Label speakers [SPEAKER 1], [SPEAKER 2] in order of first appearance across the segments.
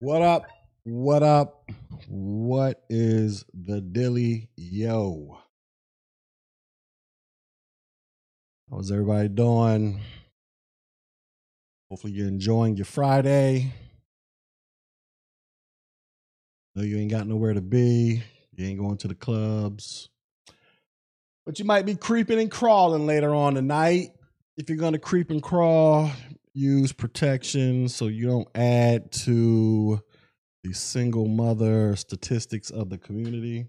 [SPEAKER 1] What up? What up? What is the dilly yo? How's everybody doing? Hopefully you're enjoying your Friday. No, you ain't got nowhere to be. You ain't going to the clubs. But you might be creeping and crawling later on tonight. If you're gonna creep and crawl, use protection so you don't add to the single mother statistics of the community.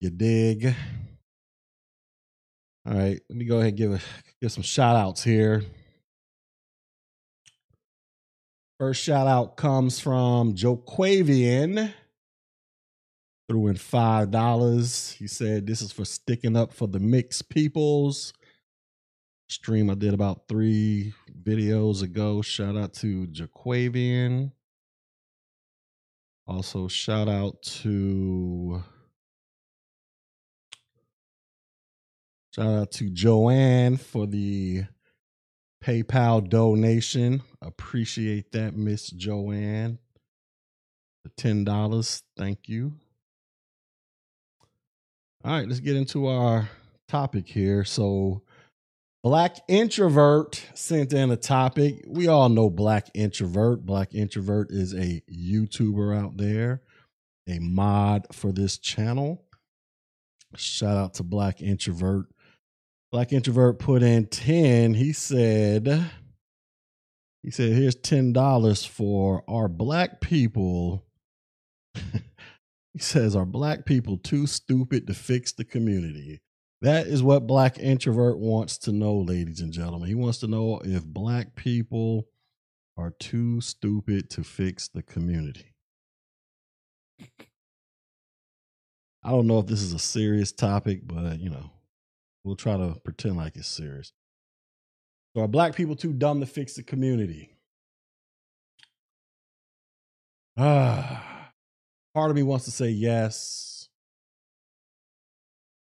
[SPEAKER 1] You dig? All right, let me go ahead and give a, give some shout outs here. First shout out comes from Joe Quavian. Threw in five dollars. He said this is for sticking up for the mixed peoples stream I did about three videos ago. Shout out to Jaquavian. Also, shout out to shout out to Joanne for the PayPal donation. Appreciate that, Miss Joanne. The ten dollars. Thank you. All right, let's get into our topic here. So Black Introvert sent in a topic. We all know Black Introvert. Black Introvert is a YouTuber out there, a mod for this channel. Shout out to Black Introvert. Black Introvert put in 10. He said, he said, here's $10 for our black people. he says, are black people too stupid to fix the community? That is what Black Introvert wants to know, ladies and gentlemen. He wants to know if black people are too stupid to fix the community. I don't know if this is a serious topic, but you know, we'll try to pretend like it's serious. So are black people too dumb to fix the community? Ah, part of me wants to say yes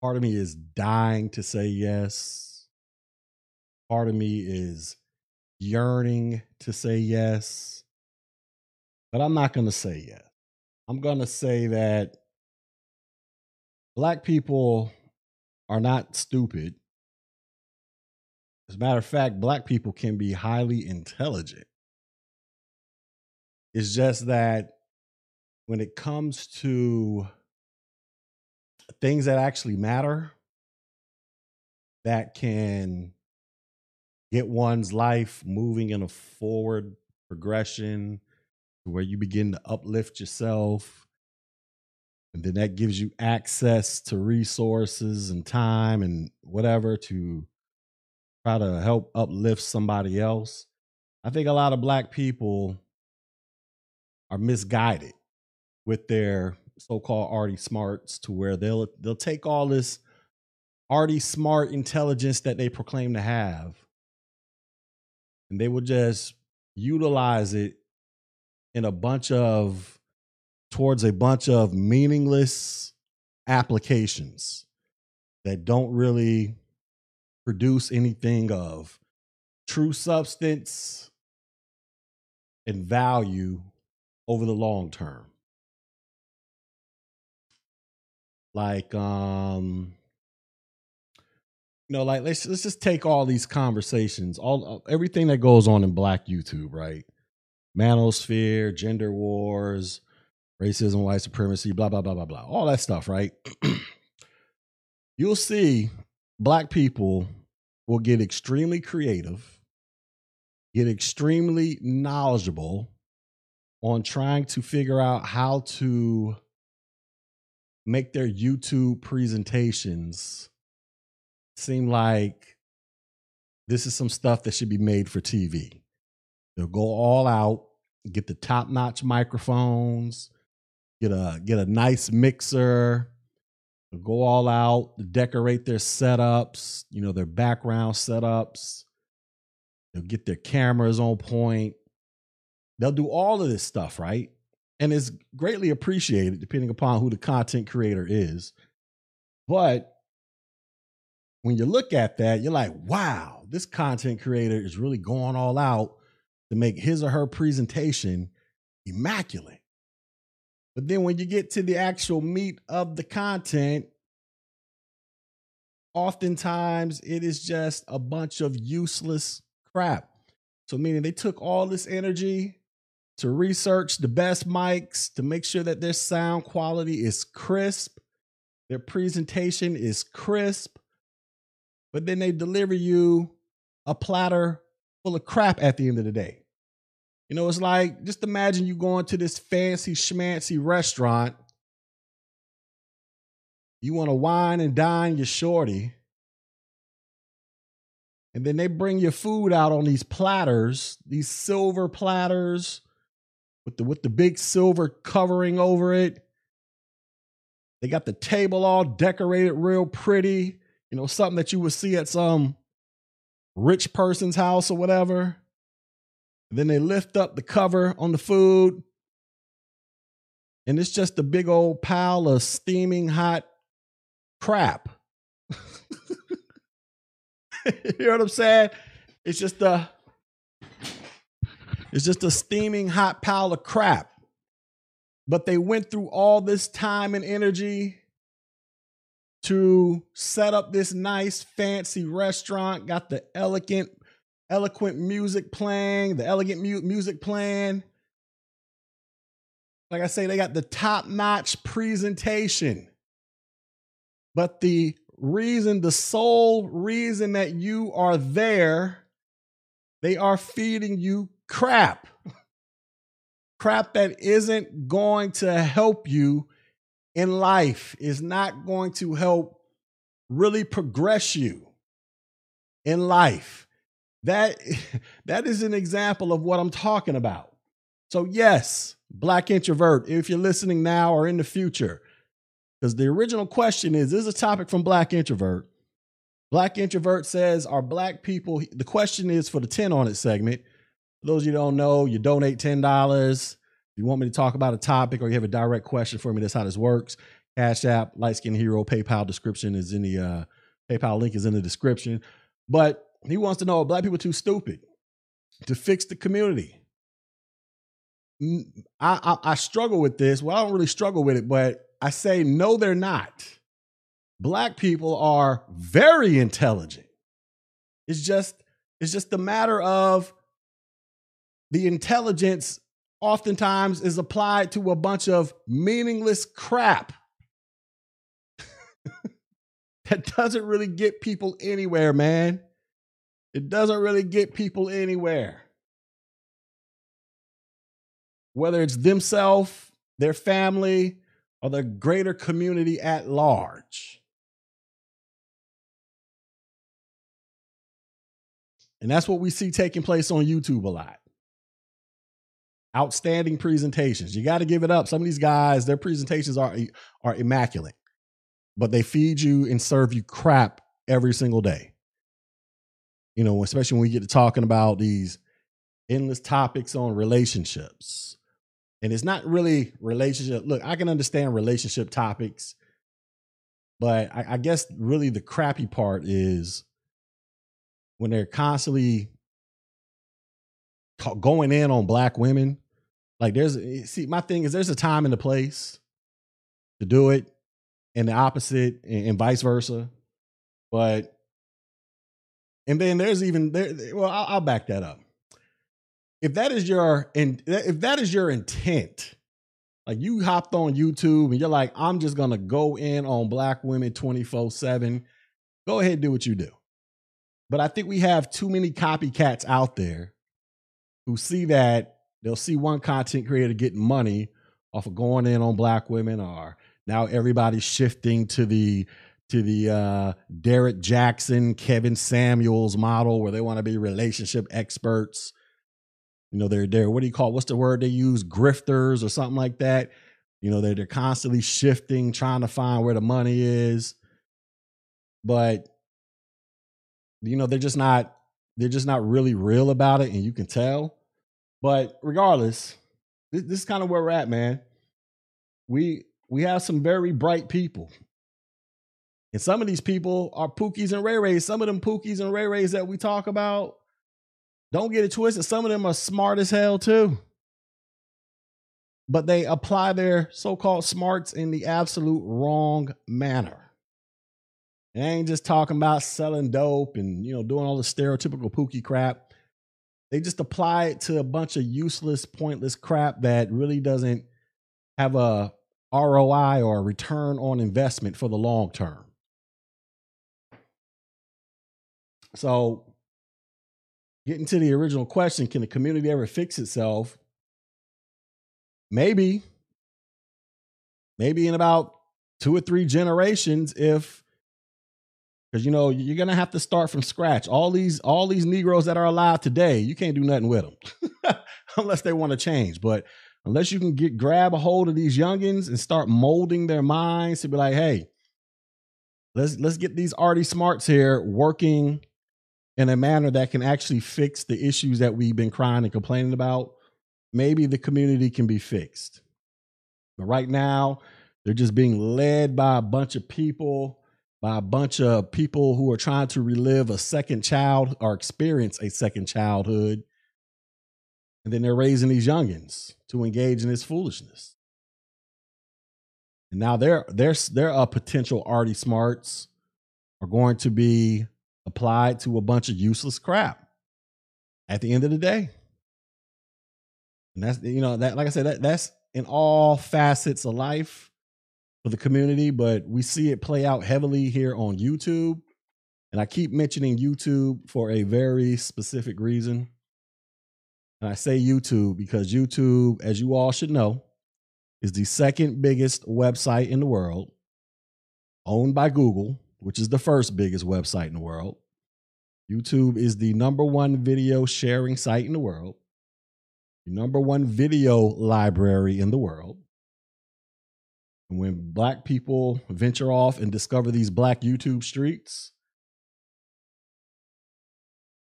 [SPEAKER 1] Part of me is dying to say yes. Part of me is yearning to say yes. But I'm not going to say yes. I'm going to say that black people are not stupid. As a matter of fact, black people can be highly intelligent. It's just that when it comes to things that actually matter that can get one's life moving in a forward progression where you begin to uplift yourself. And then that gives you access to resources and time and whatever to try to help uplift somebody else. I think a lot of black people are misguided with their so-called arty smarts to where they'll they'll take all this arty smart intelligence that they proclaim to have and they will just utilize it in a bunch of towards a bunch of meaningless applications that don't really produce anything of true substance and value over the long term like um you know like let's let's just take all these conversations all everything that goes on in black youtube right? Manosphere gender wars racism white supremacy blah blah blah blah blah all that stuff right? You'll see black people will get extremely creative get extremely knowledgeable on trying to figure out how to make their YouTube presentations seem like this is some stuff that should be made for TV. They'll go all out, get the top notch microphones, get a get a nice mixer, They'll go all out, decorate their setups, you know, their background setups. They'll get their cameras on point. They'll do all of this stuff, right? And is greatly appreciated depending upon who the content creator is. But when you look at that, you're like, wow, this content creator is really going all out to make his or her presentation immaculate. But then when you get to the actual meat of the content, oftentimes it is just a bunch of useless crap. So, meaning they took all this energy to research the best mics to make sure that their sound quality is crisp, their presentation is crisp, but then they deliver you a platter full of crap at the end of the day. You know, it's like just imagine you going to this fancy schmancy restaurant. You want to wine and dine your shorty. And then they bring your food out on these platters, these silver platters with the with the big silver covering over it. They got the table all decorated real pretty, you know, something that you would see at some rich person's house or whatever. then they lift up the cover on the food, and it's just a big old pile of steaming hot crap. you know what I'm saying? It's just a it's just a steaming hot pile of crap. But they went through all this time and energy to set up this nice fancy restaurant, got the elegant eloquent music playing, the elegant mu- music playing. Like I say, they got the top notch presentation. But the reason, the sole reason that you are there, they are feeding you crap. crap that isn't going to help you in life, is not going to help really progress you in life. That, that is an example of what I'm talking about. So, yes, black introvert, if you're listening now or in the future, because the original question is this is a topic from Black Introvert. Black Introvert says, Are black people, the question is for the 10 on it segment. For those you don't know, you donate $10. If you want me to talk about a topic or you have a direct question for me, that's how this works. Cash App, Light Skin Hero, PayPal description is in the uh, PayPal link is in the description. But he wants to know black people too stupid to fix the community. I, I, I struggle with this. Well, I don't really struggle with it, but I say no, they're not. Black people are very intelligent. It's just it's just a matter of the intelligence oftentimes is applied to a bunch of meaningless crap that doesn't really get people anywhere, man. It doesn't really get people anywhere. Whether it's themselves, their family, or the greater community at large. And that's what we see taking place on YouTube a lot. Outstanding presentations. You got to give it up. Some of these guys, their presentations are, are immaculate, but they feed you and serve you crap every single day. You know, especially when we get to talking about these endless topics on relationships, and it's not really relationship. Look, I can understand relationship topics, but I, I guess really the crappy part is when they're constantly going in on black women. Like there's see, my thing is there's a time and a place to do it, and the opposite, and, and vice versa. But and then there's even there. Well, I'll, I'll back that up if that is your and if that is your intent, like you hopped on YouTube and you're like, I'm just gonna go in on black women 24-7, go ahead and do what you do. But I think we have too many copycats out there who see that they'll see one content creator getting money off of going in on black women, or now everybody's shifting to the to the uh, Derrick Jaxn, Kevin Samuels model where they want to be relationship experts you know, they're they're what do you call what's the word they use? Grifters or something like that. You know, they're they're constantly shifting, trying to find where the money is. But you know, they're just not they're just not really real about it, and you can tell. But regardless, this, this is kind of where we're at, man. We we have some very bright people. And some of these people are Pookies and Ray Rays. Some of them Pookies and Ray Rays that we talk about, Don't get it twisted. Some of them are smart as hell too. But they apply their so called smarts in the absolute wrong manner. They ain't just talking about selling dope and you know doing all the stereotypical pookie crap. They just apply it to a bunch of useless, pointless crap that really doesn't have a ROI or a return on investment for the long term. So, getting to the original question can the community ever fix itself? Maybe. Maybe in about two or three generations if because you know you're gonna have to start from scratch. All these all these negroes that are alive today you can't do nothing with them unless they want to change. But unless you can get grab a hold of these youngins and start molding their minds to be like hey let's let's get these arty smarts here working in a manner that can actually fix the issues that we've been crying and complaining about, maybe the community can be fixed. But right now, they're just being led by a bunch of people, by a bunch of people who are trying to relive a second child or experience a second childhood. And then they're raising these youngins to engage in this foolishness. And now they're they're they're a potential arty smarts are going to be applied to a bunch of useless crap at the end of the day. And that's you know that like I said that that's in all facets of life for the community, but we see it play out heavily here on YouTube. And I keep mentioning YouTube for a very specific reason. And I say YouTube because YouTube, as you all should know, is the second biggest website in the world, owned by Google which is the first biggest website in the world. YouTube is the number one video sharing site in the world, the number one video library in the world. When black people venture off and discover these black YouTube streets,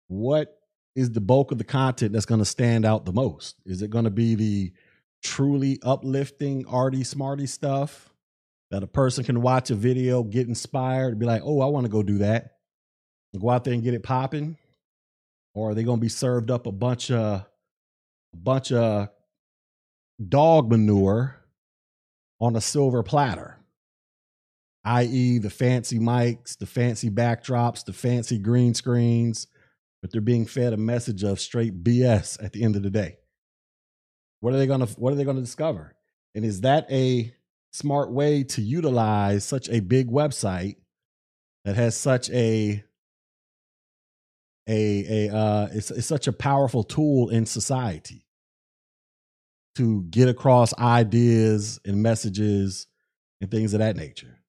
[SPEAKER 1] what is the bulk of the content that's going to stand out the most? Is it going to be the truly uplifting, arty, smarty stuff? that a person can watch a video, get inspired, be like, oh, I want to go do that, go out there and get it popping? Or are they going to be served up a bunch of a bunch of dog manure on a silver platter? i.e., the fancy mics, the fancy backdrops, the fancy green screens, but they're being fed a message of straight BS at the end of the day. What are they gonna what are they gonna discover? And is that a smart way to utilize such a big website that has such a a a uh it's, it's such a powerful tool in society to get across ideas and messages and things of that nature.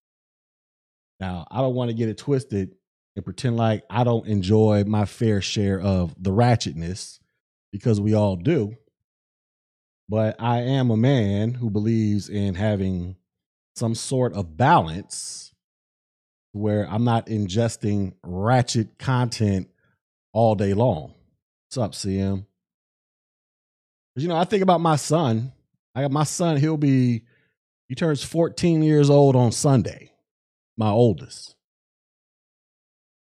[SPEAKER 1] Now, I don't want to get it twisted and pretend like I don't enjoy my fair share of the ratchetness because we all do but I am a man who believes in having some sort of balance where I'm not ingesting ratchet content all day long. What's up, CM? You know, I think about my son. I got my son, he'll be, he turns 14 years old on Sunday, my oldest.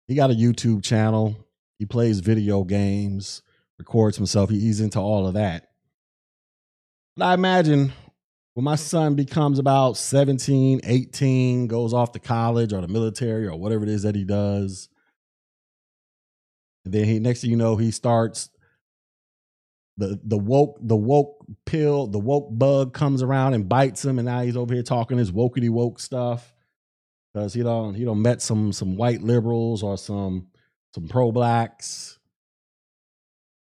[SPEAKER 1] He got a YouTube channel. He plays video games, records himself. he's into all of that. But I imagine when my son becomes about 17, 18, goes off to college or the military or whatever it is that he does, and then he next thing you know, he starts the the woke the woke pill, the woke bug comes around and bites him, and now he's over here talking his wokety woke stuff. Because he don't he don't met some some white liberals or some some pro blacks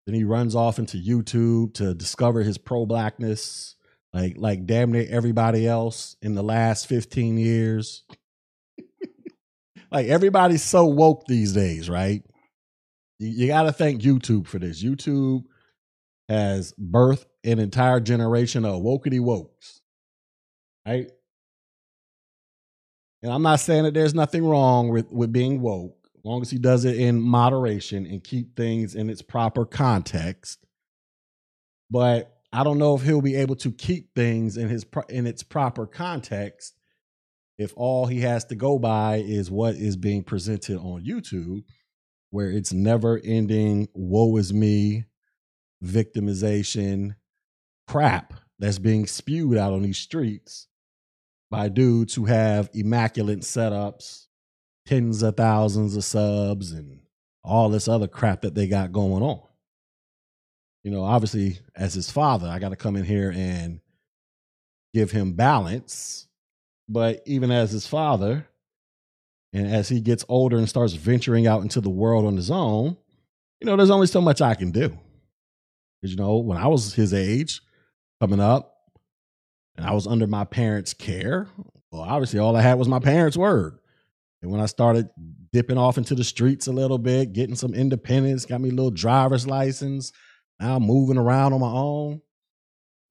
[SPEAKER 1] then he runs off into YouTube to discover his pro blackness, like like damn near everybody else in the last 15 years. like everybody's so woke these days, right? You, you got to thank YouTube for this. YouTube has birthed an entire generation of wokety wokes, right? And I'm not saying that there's nothing wrong with, with being woke long as he does it in moderation and keep things in its proper context. But I don't know if he'll be able to keep things in his in its proper context if all he has to go by is what is being presented on YouTube. where it's never ending woe is me victimization crap that's being spewed out on these streets by dudes who have immaculate setups, tens of thousands of subs, and all this other crap that they got going on. You know, obviously, as his father, I got to come in here and give him balance. But even as his father, and as he gets older and starts venturing out into the world on his own, you know, there's only so much I can do. Because, you know, when I was his age coming up and I was under my parents' care, well, obviously all I had was my parents' word. And when I started dipping off into the streets a little bit, getting some independence, got me a little driver's license, now I'm moving around on my own.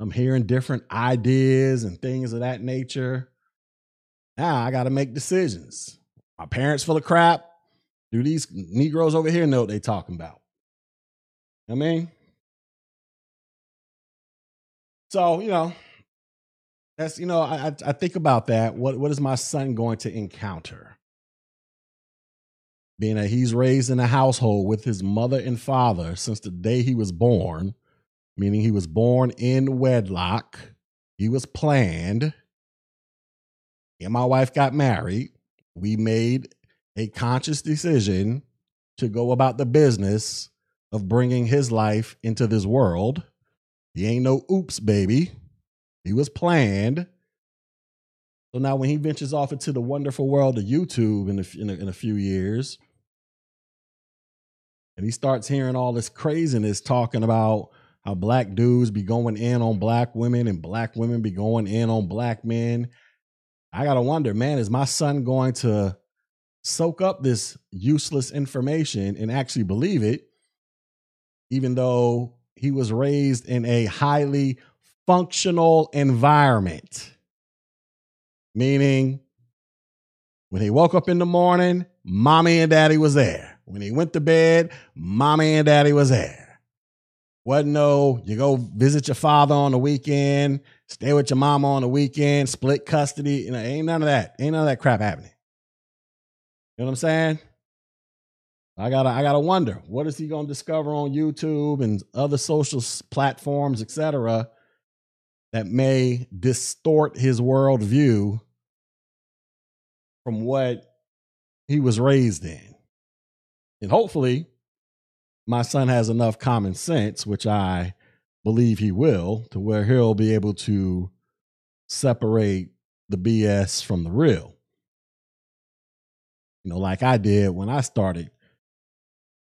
[SPEAKER 1] I'm hearing different ideas and things of that nature. Now I got to make decisions. My parents full of crap. Do these Negroes over here know what they talking about? I mean, so you know, that's you know, I I think about that. What what is my son going to encounter? Being that he's raised in a household with his mother and father since the day he was born, meaning he was born in wedlock. He was planned. And my wife got married. We made a conscious decision to go about the business of bringing his life into this world. He ain't no oops, baby. He was planned. So now, when he ventures off into the wonderful world of YouTube in a, in a, in a few years, and he starts hearing all this craziness talking about how black dudes be going in on black women and black women be going in on black men. I got to wonder, man, is my son going to soak up this useless information and actually believe it, even though he was raised in a highly functional environment? Meaning, when he woke up in the morning, mommy and daddy was there. When he went to bed, mommy and daddy was there. Wasn't no, you go visit your father on the weekend, stay with your mama on the weekend, split custody. You know, ain't none of that. Ain't none of that crap happening. You know what I'm saying? I gotta, I gotta wonder what is he gonna discover on YouTube and other social platforms, etc., that may distort his worldview from what he was raised in, and hopefully my son has enough common sense, which I believe he will, to where he'll be able to separate the BS from the real. You know, like I did when I started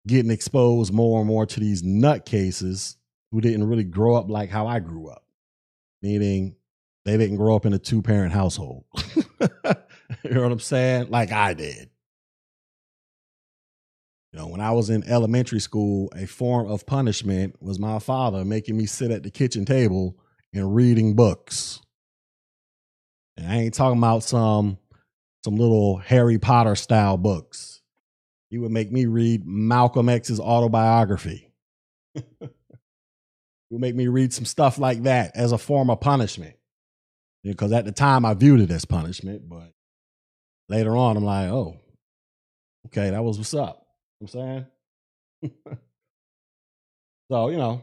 [SPEAKER 1] getting exposed more and more to these nutcases who didn't really grow up like how I grew up, meaning they didn't grow up in a two parent household. you know what I'm saying? Like I did. You know, when I was in elementary school, a form of punishment was my father making me sit at the kitchen table and reading books. And I ain't talking about some some little Harry Potter style books. He would make me read Malcolm X's autobiography. he would make me read some stuff like that as a form of punishment. Because at the time I viewed it as punishment, but later on I'm like, oh, okay, that was what's up. I'm saying? so, you know,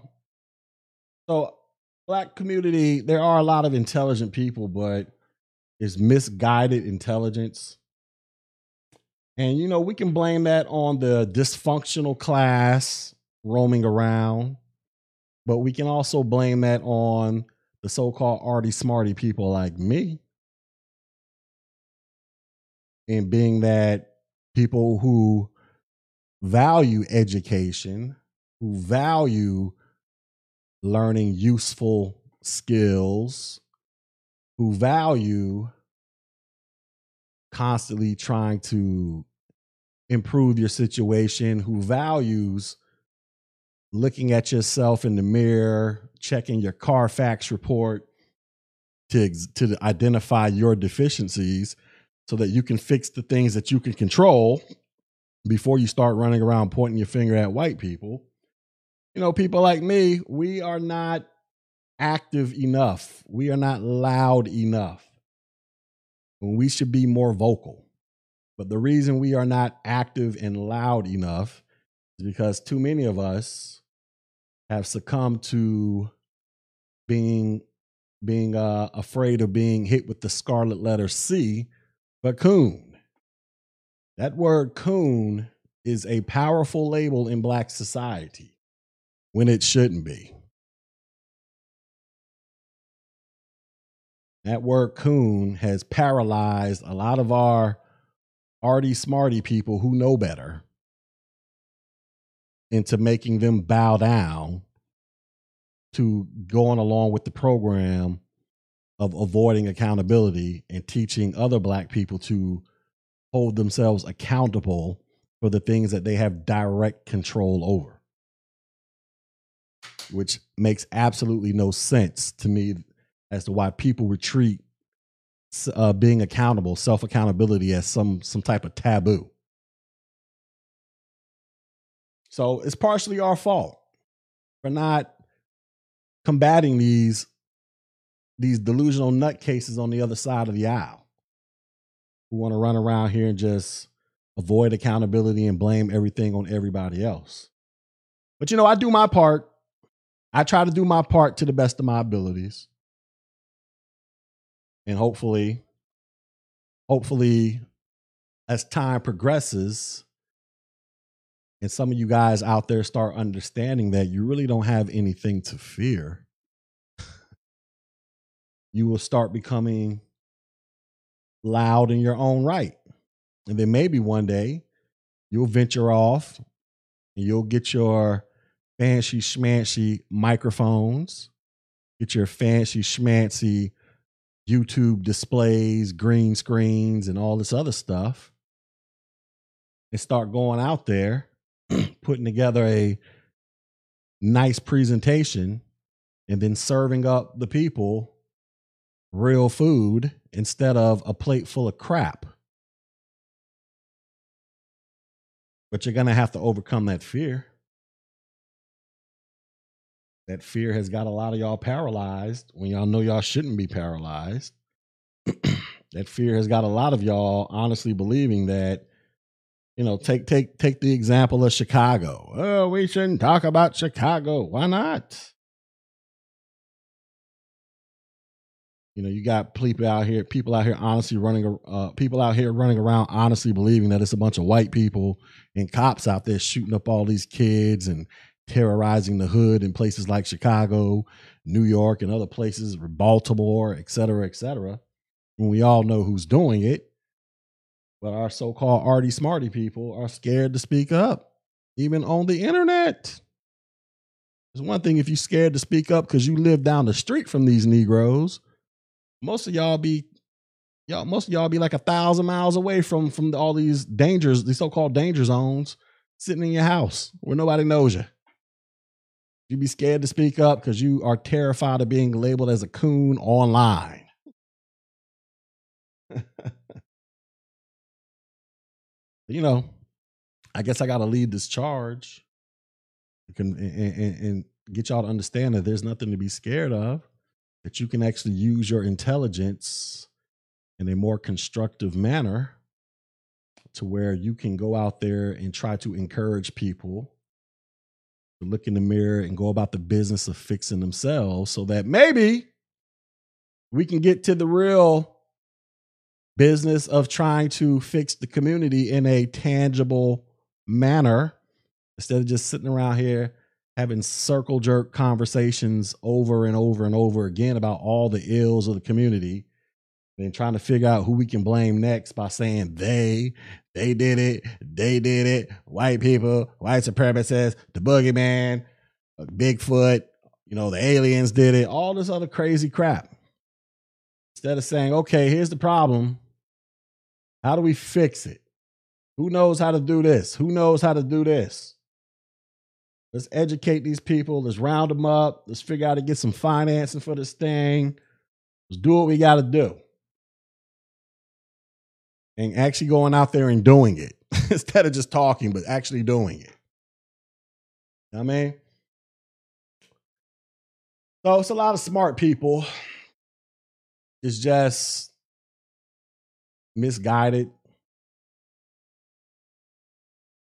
[SPEAKER 1] so black community, there are a lot of intelligent people, but it's misguided intelligence. And, you know, we can blame that on the dysfunctional class roaming around, but we can also blame that on the so called arty smarty people like me. And being that people who value education, who value learning useful skills, who value constantly trying to improve your situation, who values looking at yourself in the mirror, checking your Carfax report to, to identify your deficiencies so that you can fix the things that you can control before you start running around pointing your finger at white people, you know, people like me, we are not active enough. We are not loud enough. And we should be more vocal. But the reason we are not active and loud enough is because too many of us have succumbed to being being uh, afraid of being hit with the scarlet letter C, but coon. That word coon is a powerful label in black society when it shouldn't be. That word coon has paralyzed a lot of our arty smarty people who know better into making them bow down to going along with the program of avoiding accountability and teaching other black people to hold themselves accountable for the things that they have direct control over which makes absolutely no sense to me as to why people retreat uh, being accountable self accountability as some some type of taboo so it's partially our fault for not combating these these delusional nutcases on the other side of the aisle who want to run around here and just avoid accountability and blame everything on everybody else. But you know, I do my part. I try to do my part to the best of my abilities. And hopefully, hopefully, as time progresses, and some of you guys out there start understanding that you really don't have anything to fear, you will start becoming loud in your own right. And then maybe one day you'll venture off and you'll get your fancy schmancy microphones, get your fancy schmancy YouTube displays, green screens, and all this other stuff, and start going out there putting together a nice presentation and then serving up the people real food instead of a plate full of crap. But you're going to have to overcome that fear. That fear has got a lot of y'all paralyzed when y'all know y'all shouldn't be paralyzed. that fear has got a lot of y'all honestly believing that you know, take take take the example of Chicago. Oh, we shouldn't talk about Chicago. Why not? You know, you got people out here, people out here honestly running, uh, people out here running around honestly believing that it's a bunch of white people and cops out there shooting up all these kids and terrorizing the hood in places like Chicago, New York, and other places, Baltimore, et cetera, et cetera. When we all know who's doing it, but our so-called arty smarty people are scared to speak up, even on the internet. It's one thing if you're scared to speak up because you live down the street from these Negroes most of y'all be y'all most of y'all be like a thousand miles away from from all these dangers, these so-called danger zones, sitting in your house where nobody knows you. You be scared to speak up because you are terrified of being labeled as a coon online. you know, I guess I got to lead this charge and, and, and, get y'all to understand that there's nothing to be scared of that you can actually use your intelligence in a more constructive manner to where you can go out there and try to encourage people to look in the mirror and go about the business of fixing themselves so that maybe we can get to the real business of trying to fix the community in a tangible manner instead of just sitting around here having circle jerk conversations over and over and over again about all the ills of the community and trying to figure out who we can blame next by saying they they did it they did it white people white supremacists the boogeyman uh, bigfoot you know the aliens did it all this other crazy crap instead of saying okay here's the problem how do we fix it who knows how to do this who knows how to do this Let's educate these people. Let's round them up. Let's figure out how to get some financing for this thing. Let's do what we got to do. And actually going out there and doing it instead of just talking, but actually doing it. You know I mean? So it's a lot of smart people. It's just misguided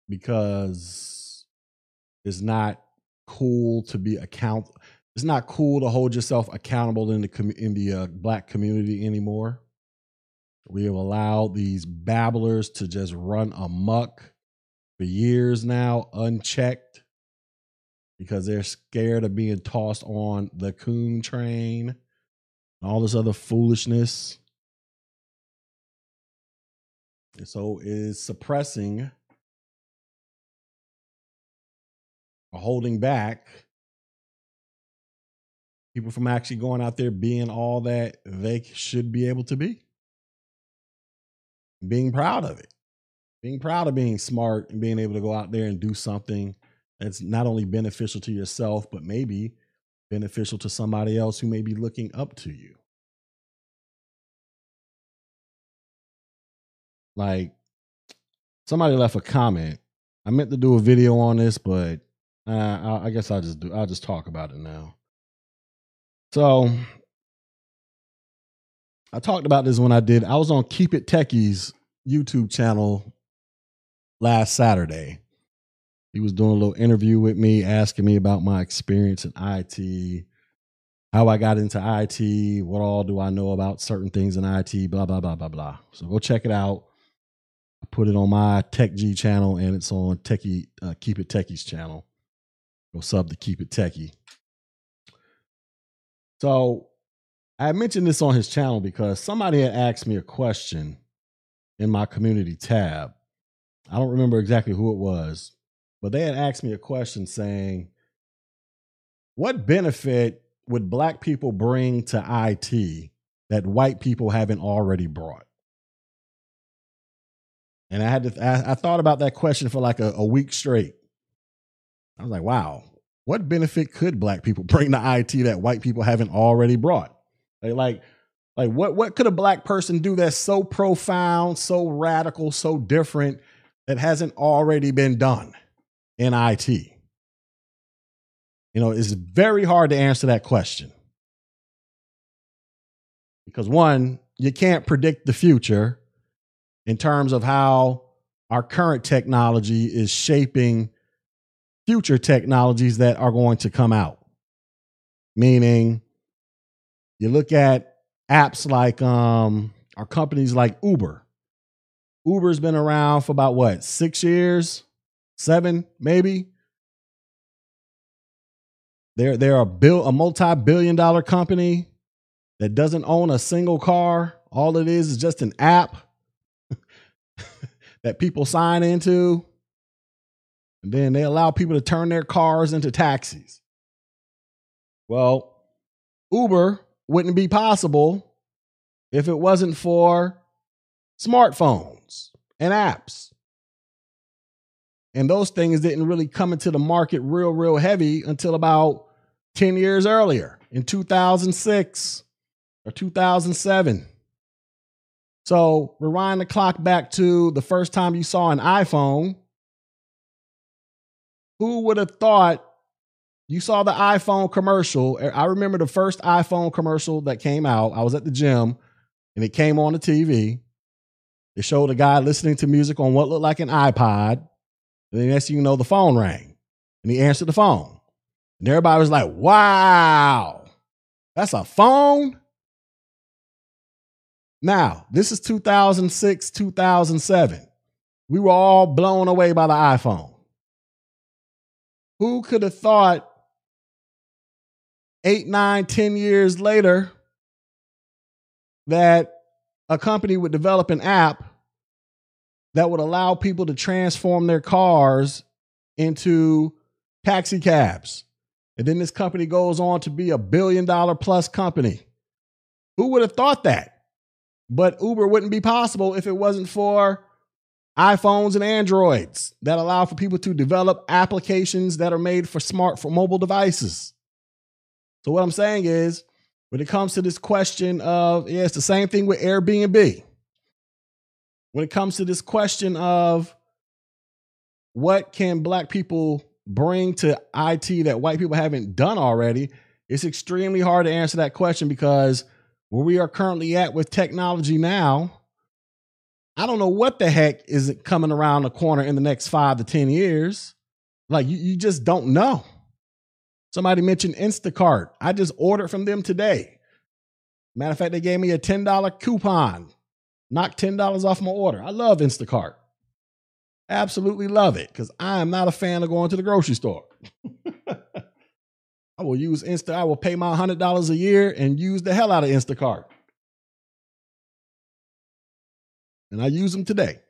[SPEAKER 1] because it's not cool to be account. It's not cool to hold yourself accountable in the in the uh, black community anymore. We have allowed these babblers to just run amok for years now, unchecked, because they're scared of being tossed on the coon train and all this other foolishness. And so it is suppressing or holding back people from actually going out there being all that they should be able to be. Being proud of it. Being proud of being smart and being able to go out there and do something that's not only beneficial to yourself, but maybe beneficial to somebody else who may be looking up to you. Like somebody left a comment. I meant to do a video on this, but uh, I guess I'll just do. I'll just talk about it now. So I talked about this when I did. I was on Keep It Techie's YouTube channel last Saturday. He was doing a little interview with me, asking me about my experience in IT, how I got into IT, what all do I know about certain things in IT, blah, blah, blah, blah, blah. So go check it out. I put it on my Tech G channel and it's on Techie, uh, Keep It Techie's channel. Go sub to Keep It Techie. So I mentioned this on his channel because somebody had asked me a question in my community tab. I don't remember exactly who it was, but they had asked me a question saying, What benefit would black people bring to IT that white people haven't already brought? And I had to, I, I thought about that question for like a, a week straight. I was like, wow, what benefit could black people bring to IT that white people haven't already brought? Like, like, like what, what could a black person do that's so profound, so radical, so different that hasn't already been done in IT? You know, it's very hard to answer that question. Because one, you can't predict the future in terms of how our current technology is shaping future technologies that are going to come out. Meaning, you look at apps like um, our companies like Uber. Uber's been around for about what, six years, seven, maybe. They're they're a bill a multi-billion dollar company that doesn't own a single car. All it is is just an app that people sign into. And then they allow people to turn their cars into taxis. Well, Uber wouldn't be possible if it wasn't for smartphones and apps. And those things didn't really come into the market real, real heavy until about 10 years earlier in 2006 or 2007. So rewind the clock back to the first time you saw an iPhone who would have thought you saw the iPhone commercial? Er, I remember the first iPhone commercial that came out. I was at the gym and it came on the TV. It showed a guy listening to music on what looked like an iPod. And then next thing you know, the phone rang and he answered the phone. And everybody was like, wow, that's a phone? Now, this is 2006, 2007. We were all blown away by the iPhone. Who could have thought eight, nine, ten years later that a company would develop an app that would allow people to transform their cars into taxi cabs. And then this company goes on to be a billion dollar plus company. Who would have thought that? But Uber wouldn't be possible if it wasn't for iPhones and Androids that allow for people to develop applications that are made for smart for mobile devices. So what I'm saying is when it comes to this question of yeah, it's the same thing with Airbnb. When it comes to this question of what can black people bring to IT that white people haven't done already, it's extremely hard to answer that question because where we are currently at with technology now, I don't know what the heck is coming around the corner in the next five to 10 years, Like you, you just don't know. Somebody mentioned Instacart. I just ordered from them today. Matter of fact, they gave me a $10 coupon, knocked $10 off my order. I love Instacart. Absolutely love it because I am not a fan of going to the grocery store. I will use Insta. I will pay my $100 a year and use the hell out of Instacart. And I use them today.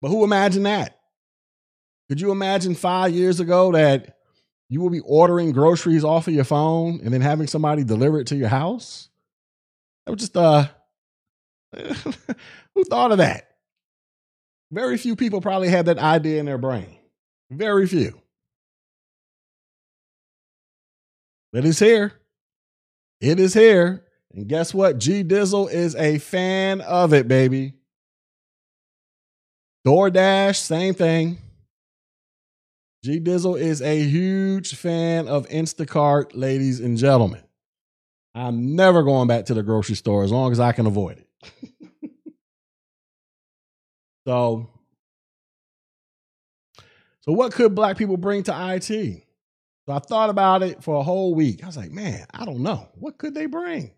[SPEAKER 1] But who imagined that? Could you imagine five years ago that you will be ordering groceries off of your phone and then having somebody deliver it to your house? That was just uh who thought of that? Very few people probably had that idea in their brain. Very few. But it's here. It is here. And guess what? G Dizzle is a fan of it, baby. DoorDash, same thing. G Dizzle is a huge fan of Instacart, ladies and gentlemen. I'm never going back to the grocery store as long as I can avoid it. so, so what could black people bring to IT? So I thought about it for a whole week. I was like, man, I don't know. What could they bring?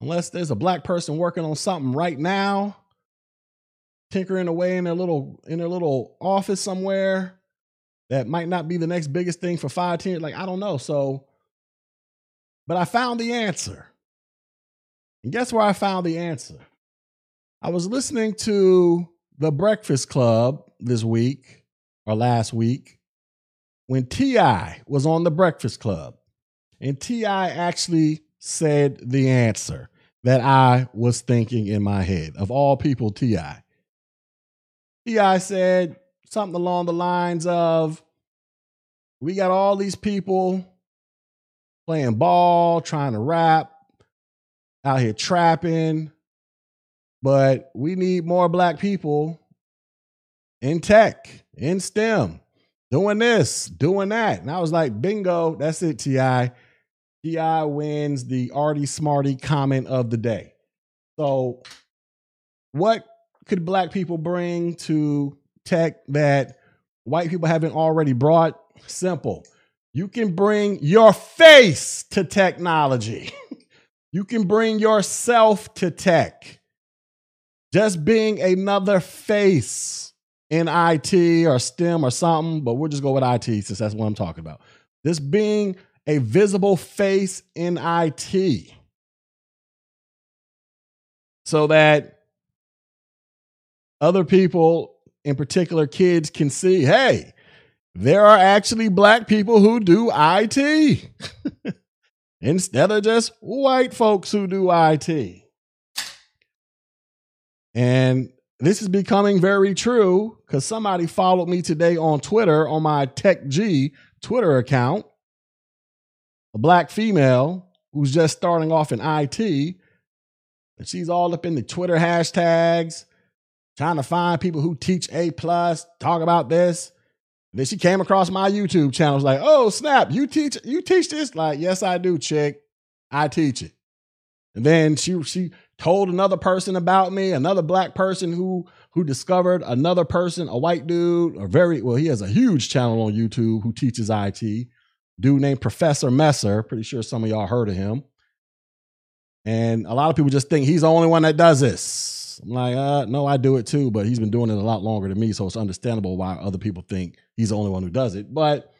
[SPEAKER 1] Unless there's a black person working on something right now, tinkering away in their little in their little office somewhere that might not be the next biggest thing for five, ten. Like, I don't know. So, but I found the answer. And guess where I found the answer? I was listening to the Breakfast Club this week or last week when T.I. was on the Breakfast Club. And T.I. actually said the answer that I was thinking in my head. Of all people, T.I. T.I. said something along the lines of We got all these people playing ball, trying to rap, out here trapping, but we need more black people in tech, in STEM, doing this, doing that. And I was like, bingo, that's it, T.I. T.I. wins the Artie Smarty comment of the day. So, what could black people bring to tech that white people haven't already brought? Simple. You can bring your face to technology. you can bring yourself to tech. Just being another face in IT or STEM or something, but we'll just go with IT since that's what I'm talking about. This being a visible face in IT so that other people, in particular kids, can see hey, there are actually black people who do IT instead of just white folks who do IT. And this is becoming very true because somebody followed me today on Twitter on my Tech G Twitter account, a black female who's just starting off in IT. And she's all up in the Twitter hashtags, trying to find people who teach A plus, talk about this. And then she came across my YouTube channel. Was like, oh snap, you teach you teach this? Like, yes, I do, chick. I teach it. And then she she told another person about me, another black person who who discovered another person, a white dude, a very well, he has a huge channel on YouTube who teaches IT. Dude named Professor Messer. Pretty sure some of y'all heard of him. And a lot of people just think he's the only one that does this. I'm like, uh, no, I do it too, but he's been doing it a lot longer than me, so it's understandable why other people think he's the only one who does it. But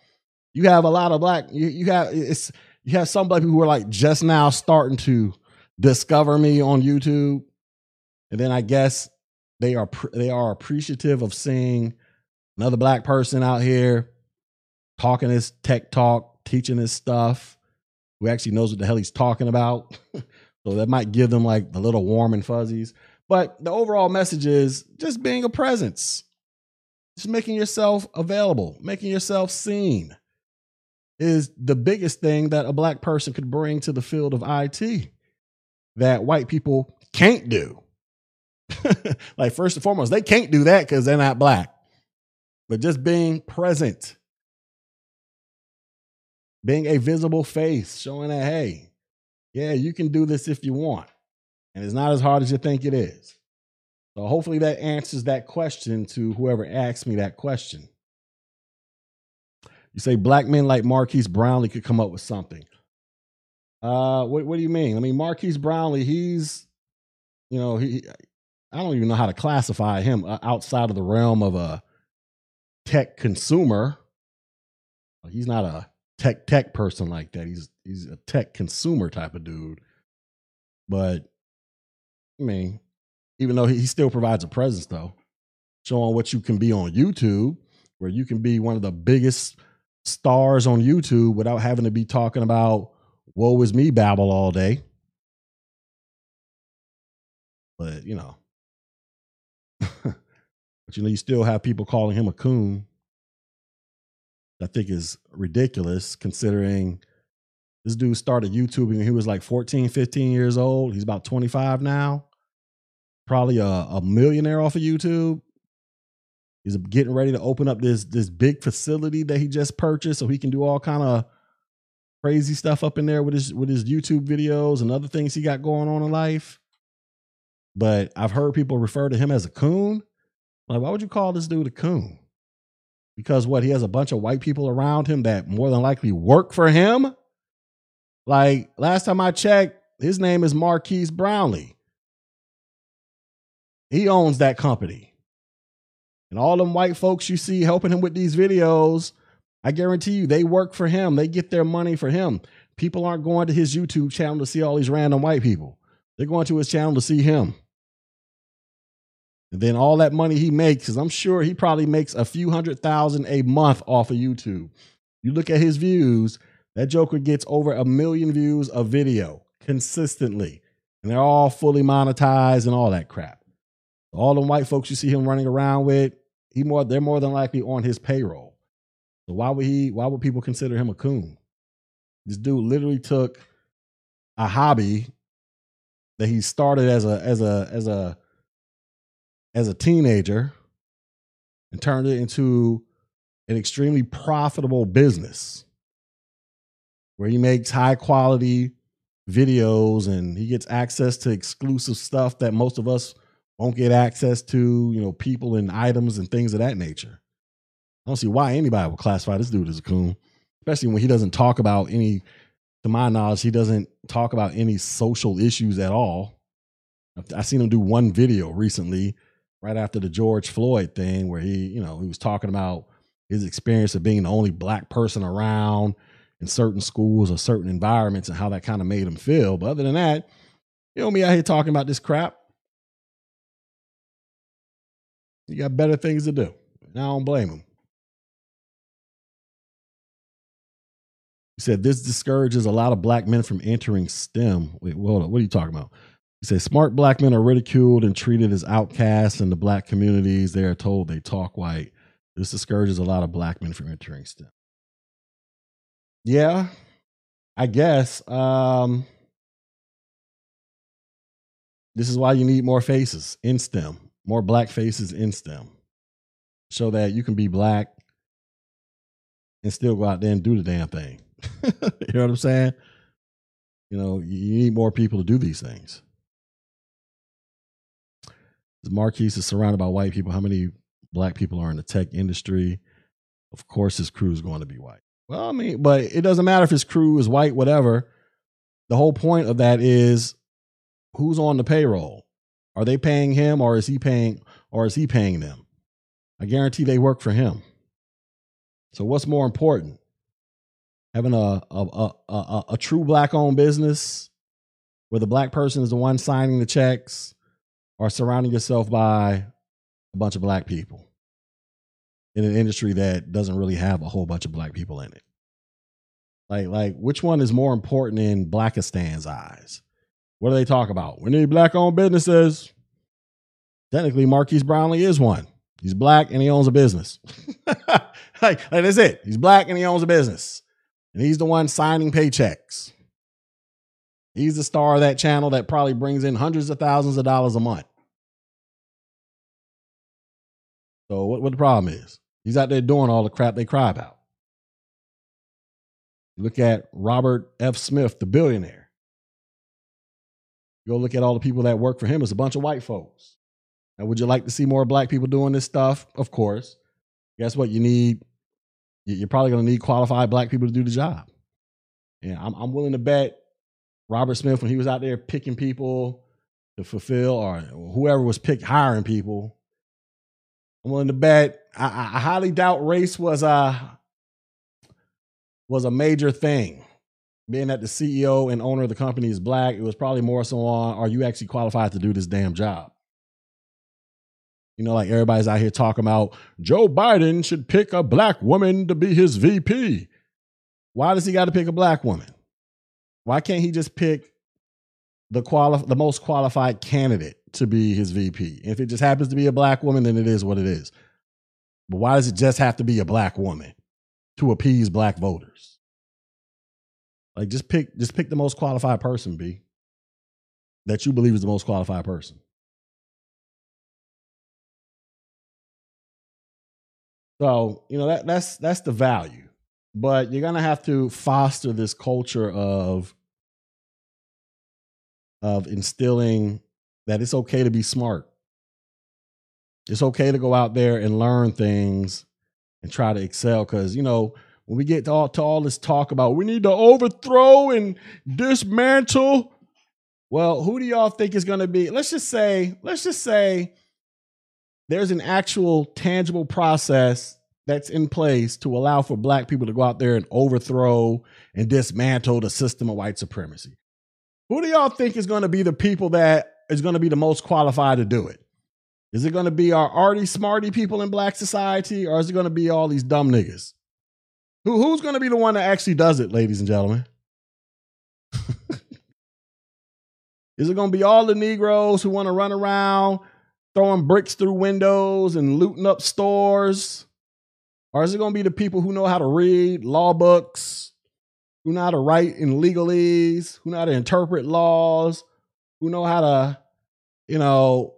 [SPEAKER 1] you have a lot of black, you, you have it's you have some black people who are like just now starting to discover me on YouTube, and then I guess they are they are appreciative of seeing another black person out here talking this tech talk, teaching this stuff, who actually knows what the hell he's talking about. so that might give them like a little warm and fuzzies. But the overall message is just being a presence, just making yourself available, making yourself seen is the biggest thing that a black person could bring to the field of IT that white people can't do. like, first and foremost, they can't do that because they're not black. But just being present, being a visible face, showing that, hey, yeah, you can do this if you want. And it's not as hard as you think it is. So hopefully that answers that question to whoever asked me that question. You say black men like Marques Brownlee could come up with something. Uh, what what do you mean? I mean, Marques Brownlee, he's, you know, he, I don't even know how to classify him uh, outside of the realm of a tech consumer. He's not a tech tech person like that. He's he's a tech consumer type of dude. But I mean, even though he, still provides a presence though, showing what you can be on YouTube, where you can be one of the biggest stars on YouTube without having to be talking about woe is me babble all day. But you know, but you know, you still have people calling him a coon. I think is ridiculous considering this dude started YouTubing when he was like 14, 15 years old. He's about 25 now. Probably a, a millionaire off of YouTube. He's getting ready to open up this this big facility that he just purchased so he can do all kind of crazy stuff up in there with his with his YouTube videos and other things he got going on in life. But I've heard people refer to him as a coon. Like, why would you call this dude a coon? Because what he has a bunch of white people around him that more than likely work for him. Like last time I checked, his name is Marques Brownlee. He owns that company. And all them white folks you see helping him with these videos, I guarantee you they work for him. They get their money for him. People aren't going to his YouTube channel to see all these random white people. They're going to his channel to see him. And then all that money he makes, because I'm sure he probably makes a few hundred thousand a month off of YouTube. You look at his views, that Joker gets over a million views a video consistently. And they're all fully monetized and all that crap. All the white folks you see him running around with, he more they're more than likely on his payroll. So why would he why would people consider him a coon? This dude literally took a hobby that he started as a as a as a as a teenager and turned it into an extremely profitable business where he makes high quality videos and he gets access to exclusive stuff that most of us won't get access to, you know, people and items and things of that nature. I don't see why anybody would classify this dude as a coon, especially when he doesn't talk about any, to my knowledge, he doesn't talk about any social issues at all. I seen him do one video recently, right after the George Floyd thing, where he, you know, he was talking about his experience of being the only black person around in certain schools or certain environments and how that kind of made him feel. But other than that, you know, me out here talking about this crap. You got better things to do. And I don't blame him. He said this discourages a lot of black men from entering STEM. Wait, hold. What are you talking about? He said smart black men are ridiculed and treated as outcasts in the black communities. They are told they talk white. This discourages a lot of black men from entering STEM. Yeah, I guess. Um, this is why you need more faces in STEM more black faces in STEM. so that you can be black and still go out there and do the damn thing. you know what I'm saying? You know, you need more people to do these things. The Marques is surrounded by white people. How many black people are in the tech industry? Of course, his crew is going to be white. Well, I mean, but it doesn't matter if his crew is white, whatever. The whole point of that is who's on the payroll. Are they paying him or is he paying or is he paying them? I guarantee they work for him. So what's more important? Having a a, a, a, a true black owned business where the black person is the one signing the checks or surrounding yourself by a bunch of black people in an industry that doesn't really have a whole bunch of black people in it. Like, like which one is more important in Blackistan's eyes? What do they talk about? We need black owned businesses. Technically, Marques Brownlee is one. He's black and he owns a business. like, like that's it. He's black and he owns a business. And he's the one signing paychecks. He's the star of that channel that probably brings in hundreds of thousands of dollars a month. So what, what the problem is? He's out there doing all the crap they cry about. Look at Robert F. Smith, the billionaire. Go look at all the people that work for him. It's a bunch of white folks. Now, would you like to see more black people doing this stuff? Of course. Guess what? You need, you're probably going to need qualified black people to do the job. Yeah, I'm, I'm willing to bet Robert Smith, when he was out there picking people to fulfill, or whoever was pick hiring people, I'm willing to bet. I, I highly doubt race was a was a major thing. Being that the CEO and owner of the company is black, it was probably more so on: Are you actually qualified to do this damn job? You know, like everybody's out here talking about Joe Biden should pick a black woman to be his VP. Why does he got to pick a black woman? Why can't he just pick the quali- the most qualified candidate to be his VP? If it just happens to be a black woman, then it is what it is. But why does it just have to be a black woman to appease black voters? Like just pick just pick the most qualified person, B. That you believe is the most qualified person. So, you know, that that's that's the value. But you're gonna have to foster this culture of of instilling that it's okay to be smart. It's okay to go out there and learn things and try to excel. Cause you know, when we get to all, to all this talk about we need to overthrow and dismantle, well, who do y'all think is gonna be? Let's just say, let's just say there's an actual tangible process that's in place to allow for black people to go out there and overthrow and dismantle the system of white supremacy. Who do y'all think is going to be the people that is going to be the most qualified to do it? Is it going to be our arty smarty people in black society or is it going to be all these dumb niggas? Who, who's going to be the one that actually does it, ladies and gentlemen? is it going to be all the Negroes who want to run around throwing bricks through windows and looting up stores? Or is it going to be the people who know how to read law books, who know how to write in legalese, who know how to interpret laws, who know how to, you know,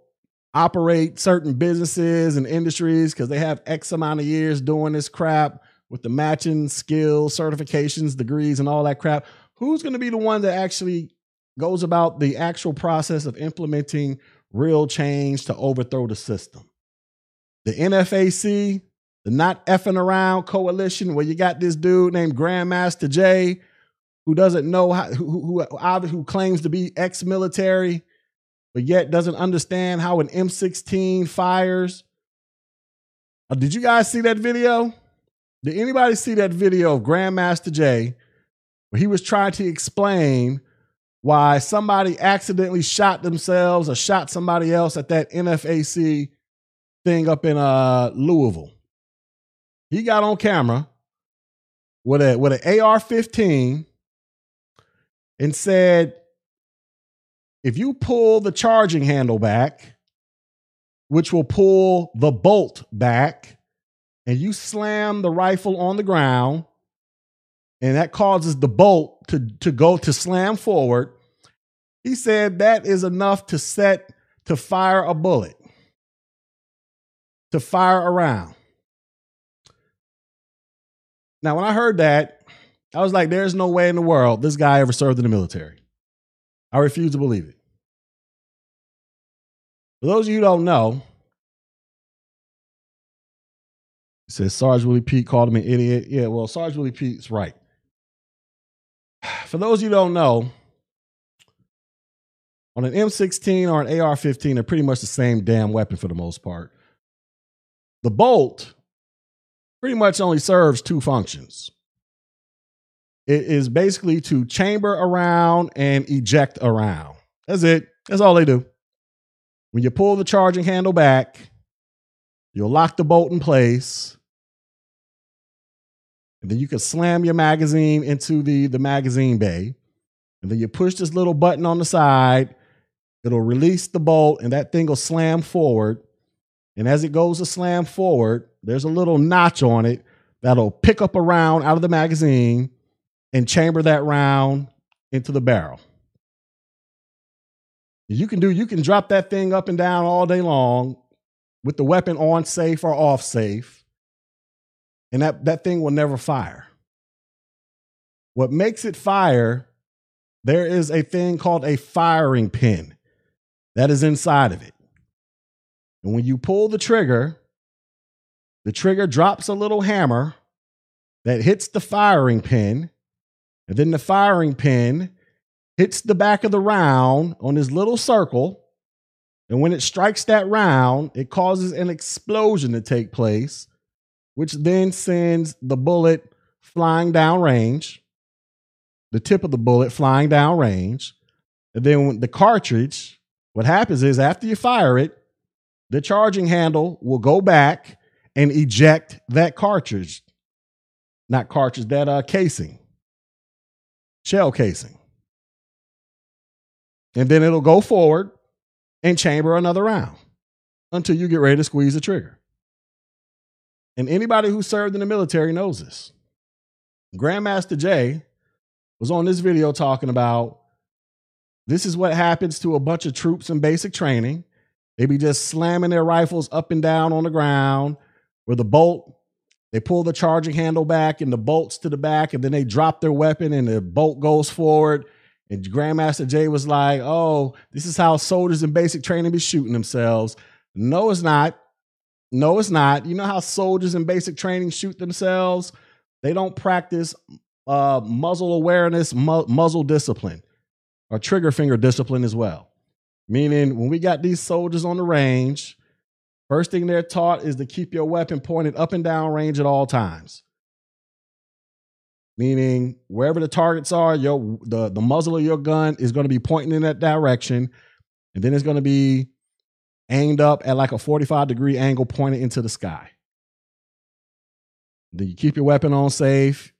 [SPEAKER 1] operate certain businesses and industries because they have X amount of years doing this crap with the matching skills, certifications, degrees, and all that crap? Who's going to be the one that actually goes about the actual process of implementing real change to overthrow the system. The NFAC, the Not Effing Around Coalition, where you got this dude named Grandmaster Jay, who doesn't know how, who, who, who, claims to be ex military, but yet doesn't understand how an M16 fires. Uh, did you guys see that video? Did anybody see that video of Grandmaster Jay where he was trying to explain why somebody accidentally shot themselves or shot somebody else at that NFAC thing up in uh, Louisville. He got on camera with a with an AR-15 and said, if you pull the charging handle back, which will pull the bolt back, and you slam the rifle on the ground, and that causes the bolt to, to go to slam forward. He said that is enough to set to fire a bullet, to fire around. Now, when I heard that, I was like, there's no way in the world this guy ever served in the military. I refuse to believe it. For those of you who don't know, he says Sarge Willie Pete called him an idiot. Yeah, well, Sarge Willie Pete's right. For those of you who don't know, on an M16 or an AR 15, they're pretty much the same damn weapon for the most part. The bolt pretty much only serves two functions it is basically to chamber around and eject around. That's it. That's all they do. When you pull the charging handle back, you'll lock the bolt in place and then you can slam your magazine into the, the magazine bay. And then you push this little button on the side. It'll release the bolt, and that thing will slam forward. And as it goes to slam forward, there's a little notch on it that'll pick up a round out of the magazine and chamber that round into the barrel. You can do, you can drop that thing up and down all day long with the weapon on safe or off safe and that, that thing will never fire. What makes it fire, there is a thing called a firing pin that is inside of it. And when you pull the trigger, the trigger drops a little hammer that hits the firing pin. And then the firing pin hits the back of the round on this little circle. And when it strikes that round, it causes an explosion to take place, which then sends the bullet flying down range, the tip of the bullet flying down range. And then the cartridge, what happens is after you fire it, the charging handle will go back and eject that cartridge, not cartridge, that uh, casing, shell casing. And then it'll go forward and chamber another round until you get ready to squeeze the trigger. And anybody who served in the military knows this. Grandmaster Jay was on this video talking about this is what happens to a bunch of troops in basic training. They be just slamming their rifles up and down on the ground where the bolt, they pull the charging handle back and the bolts to the back, and then they drop their weapon and the bolt goes forward. And Grandmaster Jay was like, oh, this is how soldiers in basic training be shooting themselves. No, it's not. No, it's not. You know how soldiers in basic training shoot themselves? They don't practice uh, muzzle awareness, mu- muzzle discipline, or trigger finger discipline as well. Meaning, when we got these soldiers on the range, first thing they're taught is to keep your weapon pointed up and down range at all times. Meaning, wherever the targets are, your the, the muzzle of your gun is going to be pointing in that direction, and then it's going to be aimed up at like a 45 degree angle pointed into the sky. Then you keep your weapon on safe,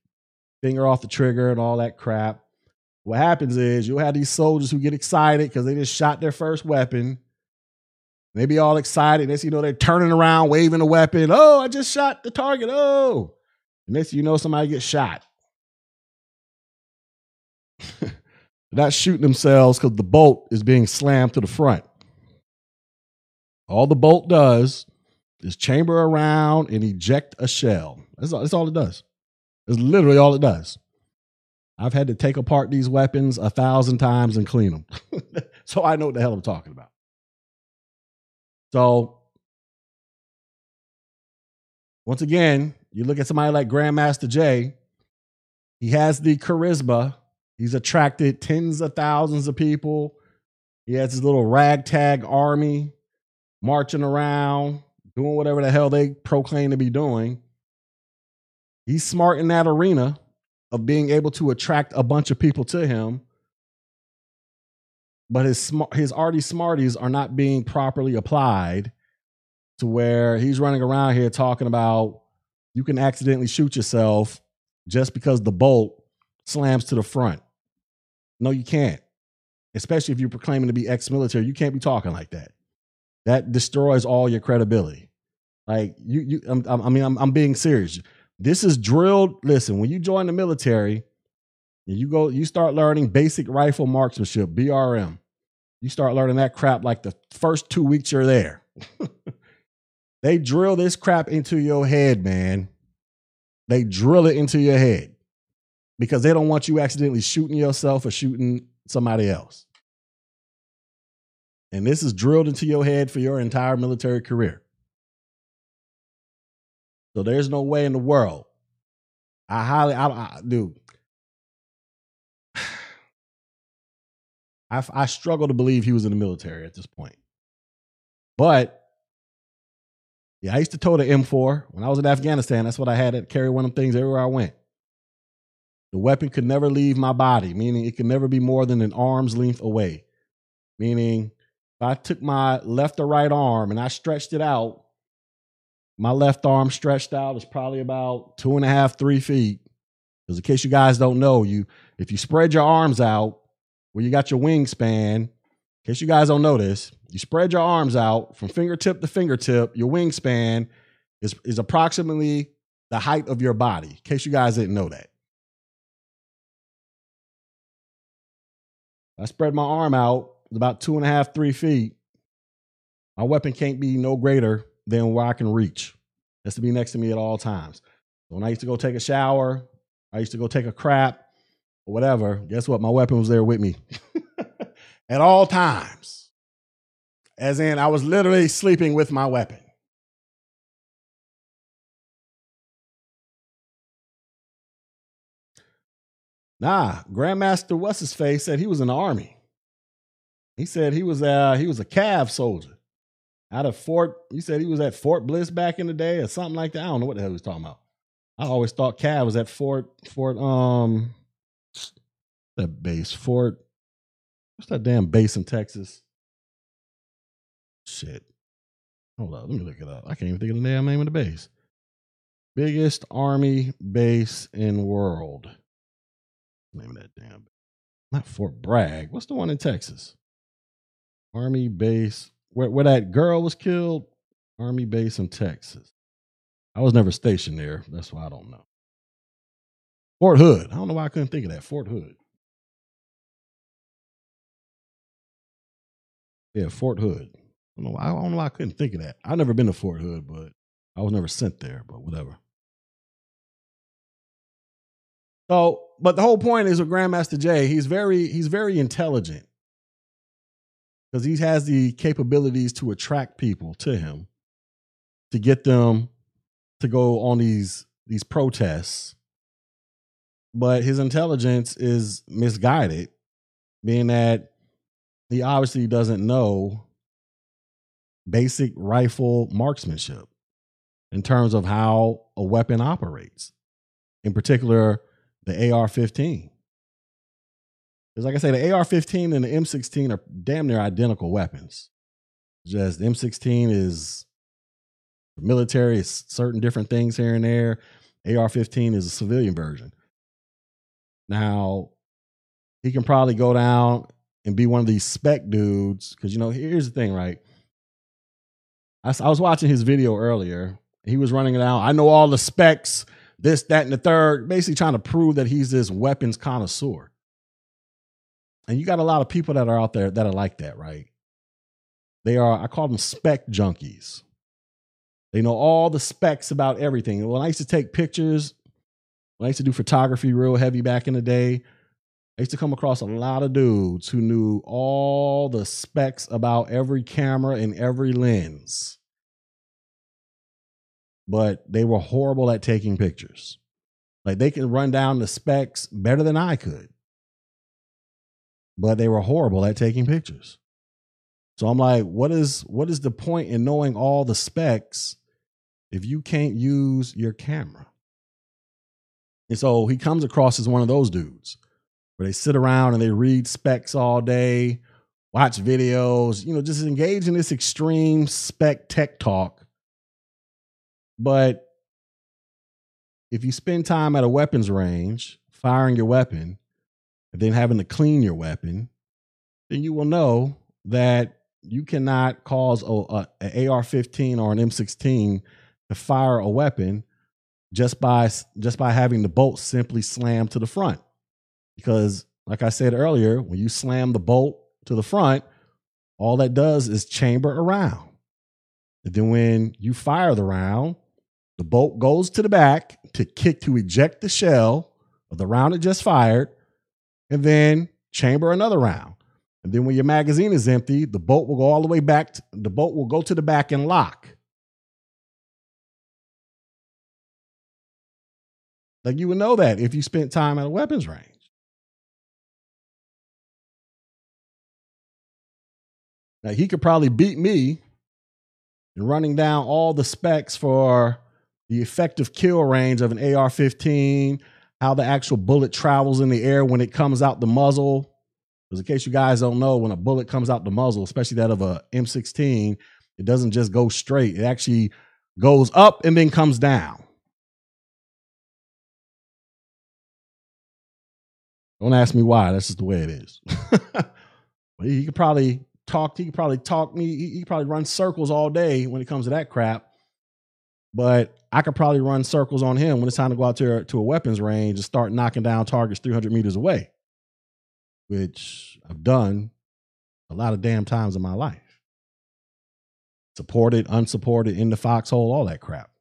[SPEAKER 1] finger off the trigger, and all that crap. What happens is you'll have these soldiers who get excited because they just shot their first weapon. They be all excited. Next, you know, they're turning around, waving a weapon. Oh, I just shot the target. Oh, and next, you know, somebody gets shot. not shooting themselves because the bolt is being slammed to the front. All the bolt does is chamber around and eject a shell. That's all, that's all it does. It's literally all it does. I've had to take apart these weapons a thousand times and clean them. so I know what the hell I'm talking about. So, once again, you look at somebody like Grandmaster Jay, he has the charisma. He's attracted tens of thousands of people. He has his little ragtag army marching around, doing whatever the hell they proclaim to be doing. He's smart in that arena of being able to attract a bunch of people to him. But his smart, his arty smarties are not being properly applied to where he's running around here talking about you can accidentally shoot yourself just because the bolt slams to the front. No, you can't. Especially if you're proclaiming to be ex-military, you can't be talking like that. That destroys all your credibility. Like you, you. I mean, I'm, I'm being serious. This is drilled. Listen, when you join the military, you go, you start learning basic rifle marksmanship, BRM. You start learning that crap like the first two weeks you're there. they drill this crap into your head, man. They drill it into your head because they don't want you accidentally shooting yourself or shooting somebody else. And this is drilled into your head for your entire military career. So there's no way in the world. I highly, I, I dude. I, I struggle to believe he was in the military at this point. But yeah, I used to tow the M4 when I was in Afghanistan. That's what I had to carry one of them things everywhere I went. The weapon could never leave my body, meaning it could never be more than an arm's length away. Meaning, if I took my left or right arm and I stretched it out, my left arm stretched out is probably about two and a half, three feet. Because in case you guys don't know, you if you spread your arms out where you got your wingspan, in case you guys don't know this, you spread your arms out from fingertip to fingertip, your wingspan is, is approximately the height of your body, in case you guys didn't know that. I spread my arm out it's about two and a half, three feet. My weapon can't be no greater than where I can reach. Has to be next to me at all times. When I used to go take a shower, I used to go take a crap or whatever. Guess what? My weapon was there with me at all times. as in I was literally sleeping with my weapon. Nah, Grandmaster what's his face said he was in the army. He said he was uh he was a cav soldier out of Fort. He said he was at Fort Bliss back in the day or something like that. I don't know what the hell he was talking about. I always thought cav was at Fort Fort um that base Fort. What's that damn base in Texas? Shit. Hold up, let me look it up. I can't even think of the damn name of the base. Biggest army base in world name of that damn not Fort Bragg. What's the one in Texas? Army base where where that girl was killed. Army base in Texas. I was never stationed there. That's why I don't know. Fort Hood. I don't know why I couldn't think of that. Fort Hood. Yeah, Fort Hood. I don't know why I, don't know why I couldn't think of that. I've never been to Fort Hood, but I was never sent there, but whatever. So, but the whole point is with Grandmaster Jay, he's very he's very intelligent because he has the capabilities to attract people to him, to get them to go on these these protests. But his intelligence is misguided, being that he obviously doesn't know basic rifle marksmanship in terms of how a weapon operates. In particular, the AR 15. Because, like I say, the AR 15 and the M16 are damn near identical weapons. Just M16 is military, certain different things here and there. AR 15 is a civilian version. Now, he can probably go down and be one of these spec dudes. Because, you know, here's the thing, right? I, I was watching his video earlier. He was running it out. I know all the specs this, that, and the third, basically trying to prove that he's this weapons connoisseur. And you got a lot of people that are out there that are like that, right? They are, I call them spec junkies. They know all the specs about everything. When I used to take pictures, when I used to do photography real heavy back in the day, I used to come across a lot of dudes who knew all the specs about every camera and every lens but they were horrible at taking pictures. Like they can run down the specs better than I could, but they were horrible at taking pictures. So I'm like, what is what is the point in knowing all the specs if you can't use your camera? And so he comes across as one of those dudes where they sit around and they read specs all day, watch videos, you know, just engage in this extreme spec tech talk but if you spend time at a weapons range firing your weapon and then having to clean your weapon, then you will know that you cannot cause a, a, a AR-15 or an M16 to fire a weapon just by just by having the bolt simply slam to the front. Because, like I said earlier, when you slam the bolt to the front, all that does is chamber around. And then when you fire the round, the bolt goes to the back to kick to eject the shell of the round it just fired, and then chamber another round. And then when your magazine is empty, the bolt will go all the way back. To, the bolt will go to the back and lock. Like you would know that if you spent time at a weapons range. Now he could probably beat me in running down all the specs for the effective kill range of an AR 15, how the actual bullet travels in the air when it comes out the muzzle. Because in case you guys don't know, when a bullet comes out the muzzle, especially that of a M16, it doesn't just go straight. It actually goes up and then comes down. Don't ask me why. That's just the way it is. he could probably talk. He could probably talk me. He could probably run circles all day when it comes to that crap. But I could probably run circles on him when it's time to go out to, to a weapons range and start knocking down targets 300 meters away, which I've done a lot of damn times in my life. Supported, unsupported, in the foxhole, all that crap.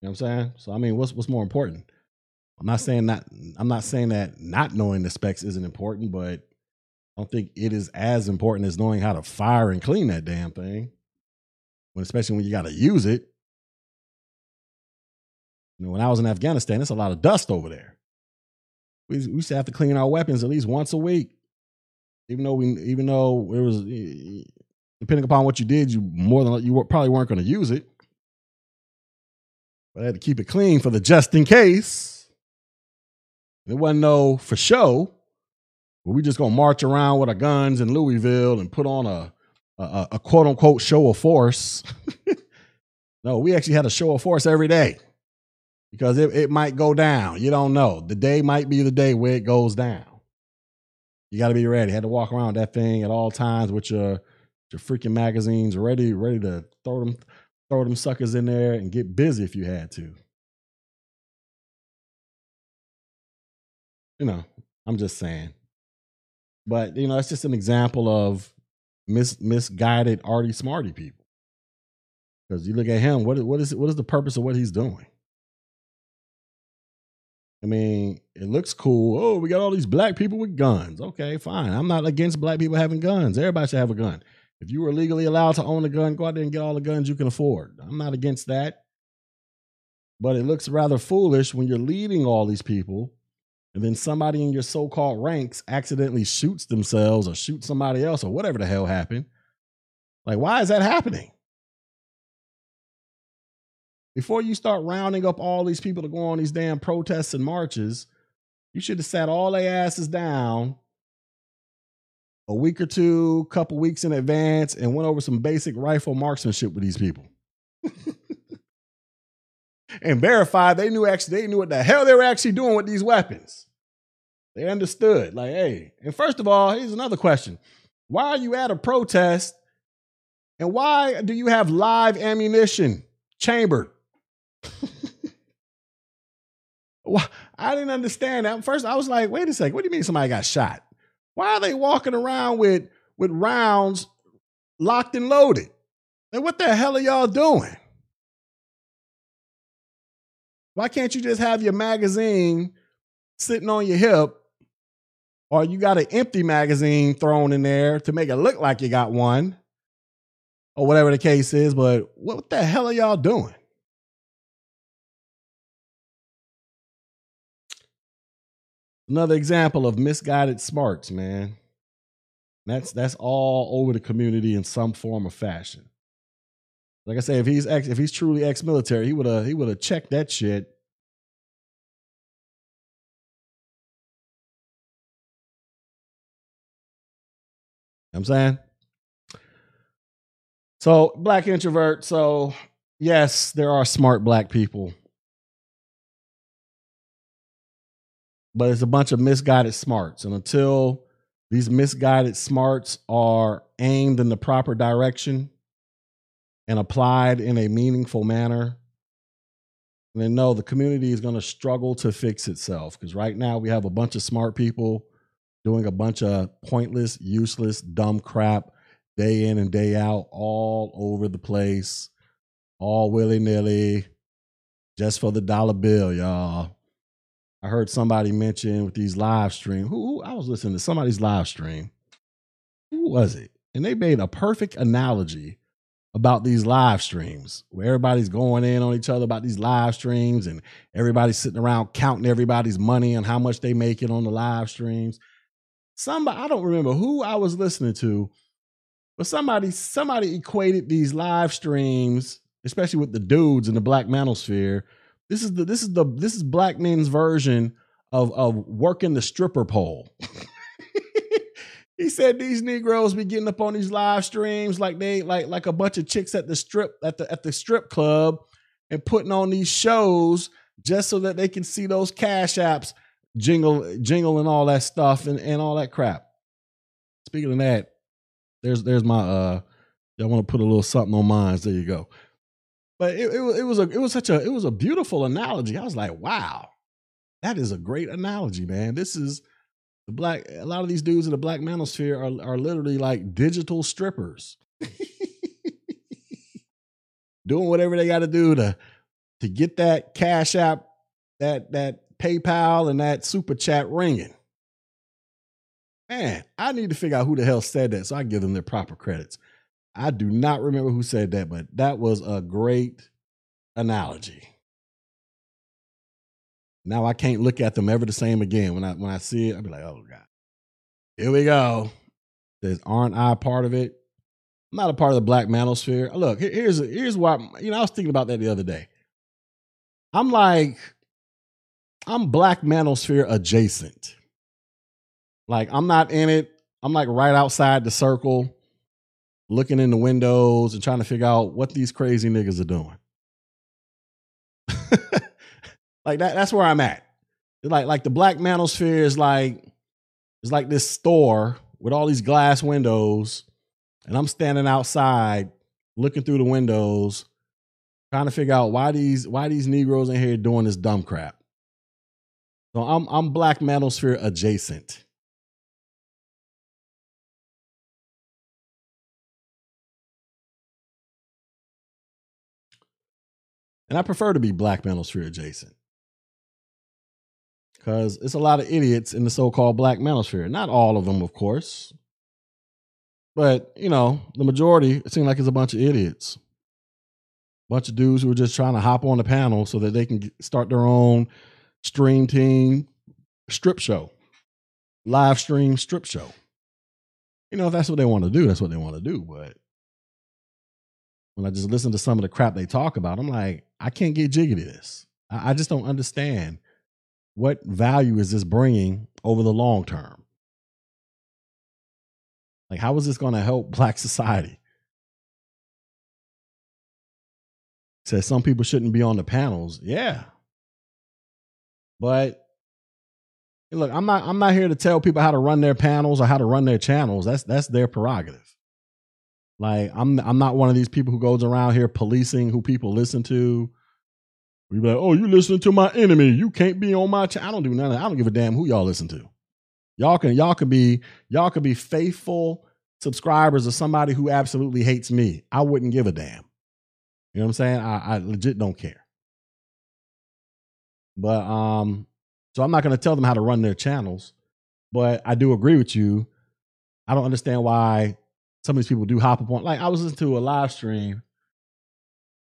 [SPEAKER 1] You know what I'm saying? So I mean, what's what's more important? I'm not saying that I'm not saying that not knowing the specs isn't important, but I don't think it is as important as knowing how to fire and clean that damn thing. When especially when you got to use it. You know, when I was in Afghanistan, it's a lot of dust over there. We, we used to have to clean our weapons at least once a week. Even though we, even though it was, eh, depending upon what you did, you more than you probably weren't going to use it. But I had to keep it clean for the just in case. It wasn't no for show. But we just gonna march around with our guns in Louisville and put on a a, a quote unquote show of force. no, we actually had a show of force every day because it, it might go down. You don't know. The day might be the day where it goes down. You got to be ready. Had to walk around that thing at all times with your your freaking magazines ready, ready to throw them throw them suckers in there and get busy if you had to. You know, I'm just saying. But you know, it's just an example of mis- misguided arty smarty people. Because you look at him, what what is what is the purpose of what he's doing? I mean, it looks cool. Oh, we got all these black people with guns. Okay, fine. I'm not against black people having guns. Everybody should have a gun. If you were legally allowed to own a gun, go out there and get all the guns you can afford. I'm not against that. But it looks rather foolish when you're leading all these people and then somebody in your so called ranks accidentally shoots themselves or shoots somebody else or whatever the hell happened. Like, why is that happening? Before you start rounding up all these people to go on these damn protests and marches, you should have sat all their asses down a week or two, couple weeks in advance, and went over some basic rifle marksmanship with these people. And verified they knew actually they knew what the hell they were actually doing with these weapons. They understood. Like, hey, and first of all, here's another question. Why are you at a protest? And why do you have live ammunition chambered? well, I didn't understand that. First, I was like, wait a second, what do you mean somebody got shot? Why are they walking around with with rounds locked and loaded? And what the hell are y'all doing? Why can't you just have your magazine sitting on your hip or you got an empty magazine thrown in there to make it look like you got one or whatever the case is, but what the hell are y'all doing? Another example of misguided smarts, man. That's that's all over the community in some form or fashion. Like I say, if he's ex, if he's truly ex-military, he would have he would have checked that shit. You know I'm saying? So, black introvert. So, yes, there are smart black people but it's a bunch of misguided smarts. And until these misguided smarts are aimed in the proper direction and applied in a meaningful manner, and then no, the community is going to struggle to fix itself. Because right now we have a bunch of smart people doing a bunch of pointless, useless, dumb crap day in and day out, all over the place, all willy nilly, just for the dollar bill, y'all. I heard somebody mention with these live stream. Who, who, I was listening to somebody's live stream. Who was it? And they made a perfect analogy about these live streams where everybody's going in on each other about these live streams and everybody's sitting around counting everybody's money and how much they make it on the live streams. Somebody I don't remember who I was listening to, but somebody somebody equated these live streams, especially with the dudes in the black manosphere, this is the this is the this is black men's version of of working the stripper pole. he said these Negroes be getting up on these live streams like they like like a bunch of chicks at the strip at the at the strip club and putting on these shows just so that they can see those cash apps jingle jingle and all that stuff and, and all that crap. Speaking of that, there's there's my uh I want to put a little something on mine. There you go. But it, it, it was a it was such a it was a beautiful analogy. I was like, wow, that is a great analogy, man. This is the black. A lot of these dudes in the black manosphere are are literally like digital strippers, doing whatever they got to do to to get that cash app, that that PayPal, and that super chat ringing. Man, I need to figure out who the hell said that so I give them their proper credits. I do not remember who said that, but that was a great analogy. Now I can't look at them ever the same again. When I when I see it, I'll be like, oh God. Here we go. Says, aren't I part of it? I'm not a part of the black manosphere. Look, here's here's why you know I was thinking about that the other day. I'm like, I'm black manosphere adjacent. Like I'm not in it. I'm like right outside the circle, looking in the windows and trying to figure out what these crazy niggas are doing. like that, that's where I'm at. Like like the black manosphere is like it's like this store with all these glass windows, and I'm standing outside looking through the windows, trying to figure out why these why these Negroes in here doing this dumb crap. So I'm I'm black manosphere adjacent. And I prefer to be black manosphere adjacent. Because it's a lot of idiots in the so called black manosphere. Not all of them, of course. But, you know, the majority, it seems like it's a bunch of idiots. Bunch of dudes who are just trying to hop on the panel so that they can start their own stream team strip show, live stream strip show. You know, if that's what they want to do, that's what they want to do. But when I just listen to some of the crap they talk about, I'm like, I can't get jiggy to this. I just don't understand what value is this bringing over the long term. Like, how is this going to help Black society? Says some people shouldn't be on the panels. Yeah, but look, I'm not I'm not here to tell people how to run their panels or how to run their channels. That's that's their prerogative. Like I'm I'm not one of these people who goes around here policing who people listen to. We be like, oh, you listening to my enemy. You can't be on my channel. I don't do that. I don't give a damn who y'all listen to. Y'all can y'all can be y'all can be faithful subscribers of somebody who absolutely hates me. I wouldn't give a damn. You know what I'm saying? I, I legit don't care. But um, so I'm not to tell them how to run their channels. But I do agree with you. I don't understand why some of these people do hop upon. Like I was listening to a live stream.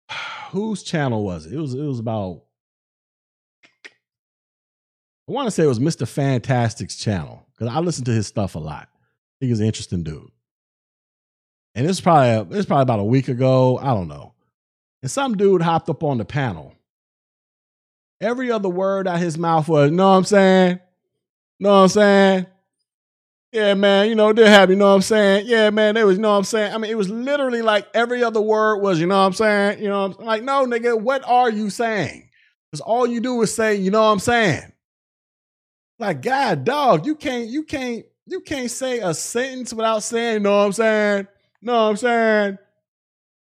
[SPEAKER 1] Whose channel was it? It was it was about. I want to say it was Mr. Fantastic's channel because I listen to his stuff a lot. I think he's an interesting dude. And it's probably it's probably about a week ago. I don't know. And some dude hopped up on the panel. Every other word out his mouth was, what I'm saying? What I'm saying? Yeah, man, you know, they're happy, you know what I'm saying? Yeah, man, they was, you know what I'm saying? I mean, it was literally like every other word was, you know what I'm saying? You know, I'm like, no, nigga, what are you saying? Because all you do is say, you know what I'm saying? Like, God, dog, you can't, you can't, you can't say a sentence without saying, you know what I'm saying? know what I'm saying?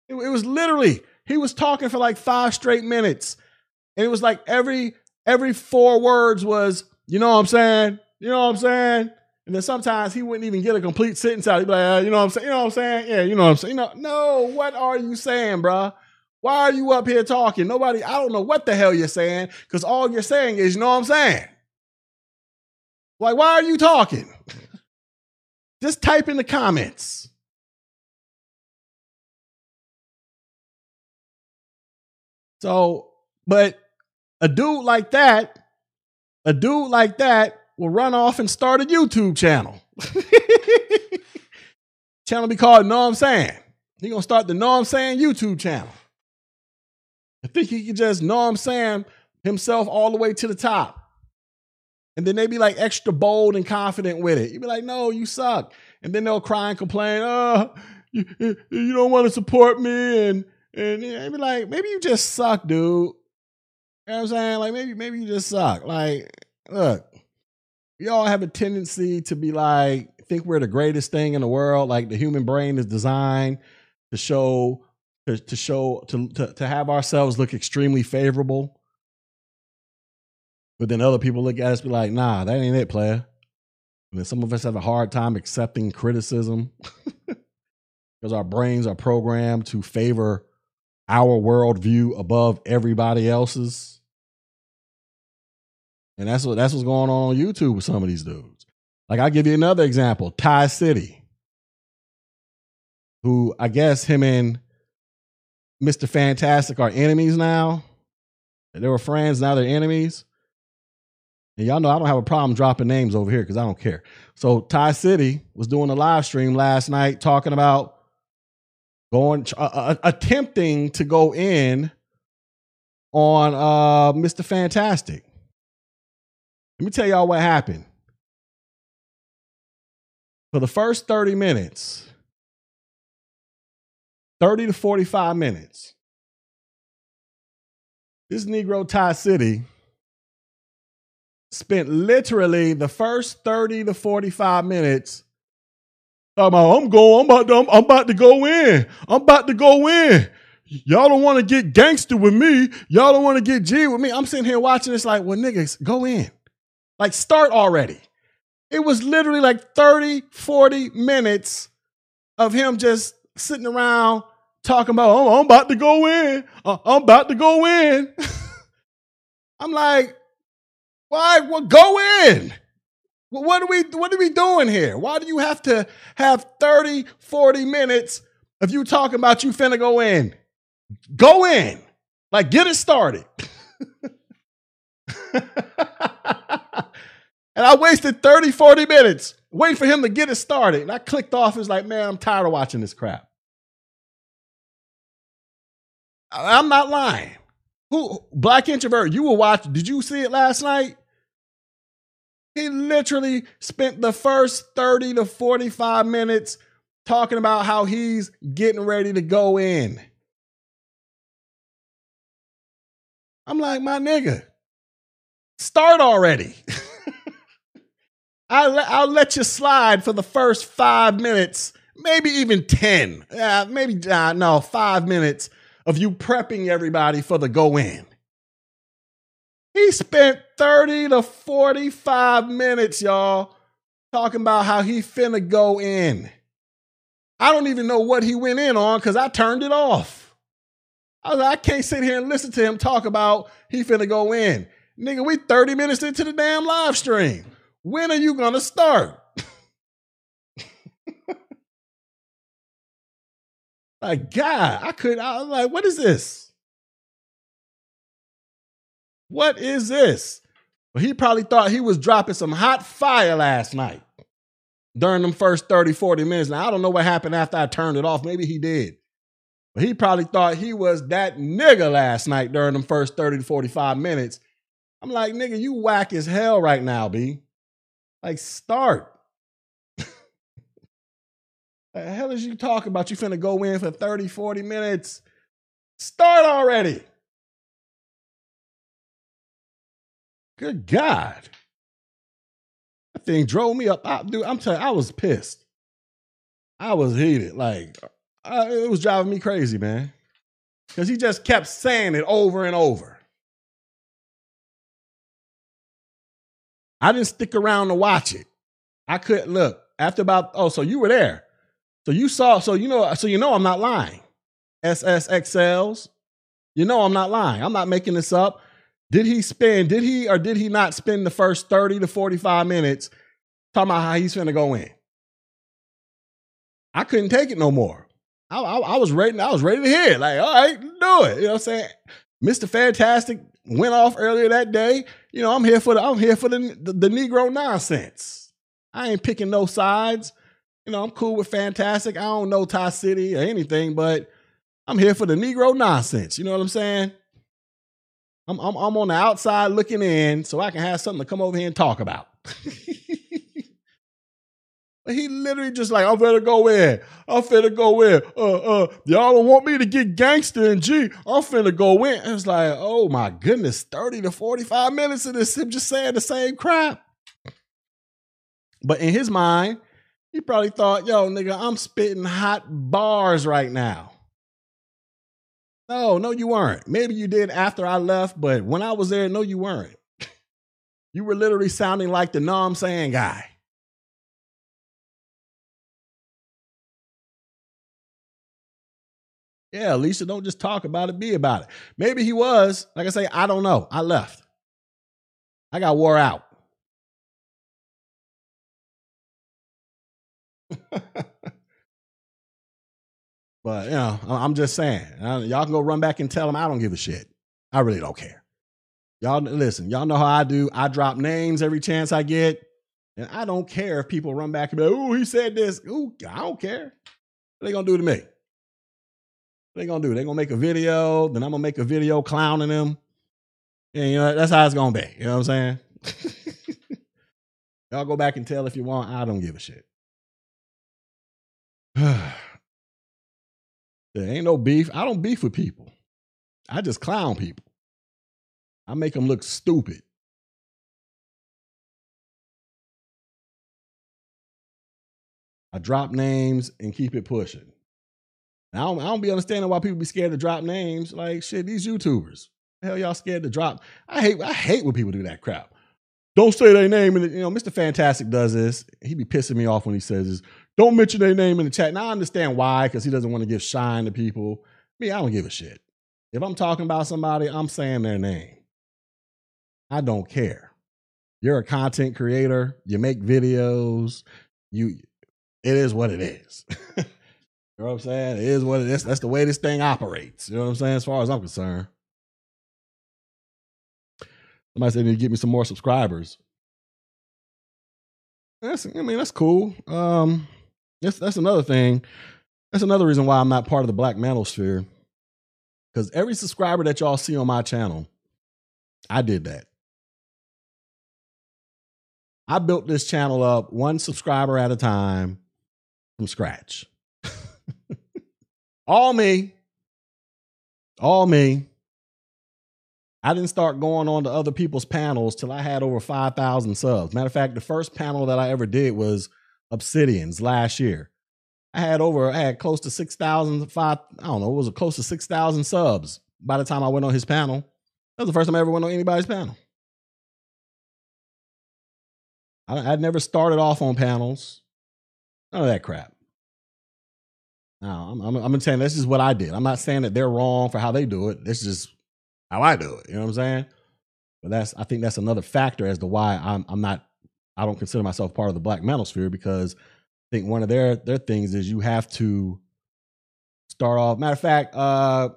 [SPEAKER 1] It, it was literally, he was talking for like five straight minutes. And it was like every, every four words was, you know what I'm saying? You know what I'm saying? And then sometimes he wouldn't even get a complete sentence out. He'd be like, uh, you know what I'm saying? You know what I'm saying? Yeah, you know what I'm saying? You know, no, what are you saying, bruh? Why are you up here talking? Nobody, I don't know what the hell you're saying, because all you're saying is, you know what I'm saying? Like, why are you talking? Just type in the comments. So, but a dude like that, a dude like that will run off and start a YouTube channel. channel be called Know I'm Saying. He gonna start the Know I'm Saying YouTube channel. I think he can just know I'm saying himself all the way to the top. And then they be like extra bold and confident with it. You be like, no, you suck. And then they'll cry and complain, oh, you, you don't want to support me. And and they be like, maybe you just suck, dude. You know what I'm saying? Like maybe maybe you just suck. Like, look, we all have a tendency to be like, think we're the greatest thing in the world. Like the human brain is designed to show to, to show to, to to have ourselves look extremely favorable. But then other people look at us be like, nah, that ain't it, player. And then some of us have a hard time accepting criticism because our brains are programmed to favor our worldview above everybody else's. And that's what that's what's going on on YouTube with some of these dudes. Like I'll give you another example, Ty City, who I guess him and Mr. Fantastic are enemies now. They were friends, now they're enemies. And y'all know I don't have a problem dropping names over here because I don't care. So Ty City was doing a live stream last night talking about going uh, uh, attempting to go in on uh, Mr. Fantastic. Let me tell y'all what happened. For the first 30 minutes, 30 to 45 minutes, this Negro Ty City spent literally the first 30 to 45 minutes about, I'm going, I'm about, to, I'm, I'm about to go in. I'm about to go in. Y'all don't want to get gangster with me. Y'all don't want to get G with me. I'm sitting here watching this like, well, niggas, go in. Like, start already. It was literally like 30, 40 minutes of him just sitting around talking about, oh, I'm about to go in. Uh, I'm about to go in. I'm like, why? Well, go in. What are we what are we doing here? Why do you have to have 30, 40 minutes of you talking about you finna go in? Go in. Like get it started. and I wasted 30, 40 minutes waiting for him to get it started. And I clicked off. It's like, man, I'm tired of watching this crap. I'm not lying. Who Black Introvert, you were watching. Did you see it last night? He literally spent the first 30 to 45 minutes talking about how he's getting ready to go in. I'm like, my nigga, start already. I'll, I'll let you slide for the first five minutes, maybe even 10. Yeah, maybe, uh, no, five minutes of you prepping everybody for the go in. He spent 30 to 45 minutes, y'all, talking about how he finna go in. I don't even know what he went in on because I turned it off. I was like, I can't sit here and listen to him talk about he finna go in. Nigga, we 30 minutes into the damn live stream. When are you gonna start? Like, God, I could, I was like, what is this? What is this? Well, he probably thought he was dropping some hot fire last night during them first 30, 40 minutes. Now, I don't know what happened after I turned it off. Maybe he did. But he probably thought he was that nigga last night during them first 30 to 45 minutes. I'm like, nigga, you whack as hell right now, B. Like, start. The hell is you talking about? You finna go in for 30, 40 minutes? Start already. Good God. That thing drove me up. I, dude, I'm telling you, I was pissed. I was heated. Like, I, it was driving me crazy, man. Because he just kept saying it over and over. I didn't stick around to watch it. I couldn't look. After about, oh, so you were there. So you saw, so you know, so you know I'm not lying. SSXLs, you know I'm not lying. I'm not making this up. Did he spend, did he or did he not spend the first 30 to 45 minutes talking about how he's gonna go in? I couldn't take it no more. I, I, I was ready, I was ready to hear. Like, all right, do it. You know what I'm saying? Mr. Fantastic went off earlier that day. You know, I'm here for the I'm here for the, the, the Negro nonsense. I ain't picking no sides you know, I'm cool with Fantastic. I don't know Ty City or anything, but I'm here for the Negro nonsense. You know what I'm saying? I'm, I'm, I'm on the outside looking in so I can have something to come over here and talk about. He literally just like, I'm finna go in. I'm finna go in. Uh, uh, y'all don't want me to get gangster and G. I'm finna go in. It's like, oh my goodness, 30 to 45 minutes of this, him just saying the same crap. But in his mind, he probably thought, yo, nigga, I'm spitting hot bars right now. No, no, you weren't. Maybe you did after I left, but when I was there, no, you weren't. you were literally sounding like the know I'm saying guy. Yeah, Lisa, don't just talk about it, be about it. Maybe he was. Like I say, I don't know. I left. I got wore out. but you know, I'm just saying, y'all can go run back and tell them I don't give a shit. I really don't care. Y'all listen, y'all know how I do. I drop names every chance I get. And I don't care if people run back and be like, oh, he said this. Ooh, I don't care. What they gonna do to me? They gonna do? They gonna make a video, then I'm gonna make a video clowning them. And you know, that's how it's gonna be. You know what I'm saying? Y'all go back and tell if you want. I don't give a shit. there ain't no beef. I don't beef with people. I just clown people. I make them look stupid. I drop names and keep it pushing. I don't, I don't be understanding why people be scared to drop names. Like shit, these YouTubers. The hell y'all scared to drop? I hate I hate when people do that crap. Don't say their name the, you know, Mr. Fantastic does this. He be pissing me off when he says this. Don't mention their name in the chat. Now I understand why, because he doesn't want to give shine to people. Me, I don't give a shit. If I'm talking about somebody, I'm saying their name. I don't care. You're a content creator, you make videos, you it is what it is. you know what I'm saying? It is what it is. That's the way this thing operates. You know what I'm saying? As far as I'm concerned. Somebody said to get me some more subscribers. That's I mean, that's cool. Um that's that's another thing. That's another reason why I'm not part of the black manosphere. Because every subscriber that y'all see on my channel, I did that. I built this channel up one subscriber at a time from scratch. All me. All me. I didn't start going on to other people's panels till I had over 5,000 subs. Matter of fact, the first panel that I ever did was Obsidians last year. I had over, I had close to 6,000, I don't know, it was close to 6,000 subs by the time I went on his panel. That was the first time I ever went on anybody's panel. I, would never started off on panels. None of that crap. Now, I'm, I'm, I'm saying this is what I did. I'm not saying that they're wrong for how they do it. This is how I do it. You know what I'm saying? But that's I think that's another factor as to why I'm I'm not I don't consider myself part of the black manosphere because I think one of their their things is you have to start off. Matter of fact, uh,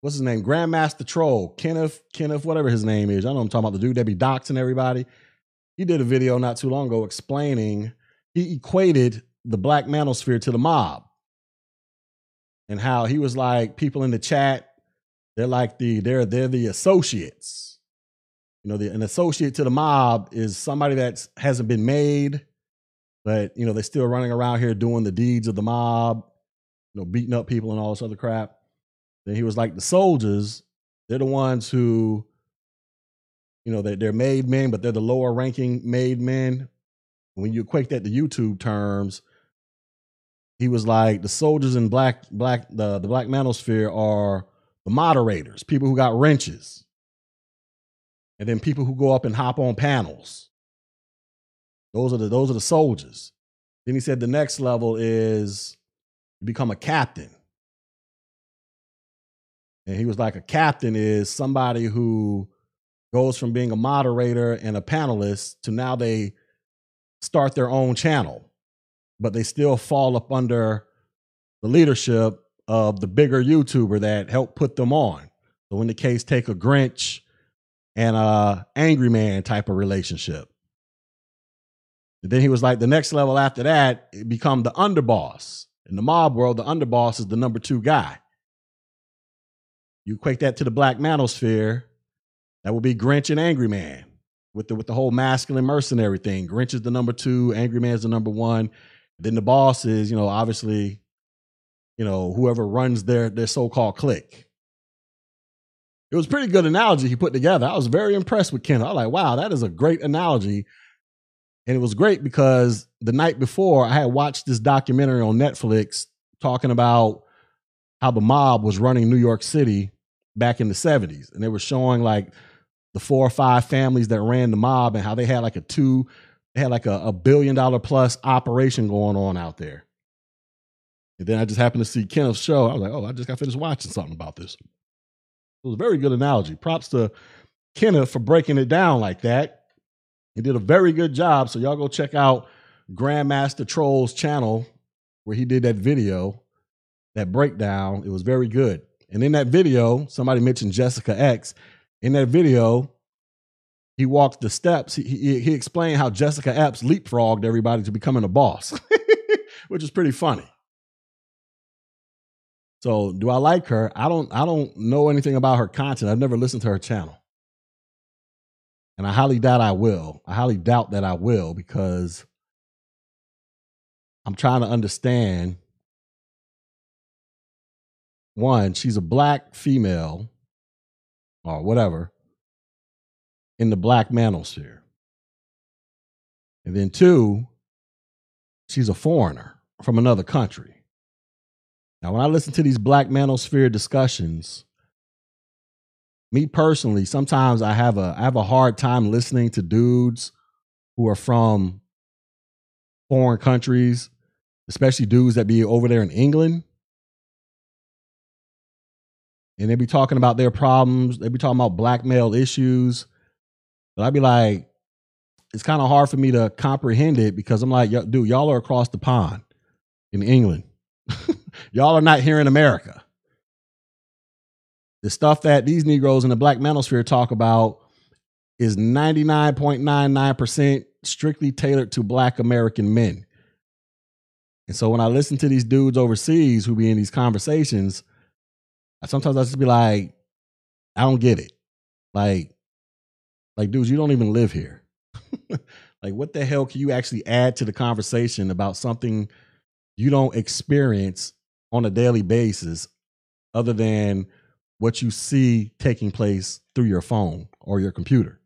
[SPEAKER 1] what's his name? Grandmaster Troll, Kenneth, Kenneth, whatever his name is. I know I'm talking about the dude that be doxing everybody. He did a video not too long ago explaining he equated the black manosphere to the mob and how he was like people in the chat they're like the they're they're the associates. You know, the, an associate to the mob is somebody that hasn't been made, but you know they're still running around here doing the deeds of the mob, you know, beating up people and all this other crap. Then he was like the soldiers. They're the ones who, you know, they're, they're made men, but they're the lower ranking made men. When you equate that to YouTube terms, he was like the soldiers in black black the the black manosphere are the moderators, people who got wrenches, and then people who go up and hop on panels. Those are the those are the soldiers. Then he said the next level is you become a captain. And he was like, a captain is somebody who goes from being a moderator and a panelist to now they start their own channel, but they still fall up under the leadership of the bigger YouTuber that helped put them on. So in the case, take a Grinch and a Angry Man type of relationship. And then he was like, the next level after that, it become the underboss. In the mob world, the underboss is the number two guy. You equate that to the black manosphere, that would be Grinch and Angry Man with the with the whole masculine mercenary thing. Grinch is the number two, Angry Man is the number one. Then the boss is, you know, obviously you know, whoever runs their their so-called clique. It was pretty good analogy he put together. I was very impressed with Ken. I was like, wow, that is a great analogy. And it was great because the night before I had watched this documentary on Netflix talking about how the mob was running New York City back in the 70s. And they were showing like the four or five families that ran the mob and how they had like a two, they had like a, a billion dollar plus operation going on out there. And then I just happened to see Kenneth's show. I was like, oh, I just got finished watching something about this. It was a very good analogy. Props to Kenneth for breaking it down like that. He did a very good job. So y'all go check out Grandmaster Troll's channel where he did that video, that breakdown. It was very good. And in that video, somebody mentioned Jessica X. In that video, he walked the steps. He, he, he explained how Jessica Epps leapfrogged everybody to becoming a boss, which is pretty funny. So, do I like her? I don't. I don't know anything about her content. I've never listened to her channel, and I highly doubt I will. I highly doubt that I will because I'm trying to understand. One, she's a black female, or whatever, in the black manosphere. And then two, she's a foreigner from another country. Now, when I listen to these black manosphere discussions, me personally, sometimes I have a I have a hard time listening to dudes who are from foreign countries, especially dudes that be over there in England. And they be talking about their problems. They be talking about black male issues. But I'd be like, it's kind of hard for me to comprehend it because I'm like, dude, y'all are across the pond in England. y'all are not here in America. The stuff that these Negroes in the black manosphere talk about is 99.99% strictly tailored to black American men. And so when I listen to these dudes overseas who be in these conversations, I sometimes I just be like, I don't get it. Like, like, dudes, you don't even live here. like, what the hell can you actually add to the conversation about something you don't experience on a daily basis other than what you see taking place through your phone or your computer?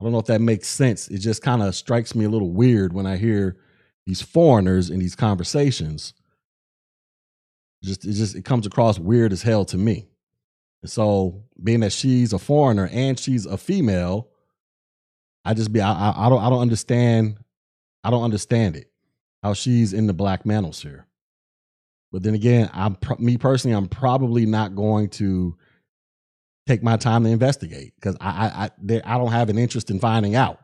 [SPEAKER 1] I don't know if that makes sense. It just kind of strikes me a little weird when I hear these foreigners in these conversations. Just it just it comes across weird as hell to me. And so, being that she's a foreigner and she's a female, I just be I, I, I don't I don't understand I don't understand it how she's in the black manosphere. But then again, I'm me personally, I'm probably not going to take my time to investigate because I I I, I don't have an interest in finding out.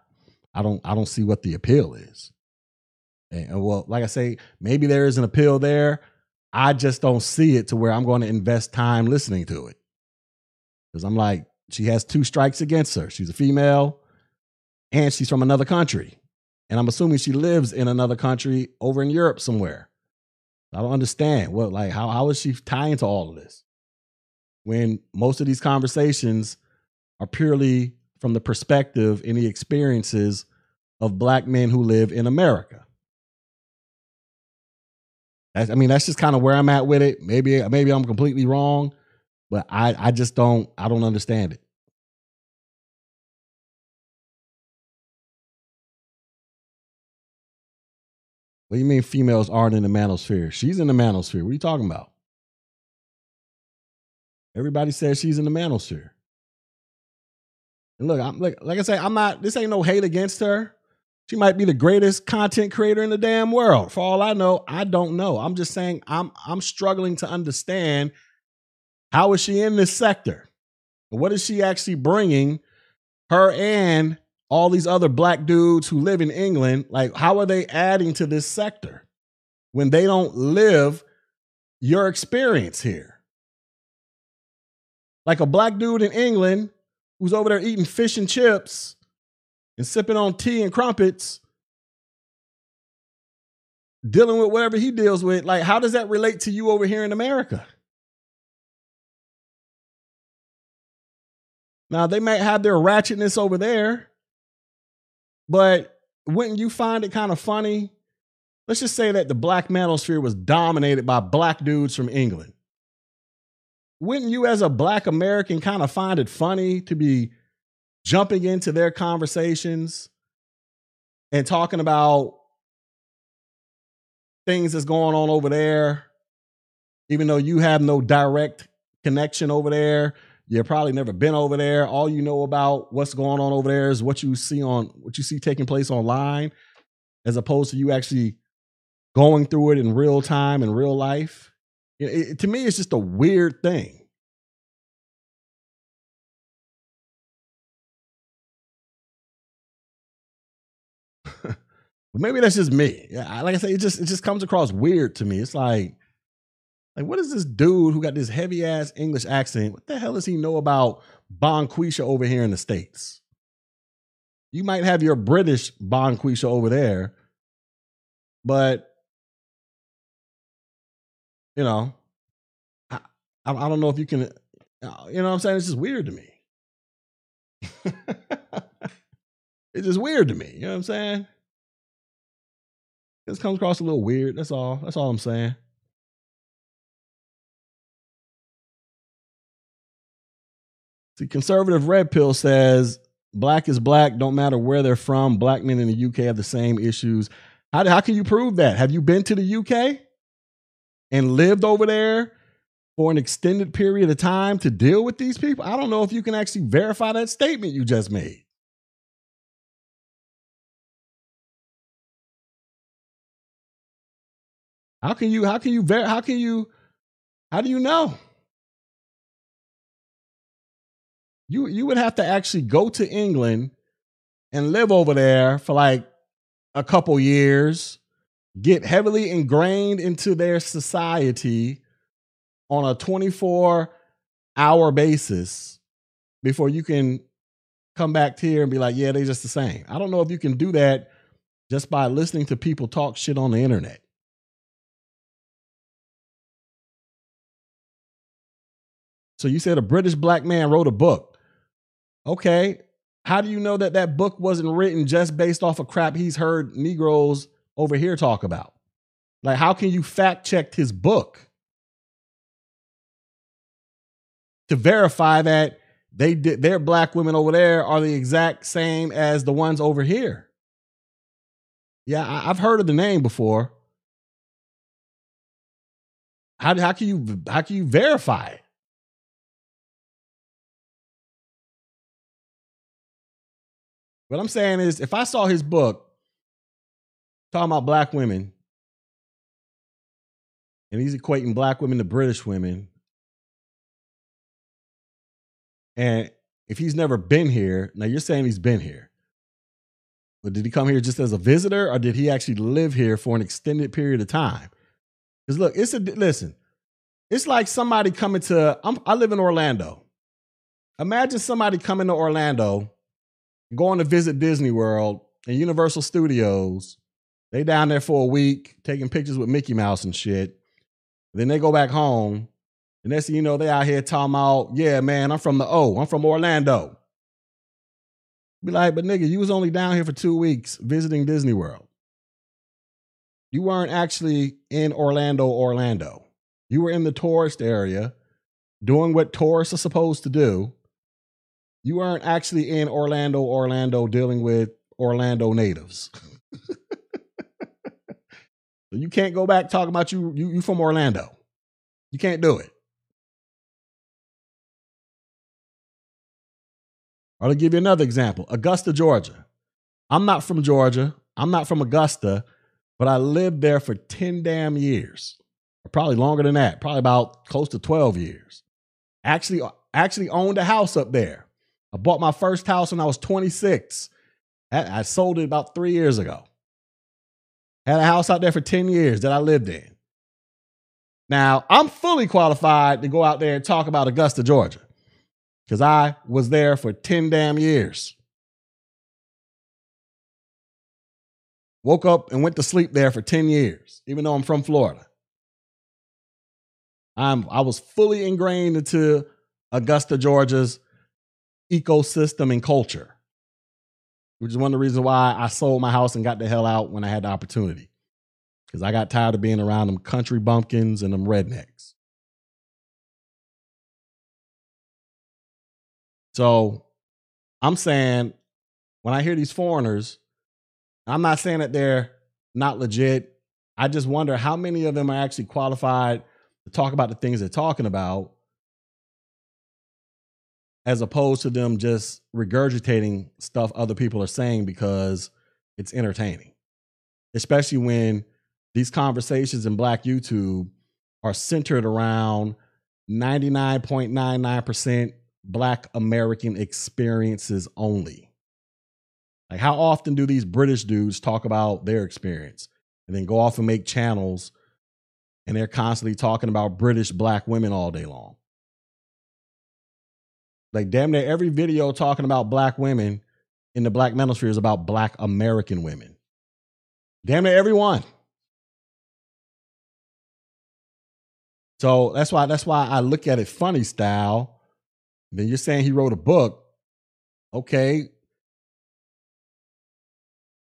[SPEAKER 1] I don't I don't see what the appeal is. And well, like I say, maybe there is an appeal there. I just don't see it to where I'm going to invest time listening to it. Because I'm like, she has two strikes against her. She's a female and she's from another country. And I'm assuming she lives in another country over in Europe somewhere. I don't understand. What like how how is she tying to all of this? When most of these conversations are purely from the perspective and the experiences of black men who live in America. That's, I mean, that's just kind of where I'm at with it. Maybe maybe I'm completely wrong, but I I just don't I don't understand it. What do you mean females aren't in the manosphere? She's in the manosphere. What are you talking about? Everybody says she's in the manosphere. And look, I'm like like I say, I'm not this ain't no hate against her. She might be the greatest content creator in the damn world. For all I know, I don't know. I'm just saying I'm I'm struggling to understand how is she in this sector? What is she actually bringing her and all these other black dudes who live in England? Like, how are they adding to this sector when they don't live your experience here? Like a black dude in England who's over there eating fish and chips and sipping on tea and crumpets, dealing with whatever he deals with. Like, how does that relate to you over here in America? Now, they might have their ratchetness over there, but wouldn't you find it kind of funny? Let's just say that the black manosphere was dominated by black dudes from England. Wouldn't you, as a black American, kind of find it funny to be jumping into their conversations and talking about things that's going on over there, even though you have no direct connection over there? You've probably never been over there. All you know about what's going on over there is what you see on what you see taking place online, as opposed to you actually going through it in real time in real life. It, it, to me, it's just a weird thing. But maybe that's just me. Yeah, like I say, it just it just comes across weird to me. It's like, like what is this dude who got this heavy ass English accent? What the hell does he know about Bonquisha over here in the states? You might have your British Bonquisha over there, but you know, I, I don't know if you can. Uh, you know what I'm saying? It's just weird to me. it's just weird to me. You know what I'm saying? This comes across a little weird. That's all. That's all I'm saying. See, conservative red pill says black is black, don't matter where they're from. Black men in the UK have the same issues. How, how can you prove that? Have you been to the UK and lived over there for an extended period of time to deal with these people? I don't know if you can actually verify that statement you just made. How can you? How can you? How can you? How do you know? You you would have to actually go to England and live over there for like a couple years, get heavily ingrained into their society on a 24 hour basis before you can come back here and be like, yeah, they're just the same. I don't know if you can do that just by listening to people talk shit on the internet. So you said a British black man wrote a book. Okay. How do you know that that book wasn't written just based off of crap he's heard Negroes over here talk about? Like, how can you fact check his book to verify that they did their black women over there are the exact same as the ones over here? Yeah, I, have heard of the name before. How, how can you how can you verify it? What I'm saying is, if I saw his book talking about black women, and he's equating black women to British women, and if he's never been here, now you're saying he's been here. But did he come here just as a visitor or did he actually live here for an extended period of time? Because look, it's a listen, it's like somebody coming to I'm, I live in Orlando. Imagine somebody coming to Orlando going to visit Disney World and Universal Studios. They down there for a week taking pictures with Mickey Mouse and shit. Then they go back home. And next thing you know, they out here talking about, yeah, man, I'm from the O. I'm from Orlando. Be like, but nigga, you was only down here for two weeks visiting Disney World. You weren't actually in Orlando, Orlando. You were in the tourist area doing what tourists are supposed to do you aren't actually in Orlando, Orlando, dealing with Orlando natives. you can't go back talking about you, you you from Orlando. You can't do it. I'll give you another example. Augusta, Georgia. I'm not from Georgia. I'm not from Augusta, but I lived there for 10 damn years. Probably longer than that. Probably about close to 12 years. Actually, uh, actually owned a house up there. I bought my first house when I was 26. I sold it about three years ago. Had a house out there for 10 years that I lived in. Now, I'm fully qualified to go out there and talk about Augusta, Georgia, because I was there for 10 damn years. Woke up and went to sleep there for 10 years, even though I'm from Florida. I'm, I was fully ingrained into Augusta, Georgia's ecosystem and culture, which is one of the reasons why I sold my house and got the hell out when I had the opportunity. Because I got tired of being around them country bumpkins and them rednecks. So I'm saying when I hear these foreigners, I'm not saying that they're not legit. I just wonder how many of them are actually qualified to talk about the things they're talking about as opposed to them just regurgitating stuff other people are saying because it's entertaining. Especially when these conversations in Black YouTube are centered around 99.99% Black American experiences only. Like, how often do these British dudes talk about their experience and then go off and make channels and they're constantly talking about British black women all day long? Like, damn near every video talking about black women in the black manosphere is about black American women. Damn near everyone. So that's why that's why I look at it funny style. Then you're saying he wrote a book. Okay.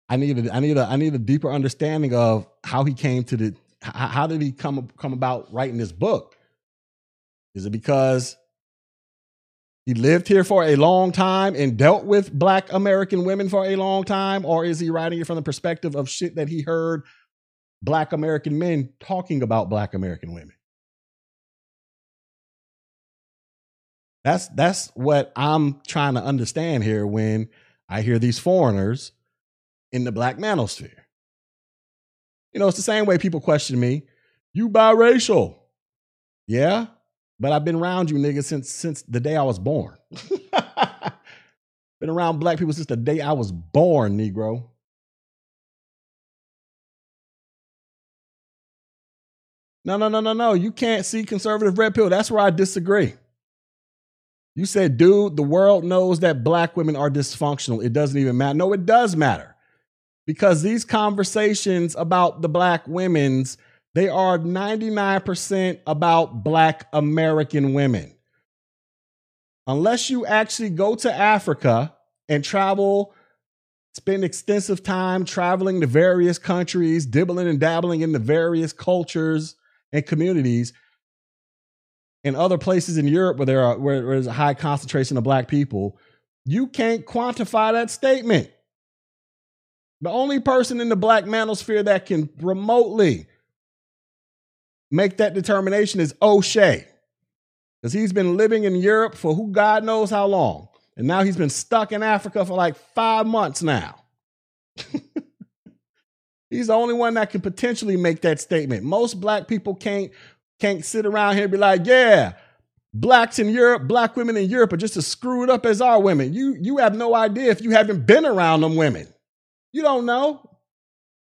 [SPEAKER 1] I need a, I need a I need a deeper understanding of how he came to the how, how did he come come about writing this book? Is it because he lived here for a long time and dealt with black American women for a long time? Or is he writing it from the perspective of shit that he heard black American men talking about black American women? That's that's what I'm trying to understand here when I hear these foreigners in the black manosphere. You know, it's the same way people question me, you biracial. Yeah, but I've been around you niggas since since the day I was born. been around black people since the day I was born, Negro. No, no, no, no, no. You can't see conservative red pill. That's where I disagree. You said, dude, the world knows that black women are dysfunctional. It doesn't even matter. No, it does matter. Because these conversations about the black women's, they are 99% about black American women. Unless you actually go to Africa and travel, spend extensive time traveling to various countries, dibbling and dabbling in the various cultures and communities, in other places in Europe where there are where there's a high concentration of black people, you can't quantify that statement. The only person in the black manosphere that can remotely make that determination is O'Shea. Because he's been living in Europe for who God knows how long. And now he's been stuck in Africa for like five months now. he's the only one that can potentially make that statement. Most black people can't can't sit around here and be like, yeah, blacks in Europe, black women in Europe are just as screwed up as our women. You you have no idea if you haven't been around them women. You don't know.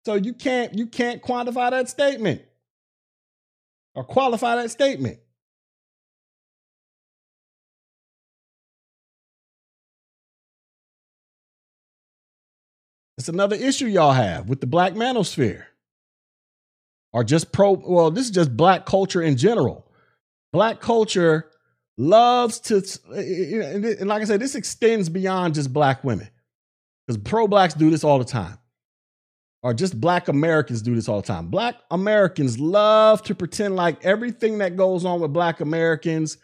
[SPEAKER 1] So you can't you can't quantify that statement or qualify that statement. It's another issue y'all have with the black manosphere. Or just pro well this is just black culture in general. Black culture loves to eh, eh, eh, and like i said this extends beyond just black women. Because pro blacks do this all the time or just black americans do this all the time black americans love to pretend like everything that goes on with black americans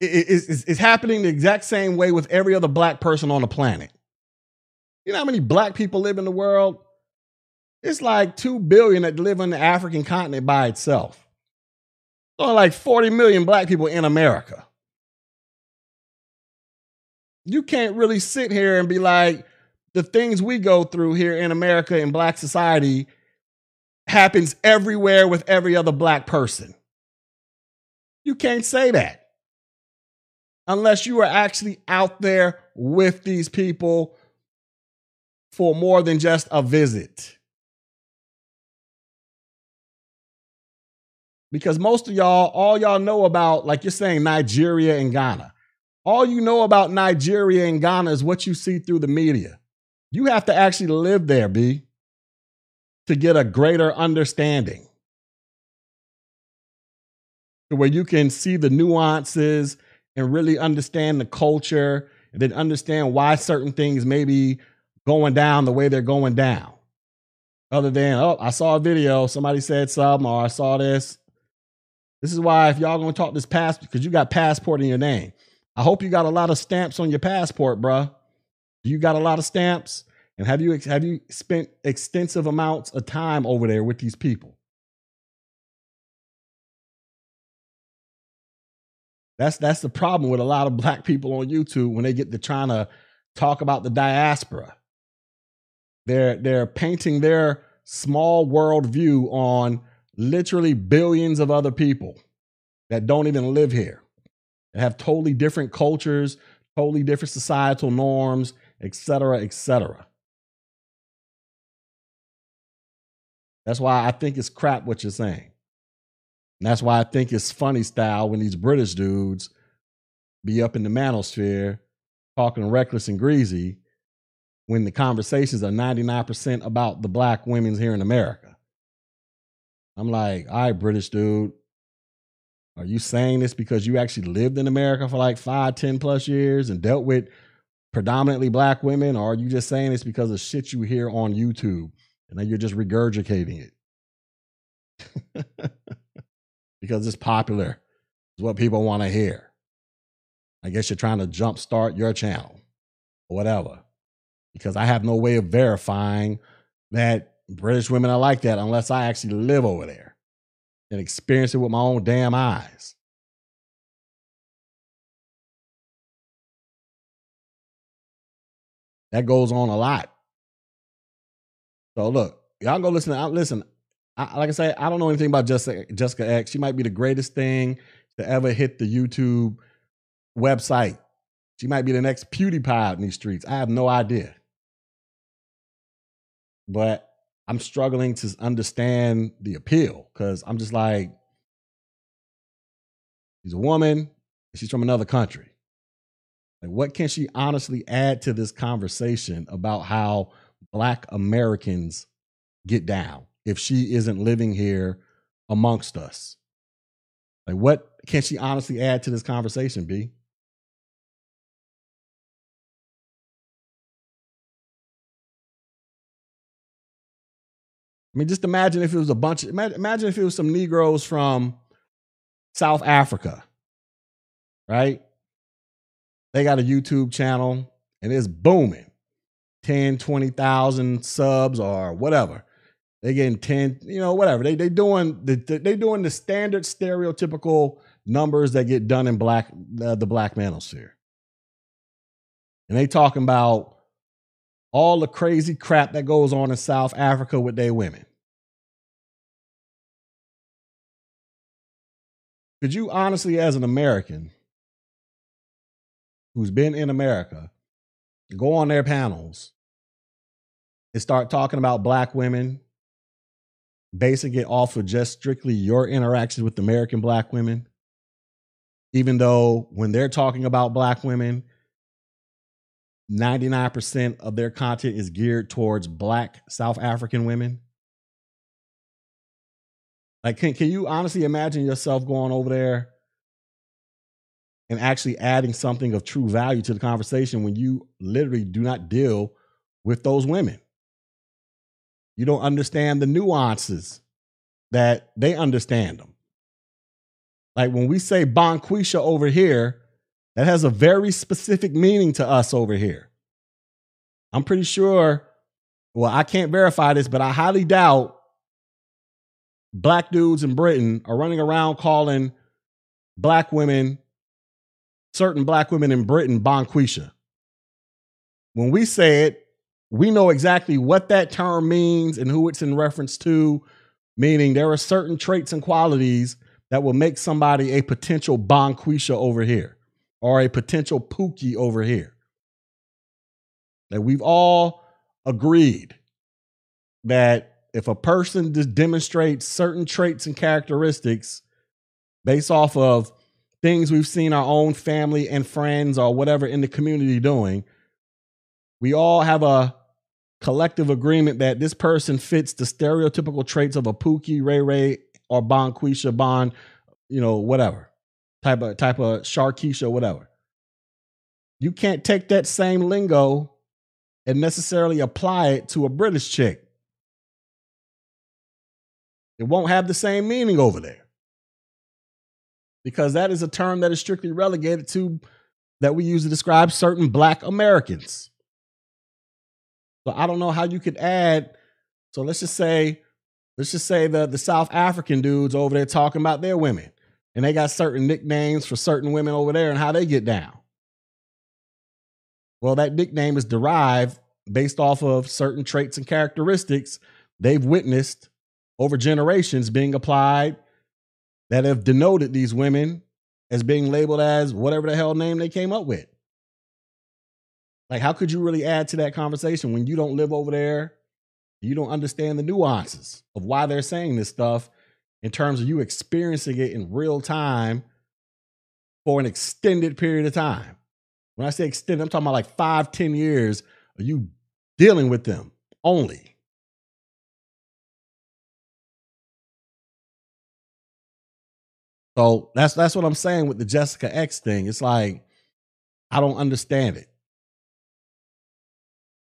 [SPEAKER 1] is, is happening the exact same way with every other black person on the planet you know how many black people live in the world it's like 2 billion that live on the African continent by itself. Only like 40 million black people in America. You can't really sit here and be like, the things we go through here in America in black society happens everywhere with every other black person. You can't say that unless you are actually out there with these people for more than just a visit. because most of y'all, all y'all know about, like you're saying, Nigeria and Ghana. All you know about Nigeria and Ghana is what you see through the media. You have to actually live there, B, to get a greater understanding. To where you can see the nuances and really understand the culture and then understand why certain things may be going down the way they're going down. Other than, oh, I saw a video, somebody said something, or I saw this. This is why if y'all gonna talk this passport, because you got passport in your name. I hope you got a lot of stamps on your passport, bruh. You got a lot of stamps? And have you have you spent extensive amounts of time over there with these people? That's that's the problem with a lot of black people on YouTube when they get to trying to talk about the diaspora. They're they're painting their small world view on literally billions of other people that don't even live here, that have totally different cultures, totally different societal norms, etc., etc. That's why I think it's crap what you're saying. And that's why I think it's funny style when these British dudes be up in the manosphere talking reckless and greasy when the conversations are 99% about the black women's here in America. I'm like, all right, British dude, are you saying this because you actually lived in America for like five, ten plus years and dealt with predominantly black women? Or are you just saying it's because of shit you hear on YouTube and then you're just regurgitating it? because it's popular, it's what people want to hear. I guess you're trying to jumpstart your channel or whatever. Because I have no way of verifying that British women are like that unless I actually live over there and experience it with my own damn eyes. That goes on a lot. So look, y'all go listen. I, listen, I, like I say, I don't know anything about Jessica, Jessica X. She might be the greatest thing to ever hit the YouTube website. She might be the next PewDiePie in these streets. I have no idea. But I'm struggling to understand the appeal because I'm just like, she's a woman, she's from another country. Like, what can she honestly add to this conversation about how Black Americans get down if she isn't living here amongst us? Like, what can she honestly add to this conversation, B? I mean, just imagine if it was a bunch. Of, imagine if it was some Negroes from South Africa, right? They got a YouTube channel and it's booming 10, 20,000 subs or whatever. They getting 10, you know, whatever. They they doing the they doing the standard stereotypical numbers that get done in black the black manosphere. And they talking about all the crazy crap that goes on in South Africa with their women. Could you honestly, as an American who's been in America, go on their panels and start talking about black women, basing it off of just strictly your interactions with American black women? Even though when they're talking about black women, 99% of their content is geared towards black South African women. Like, can, can you honestly imagine yourself going over there and actually adding something of true value to the conversation when you literally do not deal with those women? You don't understand the nuances that they understand them. Like when we say Bonquisha over here, that has a very specific meaning to us over here. I'm pretty sure, well, I can't verify this, but I highly doubt black dudes in Britain are running around calling black women, certain black women in Britain, Bonquisha. When we say it, we know exactly what that term means and who it's in reference to, meaning there are certain traits and qualities that will make somebody a potential Bonquisha over here or a potential Pookie over here. That we've all agreed that if a person just demonstrates certain traits and characteristics based off of things we've seen our own family and friends or whatever in the community doing, we all have a collective agreement that this person fits the stereotypical traits of a Pookie, Ray Ray, or Bonquisha, Bon, you know, whatever type of type of Sharkeisha, whatever. You can't take that same lingo and necessarily apply it to a British chick. It won't have the same meaning over there. Because that is a term that is strictly relegated to that we use to describe certain black Americans. So I don't know how you could add. So let's just say, let's just say the, the South African dudes over there talking about their women. And they got certain nicknames for certain women over there and how they get down. Well, that nickname is derived based off of certain traits and characteristics they've witnessed over generations being applied that have denoted these women as being labeled as whatever the hell name they came up with. Like, how could you really add to that conversation when you don't live over there? You don't understand the nuances of why they're saying this stuff in terms of you experiencing it in real time for an extended period of time. When I say extended, I'm talking about like five, ten years of you dealing with them only. So that's that's what I'm saying with the Jessica X thing. It's like I don't understand it.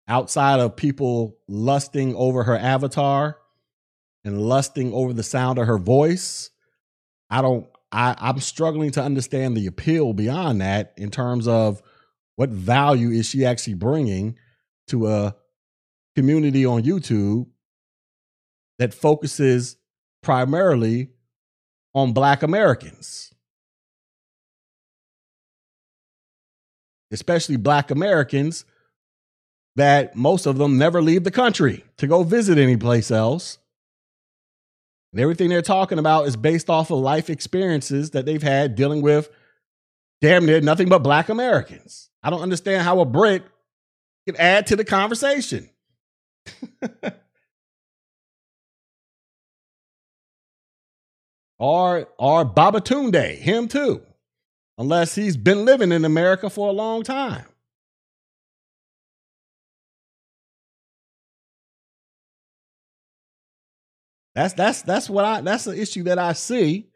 [SPEAKER 1] Outside of people lusting over her avatar and lusting over the sound of her voice, I don't I, I'm struggling to understand the appeal beyond that in terms of what value is she actually bringing to a community on YouTube that focuses primarily on Black Americans, especially Black Americans that most of them never leave the country to go visit any place else. And everything they're talking about is based off of life experiences that they've had dealing with damn near nothing but Black Americans. I don't understand how a Brit can add to the conversation. or or Babatunde, him too, unless he's been living in America for a long time. That's that's that's what I that's the issue that I see.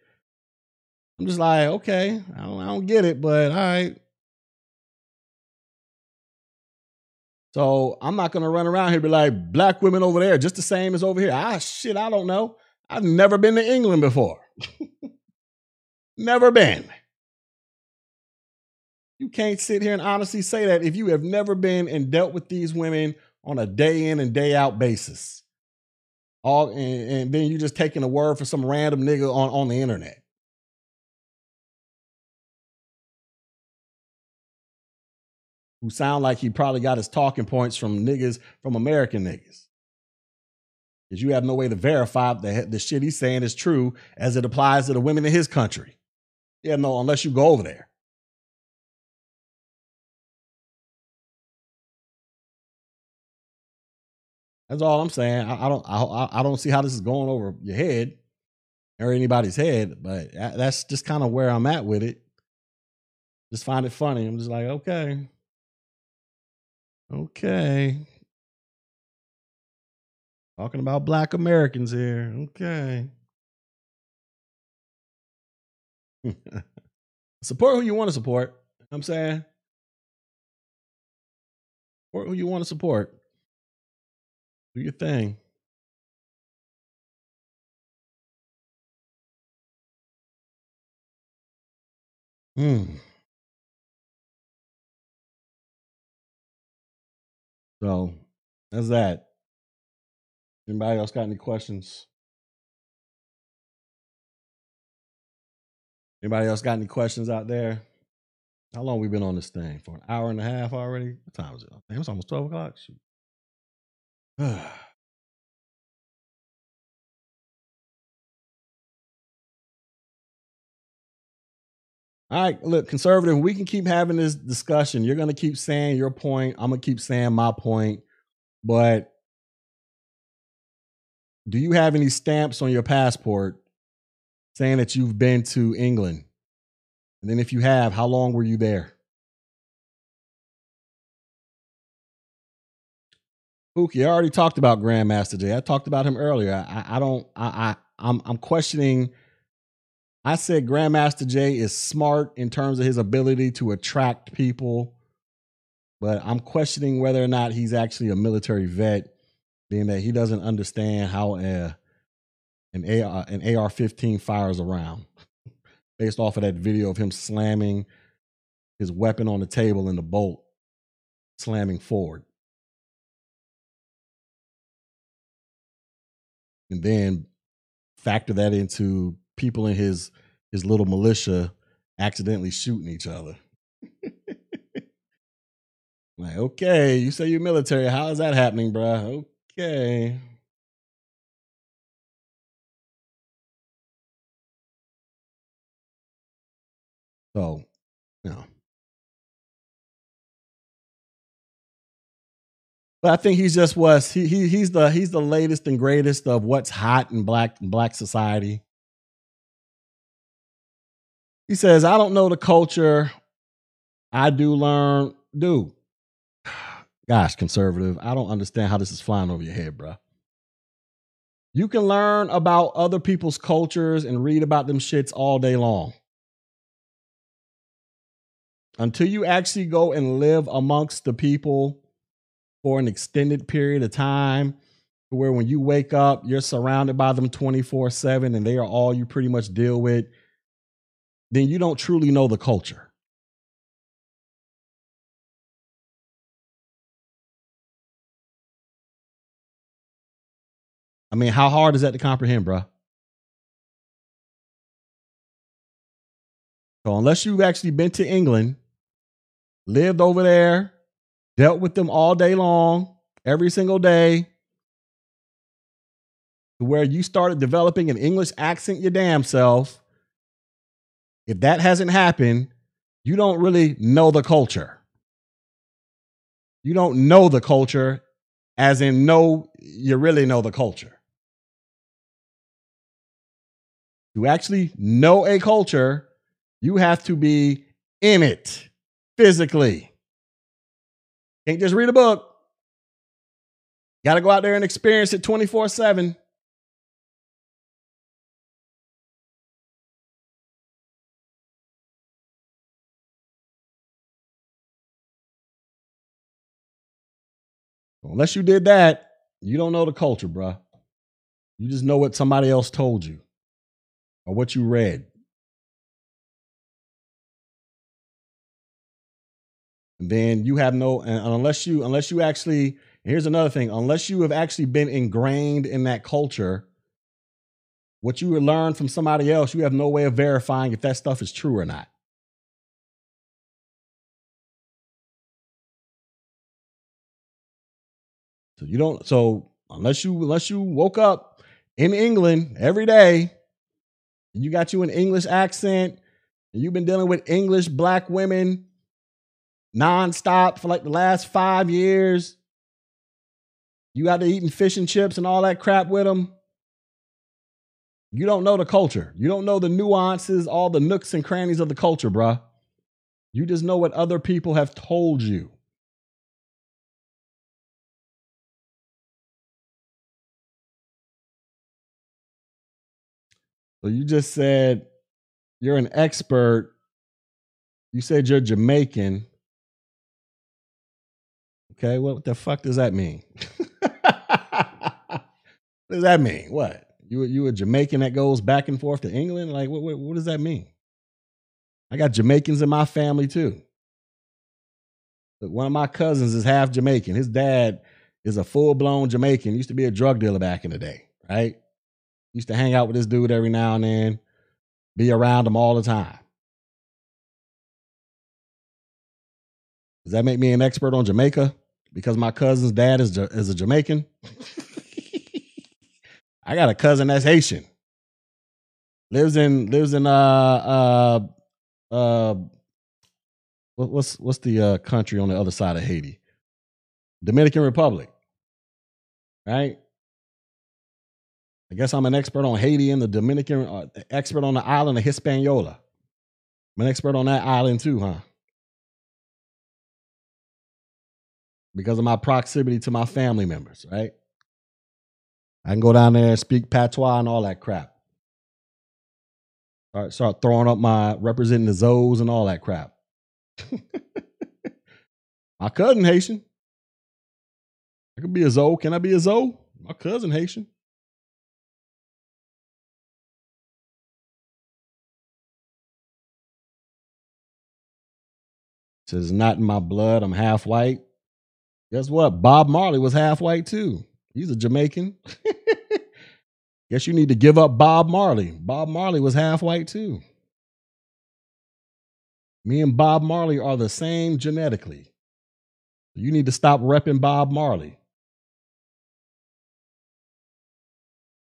[SPEAKER 1] I'm just like, okay, I don't, I don't get it, but all right. So I'm not gonna run around here be like black women over there just the same as over here. Ah shit, I don't know. I've never been to England before. never been. You can't sit here and honestly say that if you have never been and dealt with these women on a day in and day out basis. All and, and then you're just taking a word for some random nigga on, on the internet. Who sound like he probably got his talking points from niggas from American niggas. Because you have no way to verify that the shit he's saying is true as it applies to the women in his country. Yeah, no, unless you go over there. That's all I'm saying. I, I don't. I, I don't see how this is going over your head or anybody's head, but that's just kind of where I'm at with it. Just find it funny. I'm just like, okay, okay. Talking about Black Americans here. Okay. support who you want to support. I'm saying support who you want to support. Do your thing. Hmm. So that's that. Anybody else got any questions? Anybody else got any questions out there? How long we been on this thing? For an hour and a half already? What time is it? Damn, it's almost 12 o'clock. Shoot. All right, look, conservative, we can keep having this discussion. You're going to keep saying your point. I'm going to keep saying my point. But do you have any stamps on your passport saying that you've been to England? And then if you have, how long were you there? Pookie, I already talked about Grandmaster Jay. I talked about him earlier. I, I don't. I, I I'm I'm questioning. I said Grandmaster Jay is smart in terms of his ability to attract people, but I'm questioning whether or not he's actually a military vet, being that he doesn't understand how a, an AR uh, an AR-15 fires around, based off of that video of him slamming his weapon on the table and the bolt slamming forward. and then factor that into people in his his little militia accidentally shooting each other. like, okay, you say you're military. How is that happening, bruh? Okay. So, know, But I think he's just was he, he he's the he's the latest and greatest of what's hot in black black society. He says, I don't know the culture. I do learn, dude. Gosh, conservative. I don't understand how this is flying over your head, bro. You can learn about other people's cultures and read about them shits all day long. Until you actually go and live amongst the people for an extended period of time, where when you wake up, you're surrounded by them 24 7 and they are all you pretty much deal with, then you don't truly know the culture. I mean, how hard is that to comprehend, bro? So unless you've actually been to England, lived over there, dealt with them all day long, every single day, to where you started developing an English accent your damn self, if that hasn't happened, you don't really know the culture. You don't know the culture, as in know you really know the culture. To actually know a culture, you have to be in it physically. Can't just read a book. Got to go out there and experience it 24 7. Unless you did that, you don't know the culture, bruh. You just know what somebody else told you or what you read. And then you have no unless you unless you actually here's another thing unless you have actually been ingrained in that culture what you learn from somebody else you have no way of verifying if that stuff is true or not so you don't so unless you unless you woke up in england every day you got you an English accent, and you've been dealing with English black women nonstop for like the last five years. You out there eating fish and chips and all that crap with them. You don't know the culture. You don't know the nuances, all the nooks and crannies of the culture, bruh. You just know what other people have told you. So you just said you're an expert. You said you're Jamaican. Okay, what the fuck does that mean? what does that mean? What? You you a Jamaican that goes back and forth to England? Like what, what what does that mean? I got Jamaicans in my family too. But one of my cousins is half Jamaican. His dad is a full blown Jamaican. Used to be a drug dealer back in the day, right? Used to hang out with this dude every now and then, be around him all the time. Does that make me an expert on Jamaica? Because my cousin's dad is, is a Jamaican? I got a cousin that's Haitian. Lives in lives in uh uh uh what's what's the uh, country on the other side of Haiti? Dominican Republic. Right? I guess I'm an expert on Haiti and the Dominican, uh, expert on the island of Hispaniola. I'm an expert on that island too, huh? Because of my proximity to my family members, right? I can go down there and speak patois and all that crap. All right, start throwing up my representing the Zoes and all that crap. my cousin Haitian. I could be a Zoe. Can I be a Zoe? My cousin Haitian. Says not in my blood. I'm half white. Guess what? Bob Marley was half white too. He's a Jamaican. Guess you need to give up Bob Marley. Bob Marley was half white too. Me and Bob Marley are the same genetically. You need to stop repping Bob Marley.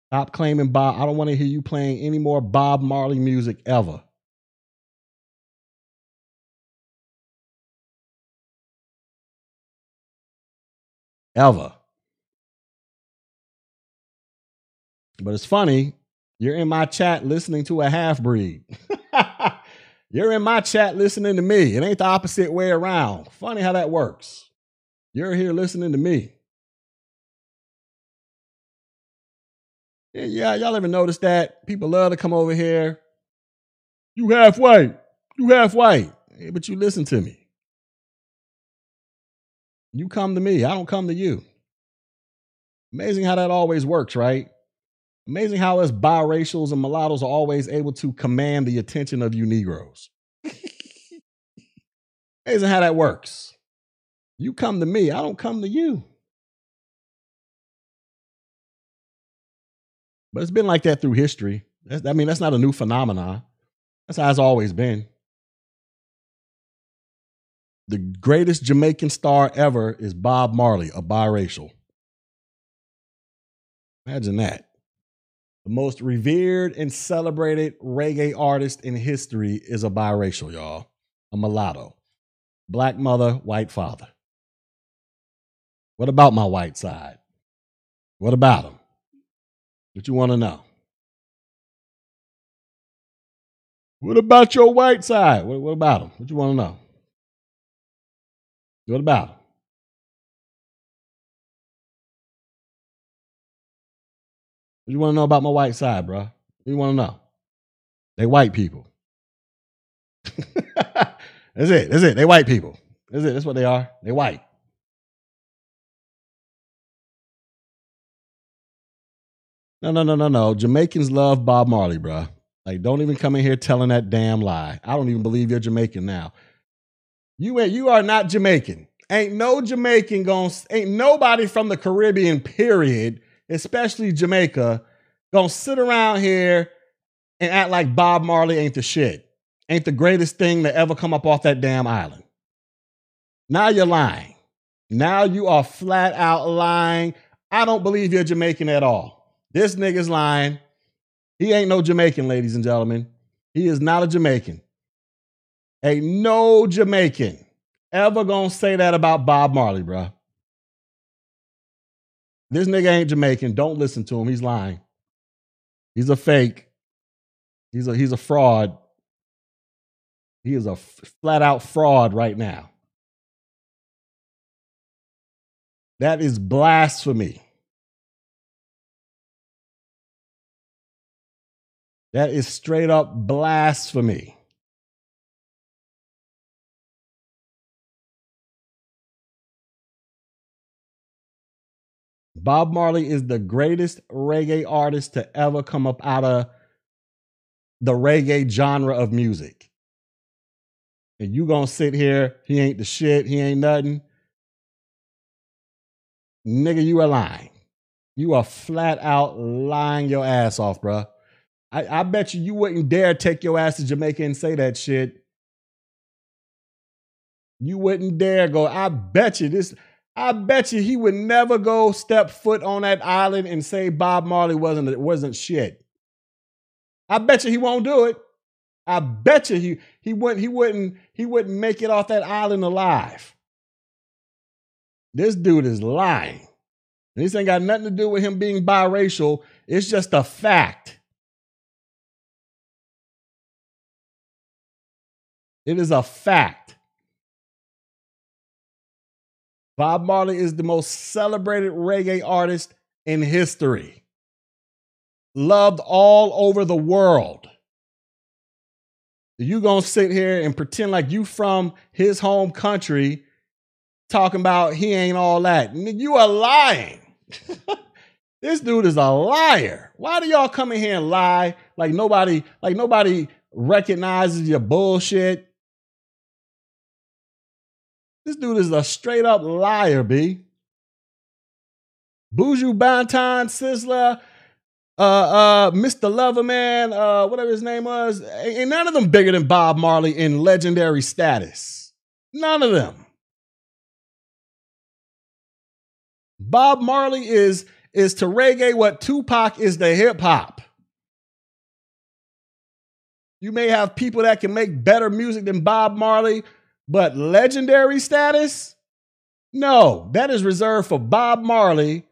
[SPEAKER 1] Stop claiming Bob. I don't want to hear you playing any more Bob Marley music ever. Ever. But it's funny, you're in my chat listening to a half breed. you're in my chat listening to me. It ain't the opposite way around. Funny how that works. You're here listening to me. Yeah, yeah, y'all ever notice that? People love to come over here. You half white. You half white. Hey, but you listen to me. You come to me. I don't come to you. Amazing how that always works, right? Amazing how us biracials and mulattoes are always able to command the attention of you Negroes. Amazing how that works. You come to me, I don't come to you. But it's been like that through history. That's, I mean, that's not a new phenomenon. That's how it's always been. The greatest Jamaican star ever is Bob Marley, a biracial. Imagine that. The most revered and celebrated reggae artist in history is a biracial, y'all. A mulatto. Black mother, white father. What about my white side? What about him? What you want to know? What about your white side? What, what about him? What you want to know? What about him? What you want to know about my white side, bro? What you want to know? They white people. That's it. That's it. They white people. That's it. That's what they are. They white. No, no, no, no, no. Jamaicans love Bob Marley, bro. Like, don't even come in here telling that damn lie. I don't even believe you're Jamaican now. You ain't. You are not Jamaican. Ain't no Jamaican going. Ain't nobody from the Caribbean. Period especially Jamaica, gonna sit around here and act like Bob Marley ain't the shit, ain't the greatest thing to ever come up off that damn island. Now you're lying. Now you are flat out lying. I don't believe you're Jamaican at all. This nigga's lying. He ain't no Jamaican, ladies and gentlemen. He is not a Jamaican. Ain't no Jamaican ever gonna say that about Bob Marley, bro. This nigga ain't Jamaican. Don't listen to him. He's lying. He's a fake. He's a he's a fraud. He is a flat out fraud right now. That is blasphemy. That is straight up blasphemy. Bob Marley is the greatest reggae artist to ever come up out of the reggae genre of music. And you gonna sit here, he ain't the shit, he ain't nothing. Nigga, you are lying. You are flat out lying your ass off, bro. I, I bet you you wouldn't dare take your ass to Jamaica and say that shit. You wouldn't dare go. I bet you this. I bet you he would never go step foot on that island and say Bob Marley wasn't wasn't shit. I bet you he won't do it. I bet you he he wouldn't he wouldn't he wouldn't make it off that island alive. This dude is lying. This ain't got nothing to do with him being biracial. It's just a fact. It is a fact. Bob Marley is the most celebrated reggae artist in history, loved all over the world. You gonna sit here and pretend like you from his home country, talking about he ain't all that? You are lying. this dude is a liar. Why do y'all come in here and lie like nobody, like nobody recognizes your bullshit? This dude is a straight up liar, B. Buju Banton, Sizzla, uh, uh, Mr. Loverman, uh, whatever his name was, ain't none of them bigger than Bob Marley in legendary status. None of them. Bob Marley is is to reggae what Tupac is to hip hop. You may have people that can make better music than Bob Marley, but legendary status, No, that is reserved for Bob Marley,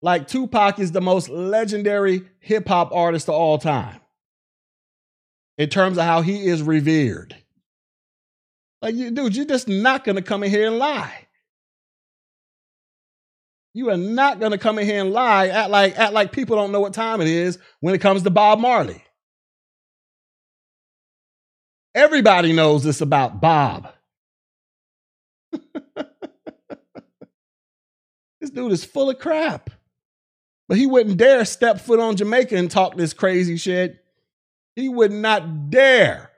[SPEAKER 1] like Tupac is the most legendary hip hop artist of all time in terms of how he is revered. Like, you, dude, you're just not going to come in here and lie. You are not going to come in here and lie, act like, act like people don't know what time it is when it comes to Bob Marley. Everybody knows this about Bob. This dude is full of crap. But he wouldn't dare step foot on Jamaica and talk this crazy shit. He would not dare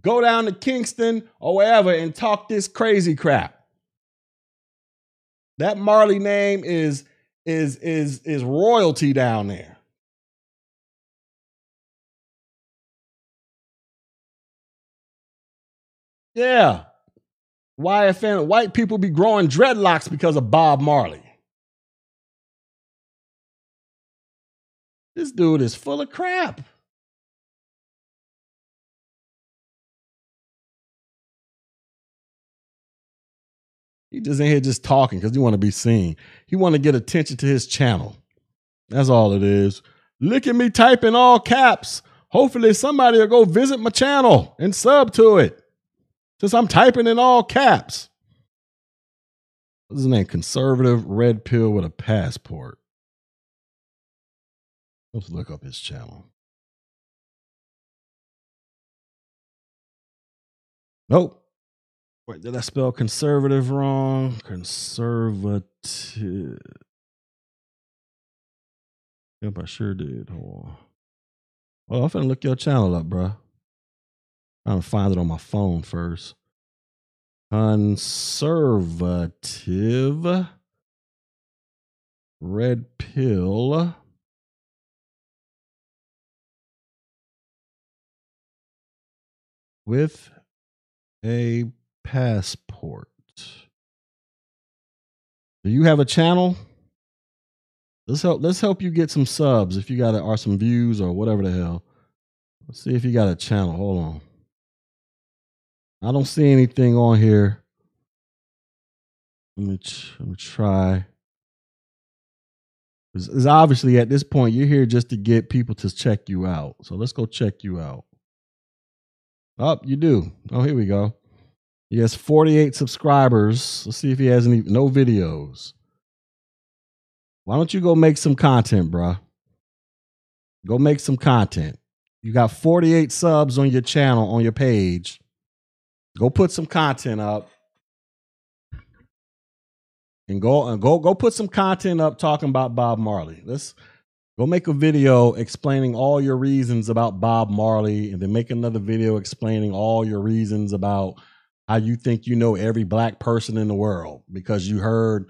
[SPEAKER 1] go down to Kingston or wherever and talk this crazy crap. That Marley name is is is is royalty down there. Yeah. YFN, white people be growing dreadlocks because of Bob Marley. This dude is full of crap. He just in here just talking because he want to be seen. He want to get attention to his channel. That's all it is. Look at me typing all caps. Hopefully somebody will go visit my channel and sub to it. Since I'm typing in all caps. What's his name? Conservative red pill with a passport. Let's look up his channel. Nope. Wait, did I spell conservative wrong? Conservative. Yep, I sure did. On. Well, I'm finna look your channel up, bro. I'm gonna find it on my phone first. Conservative red pill. With a passport. Do you have a channel? Let's help let's help you get some subs if you got it or some views or whatever the hell. Let's see if you got a channel. Hold on. I don't see anything on here. Let me let me try. Because obviously at this point you're here just to get people to check you out. So let's go check you out. Oh, you do. Oh, here we go. He has 48 subscribers. Let's see if he has any no videos. Why don't you go make some content, bruh? Go make some content. You got 48 subs on your channel, on your page. Go put some content up. And go and go go put some content up talking about Bob Marley. Let's go make a video explaining all your reasons about Bob Marley and then make another video explaining all your reasons about how you think you know every black person in the world because you heard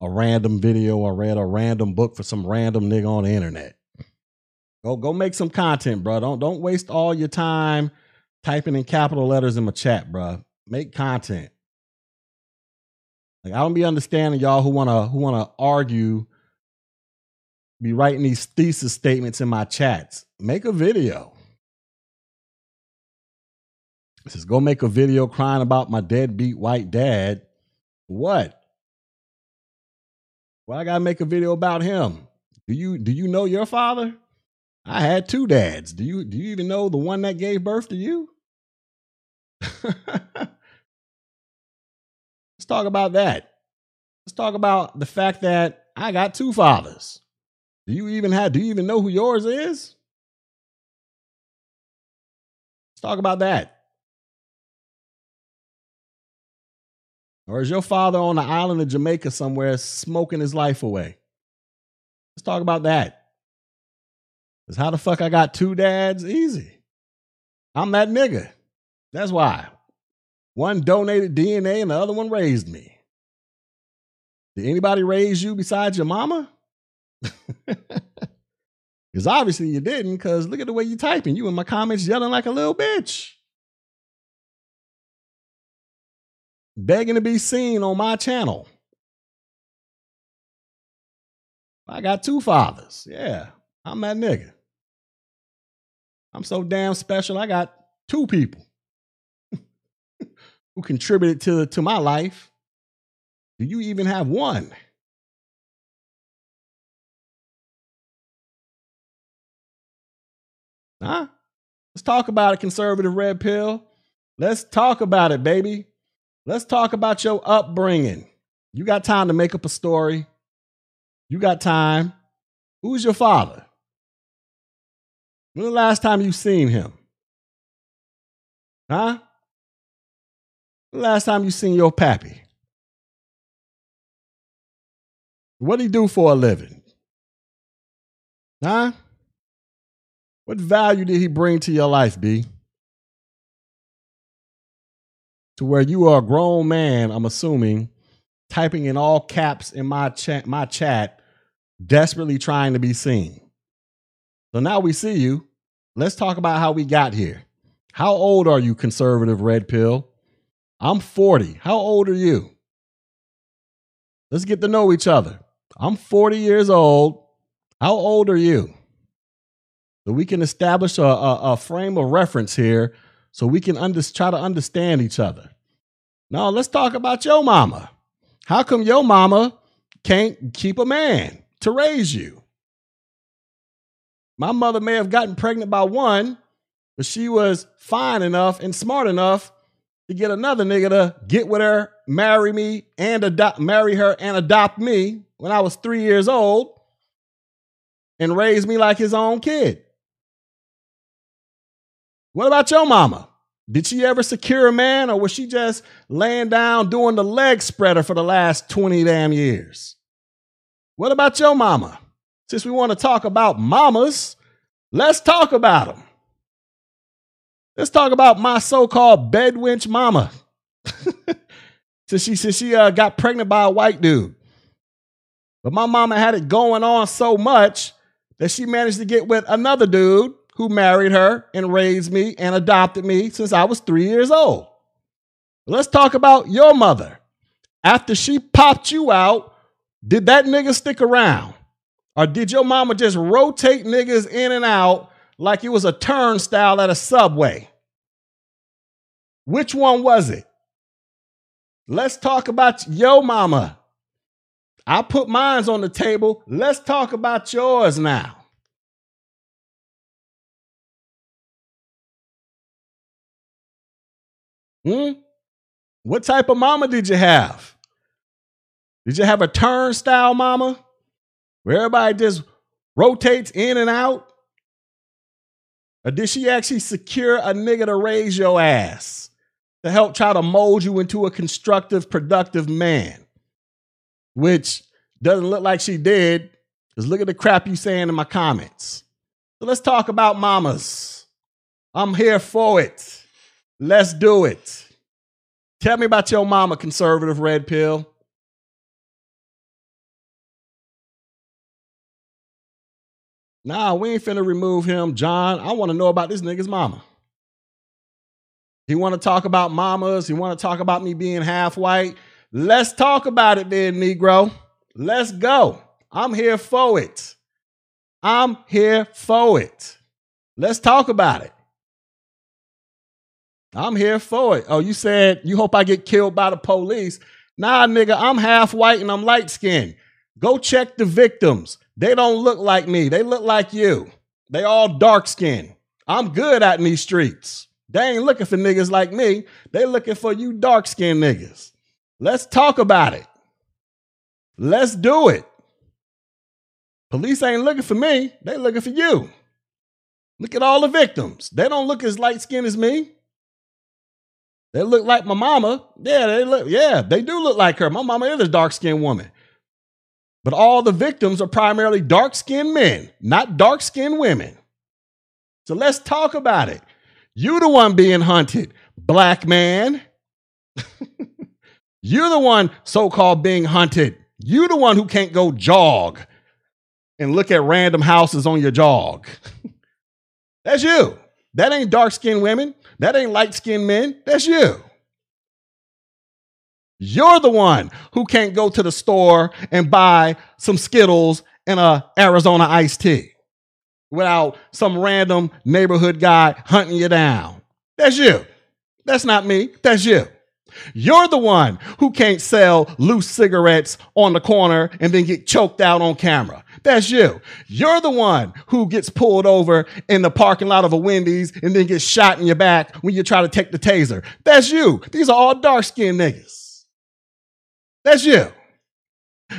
[SPEAKER 1] a random video or read a random book for some random nigga on the internet. Go go make some content, bro. Don't don't waste all your time typing in capital letters in my chat, bro. Make content. Like I don't be understanding y'all who wanna who wanna argue, be writing these thesis statements in my chats. Make a video. It says, go make a video crying about my deadbeat white dad. What? Well, I gotta make a video about him. Do you do you know your father? I had two dads. Do you do you even know the one that gave birth to you? Let's talk about that. Let's talk about the fact that I got two fathers. Do you even have do you even know who yours is? Let's talk about that. Or is your father on the island of Jamaica somewhere smoking his life away? Let's talk about that. Because how the fuck I got two dads? Easy. I'm that nigga. That's why. One donated DNA and the other one raised me. Did anybody raise you besides your mama? Because obviously you didn't, because look at the way you're typing. You in my comments yelling like a little bitch. begging to be seen on my channel. I got two fathers. Yeah, I'm that nigga. I'm so damn special. I got two people who contributed to, to my life. Do you even have one? Huh? Let's talk about a conservative red pill. Let's talk about it, baby. Let's talk about your upbringing. You got time to make up a story. You got time. Who's your father? When the last time you seen him? Huh? The last time you seen your pappy? What he do for a living? Huh? What value did he bring to your life, B? To where you are a grown man, I'm assuming, typing in all caps in my chat, my chat, desperately trying to be seen. So now we see you. Let's talk about how we got here. How old are you, conservative red pill? I'm 40. How old are you? Let's get to know each other. I'm 40 years old. How old are you? So we can establish a, a, a frame of reference here so we can under, try to understand each other. Now, let's talk about your mama. How come your mama can't keep a man to raise you? My mother may have gotten pregnant by one, but she was fine enough and smart enough to get another nigga to get with her, marry me, and adopt, marry her and adopt me when I was three years old, and raise me like his own kid. What about your mama? Did she ever secure a man or was she just laying down doing the leg spreader for the last 20 damn years? What about your mama? Since we want to talk about mamas, let's talk about them. Let's talk about my so-called bedwench mama. since she since she uh, got pregnant by a white dude. But my mama had it going on so much that she managed to get with another dude who married her and raised me and adopted me since I was three years old. Let's talk about your mother. After she popped you out, did that nigga stick around? Or did your mama just rotate niggas in and out like it was a turnstile at a subway? Which one was it? Let's talk about your mama. I put mines on the table. Let's talk about yours now. Hmm? What type of mama did you have? Did you have a turnstile mama where everybody just rotates in and out? Or did she actually secure a nigga to raise your ass to help try to mold you into a constructive, productive man? Which doesn't look like she did, because look at the crap you saying in my comments. So let's talk about mamas. I'm here for it. Let's do it. Tell me about your mama, conservative red pill. Nah, we ain't finna remove him, John. I want to know about this nigga's mama. He want to talk about mamas. He want to talk about me being half white. Let's talk about it then, Negro. Let's go. I'm here for it. I'm here for it. Let's talk about it. I'm here for it. Oh, you said you hope I get killed by the police. Nah, nigga, I'm half white and I'm light skinned. Go check the victims. They don't look like me. They look like you. They all dark skinned. I'm good out in these streets. They ain't looking for niggas like me. They looking for you dark skinned niggas. Let's talk about it. Let's do it. Police ain't looking for me. They looking for you. Look at all the victims. They don't look as light skinned as me. They look like my mama. Yeah, they look, yeah, they do look like her. My mama is a dark skinned woman. But all the victims are primarily dark skinned men, not dark skinned women. So let's talk about it. You the one being hunted, black man. You're the one so-called being hunted. You the one who can't go jog and look at random houses on your jog. That's you. That ain't dark skinned women. That ain't light skinned men. That's you. You're the one who can't go to the store and buy some Skittles and a Arizona iced tea without some random neighborhood guy hunting you down. That's you. That's not me. That's you. You're the one who can't sell loose cigarettes on the corner and then get choked out on camera. That's you. You're the one who gets pulled over in the parking lot of a Wendy's and then gets shot in your back when you try to take the taser. That's you. These are all dark skinned niggas. That's you.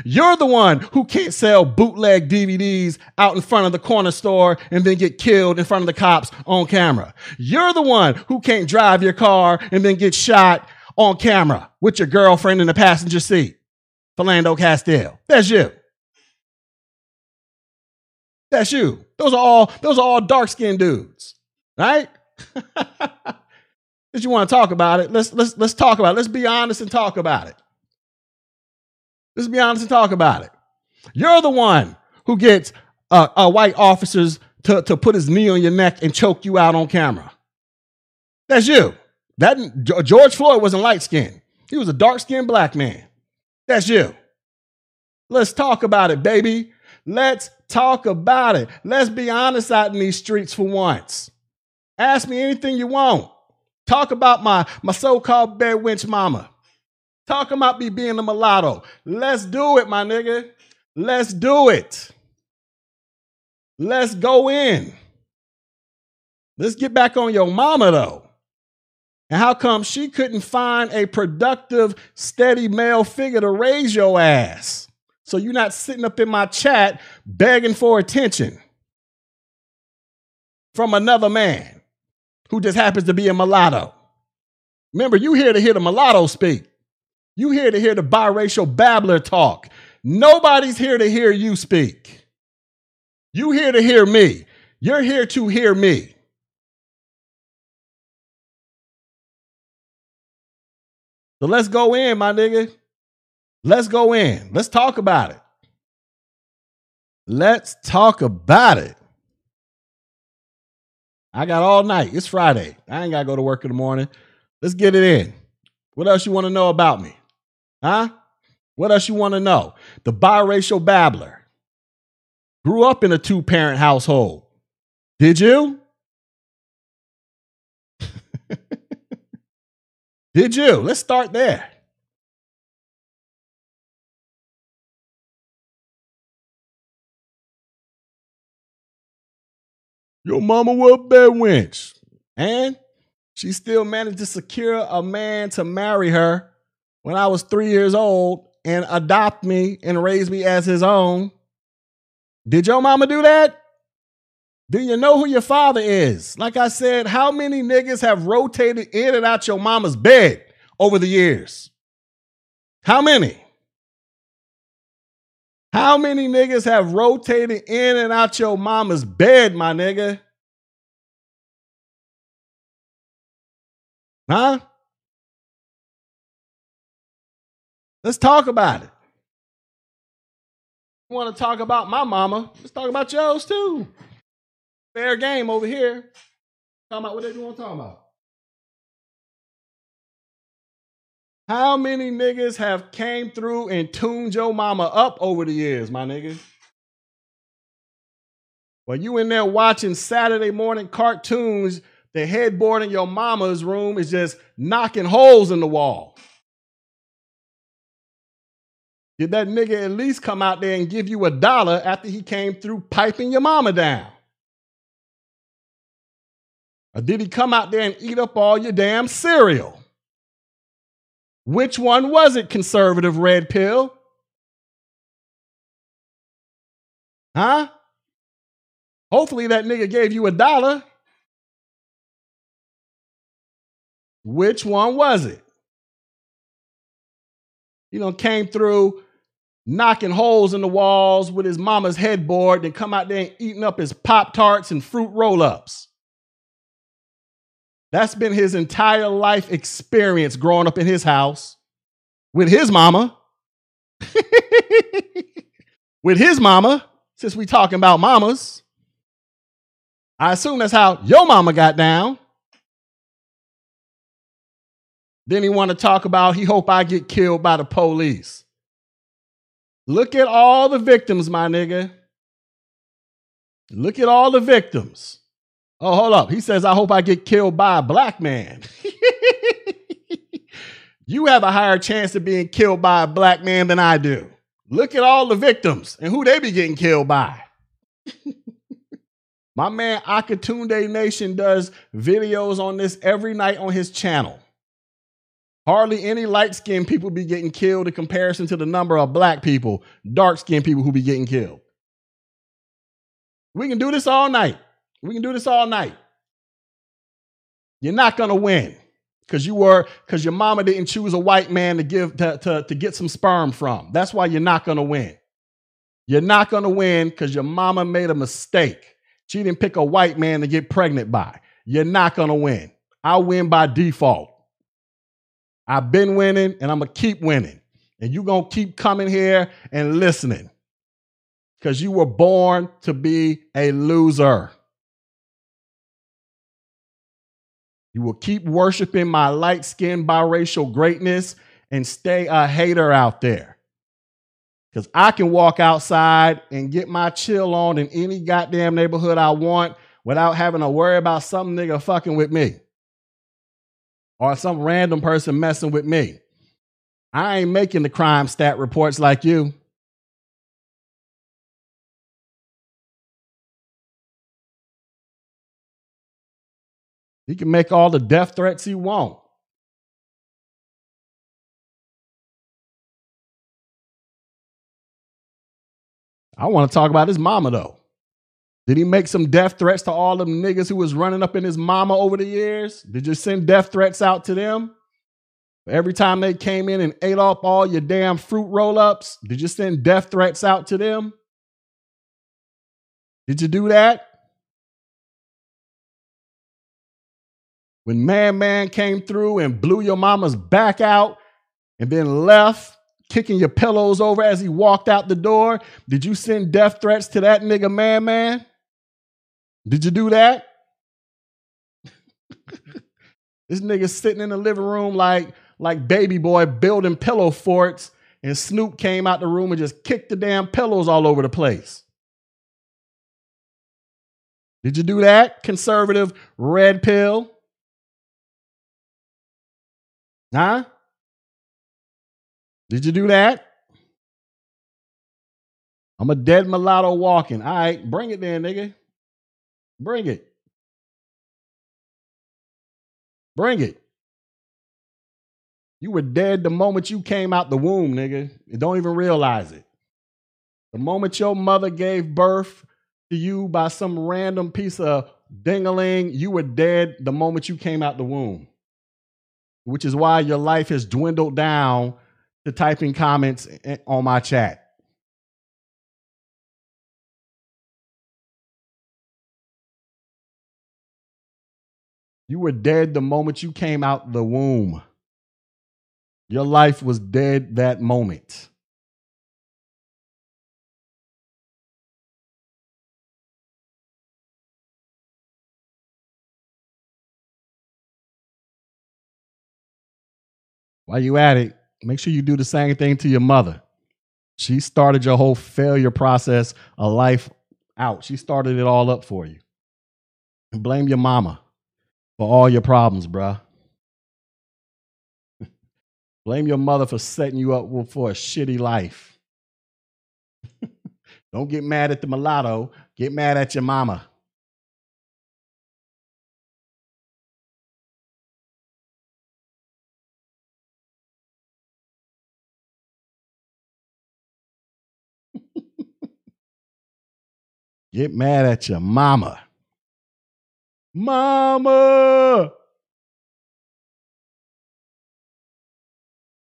[SPEAKER 1] You're the one who can't sell bootleg DVDs out in front of the corner store and then get killed in front of the cops on camera. You're the one who can't drive your car and then get shot on camera with your girlfriend in the passenger seat. Philando Castile. That's you. That's you. Those are all those are all dark skinned dudes, right? if you want to talk about it, let's let's let's talk about it. Let's be honest and talk about it. Let's be honest and talk about it. You're the one who gets uh, uh, white officers to, to put his knee on your neck and choke you out on camera. That's you. That George Floyd wasn't light skinned. He was a dark skinned black man. That's you. Let's talk about it, baby. Let's talk about it. Let's be honest out in these streets for once. Ask me anything you want. Talk about my, my so-called bed wench mama. Talk about me being a mulatto. Let's do it, my nigga. Let's do it. Let's go in. Let's get back on your mama, though. And how come she couldn't find a productive, steady male figure to raise your ass? So you're not sitting up in my chat begging for attention from another man who just happens to be a mulatto. Remember, you here to hear the mulatto speak. You here to hear the biracial babbler talk. Nobody's here to hear you speak. You here to hear me. You're here to hear me. So let's go in, my nigga. Let's go in. Let's talk about it. Let's talk about it. I got all night. It's Friday. I ain't got to go to work in the morning. Let's get it in. What else you want to know about me? Huh? What else you want to know? The biracial babbler. Grew up in a two parent household. Did you? Did you? Let's start there. Your mama was a bed wench. And she still managed to secure a man to marry her when I was three years old and adopt me and raise me as his own. Did your mama do that? Do you know who your father is? Like I said, how many niggas have rotated in and out your mama's bed over the years? How many? How many niggas have rotated in and out your mama's bed, my nigga? Huh? Let's talk about it. You want to talk about my mama? Let's talk about yours too. Fair game over here. Talk about what they want to talk about. How many niggas have came through and tuned your mama up over the years, my nigga? While you in there watching Saturday morning cartoons, the headboard in your mama's room is just knocking holes in the wall. Did that nigga at least come out there and give you a dollar after he came through piping your mama down? Or did he come out there and eat up all your damn cereal? Which one was it, conservative red pill? Huh? Hopefully that nigga gave you a dollar. Which one was it? You know, came through knocking holes in the walls with his mama's headboard, then come out there and eating up his Pop Tarts and fruit roll ups. That's been his entire life experience growing up in his house with his mama. with his mama, since we talking about mamas. I assume that's how your mama got down. Then he want to talk about he hope I get killed by the police. Look at all the victims, my nigga. Look at all the victims. Oh, hold up. He says, I hope I get killed by a black man. You have a higher chance of being killed by a black man than I do. Look at all the victims and who they be getting killed by. My man Akatunde Nation does videos on this every night on his channel. Hardly any light skinned people be getting killed in comparison to the number of black people, dark skinned people who be getting killed. We can do this all night. We can do this all night. You're not gonna win because you were because your mama didn't choose a white man to give to, to, to get some sperm from. That's why you're not gonna win. You're not gonna win because your mama made a mistake. She didn't pick a white man to get pregnant by. You're not gonna win. I'll win by default. I've been winning and I'm gonna keep winning. And you're gonna keep coming here and listening. Because you were born to be a loser. You will keep worshiping my light skinned biracial greatness and stay a hater out there. Because I can walk outside and get my chill on in any goddamn neighborhood I want without having to worry about some nigga fucking with me or some random person messing with me. I ain't making the crime stat reports like you. He can make all the death threats he wants. I want to talk about his mama though. Did he make some death threats to all them niggas who was running up in his mama over the years? Did you send death threats out to them? Every time they came in and ate up all your damn fruit roll ups, did you send death threats out to them? Did you do that? When Man Man came through and blew your mama's back out and then left, kicking your pillows over as he walked out the door, did you send death threats to that nigga Man Man? Did you do that? this nigga sitting in the living room like like baby boy building pillow forts and Snoop came out the room and just kicked the damn pillows all over the place. Did you do that, conservative red pill? Huh? Did you do that? I'm a dead mulatto walking. All right, bring it then, nigga. Bring it. Bring it. You were dead the moment you came out the womb, nigga. You don't even realize it. The moment your mother gave birth to you by some random piece of dingaling, you were dead the moment you came out the womb which is why your life has dwindled down to typing comments on my chat. You were dead the moment you came out the womb. Your life was dead that moment. While you at it, make sure you do the same thing to your mother. She started your whole failure process of life out. She started it all up for you. And blame your mama for all your problems, bruh. blame your mother for setting you up for a shitty life. Don't get mad at the mulatto, get mad at your mama. Get mad at your mama. Mama!